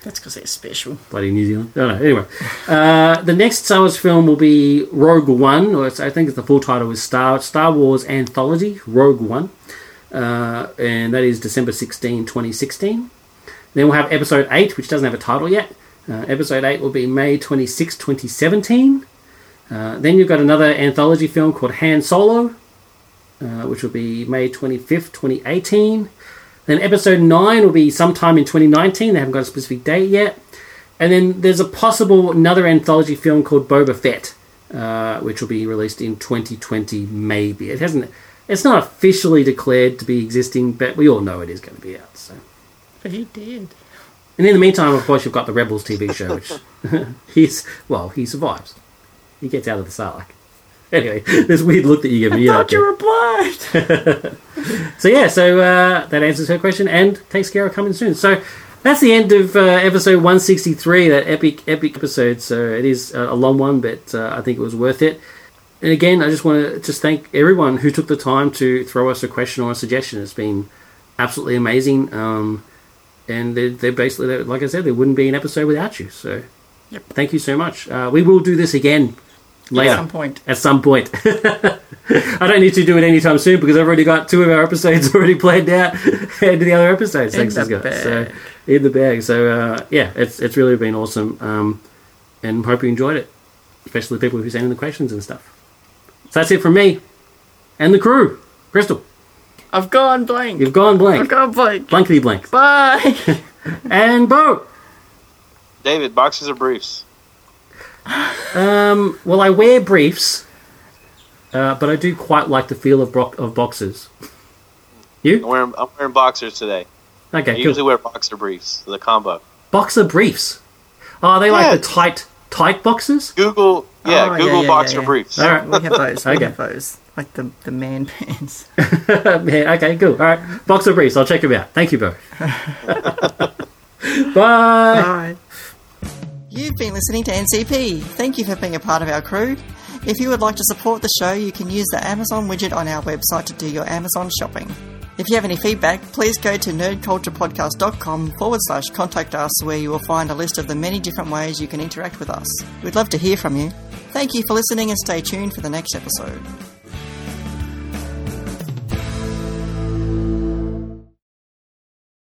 That's because they're special. Bloody New Zealand. I don't know. Anyway, uh, the next Star Wars film will be Rogue One, or I think it's the full title is Star Star Wars Anthology Rogue One, uh, and that is December 16, 2016. Then we'll have Episode 8, which doesn't have a title yet. Uh, episode 8 will be May 26, 2017. Uh, then you've got another anthology film called Han Solo, uh, which will be May 25th, 2018. Then episode 9 will be sometime in 2019. They haven't got a specific date yet. And then there's a possible another anthology film called Boba Fett, uh, which will be released in 2020, maybe. It hasn't. It's not officially declared to be existing, but we all know it is going to be out. So. But he did. And in the meantime, of course, you've got the Rebels TV show, which he's well, he survives. He gets out of the Sarlacc. Anyway, this weird look that you give me. I you thought know, you were blind. so yeah, so uh, that answers her question and takes care of coming soon. So that's the end of uh, episode 163, that epic epic episode. So it is a long one, but uh, I think it was worth it. And again, I just want to just thank everyone who took the time to throw us a question or a suggestion. It's been absolutely amazing. Um, and they're, they're basically, they're, like I said, there wouldn't be an episode without you. So Yep. thank you so much. Uh, we will do this again later. At some point. At some point. I don't need to do it anytime soon because I've already got two of our episodes already planned out and the other episodes. In Thanks, the Scott. bag. So in the bag. So uh, yeah, it's it's really been awesome. Um, and hope you enjoyed it, especially the people who sent in the questions and stuff. So that's it from me and the crew. Crystal, I've gone blank. you've gone blank. I've gone blank. blankety blank, Bye. and Bo. David, boxes or briefs? Um, well, I wear briefs, uh, but I do quite like the feel of, bro- of boxes. I'm You? wearing, I'm wearing boxers today. Okay, I cool. usually wear boxer briefs, the combo. Boxer briefs. Oh, are they like the tight tight boxers? Google, yeah, Oh, Google yeah, boxer yeah. briefs. All right. We have those. We Okay. have those. Like the, the man pants. yeah, okay, cool. All right, boxer briefs. I'll check them out. Thank you both. Bye. Bye. You've been listening to NCP. Thank you for being a part of our crew. If you would like to support the show, you can use the Amazon widget on our website to do your Amazon shopping. If you have any feedback, please go to nerdculturepodcast.com forward slash contact us, where you will find a list of the many different ways you can interact with us. We'd love to hear from you. Thank you for listening and stay tuned for the next episode.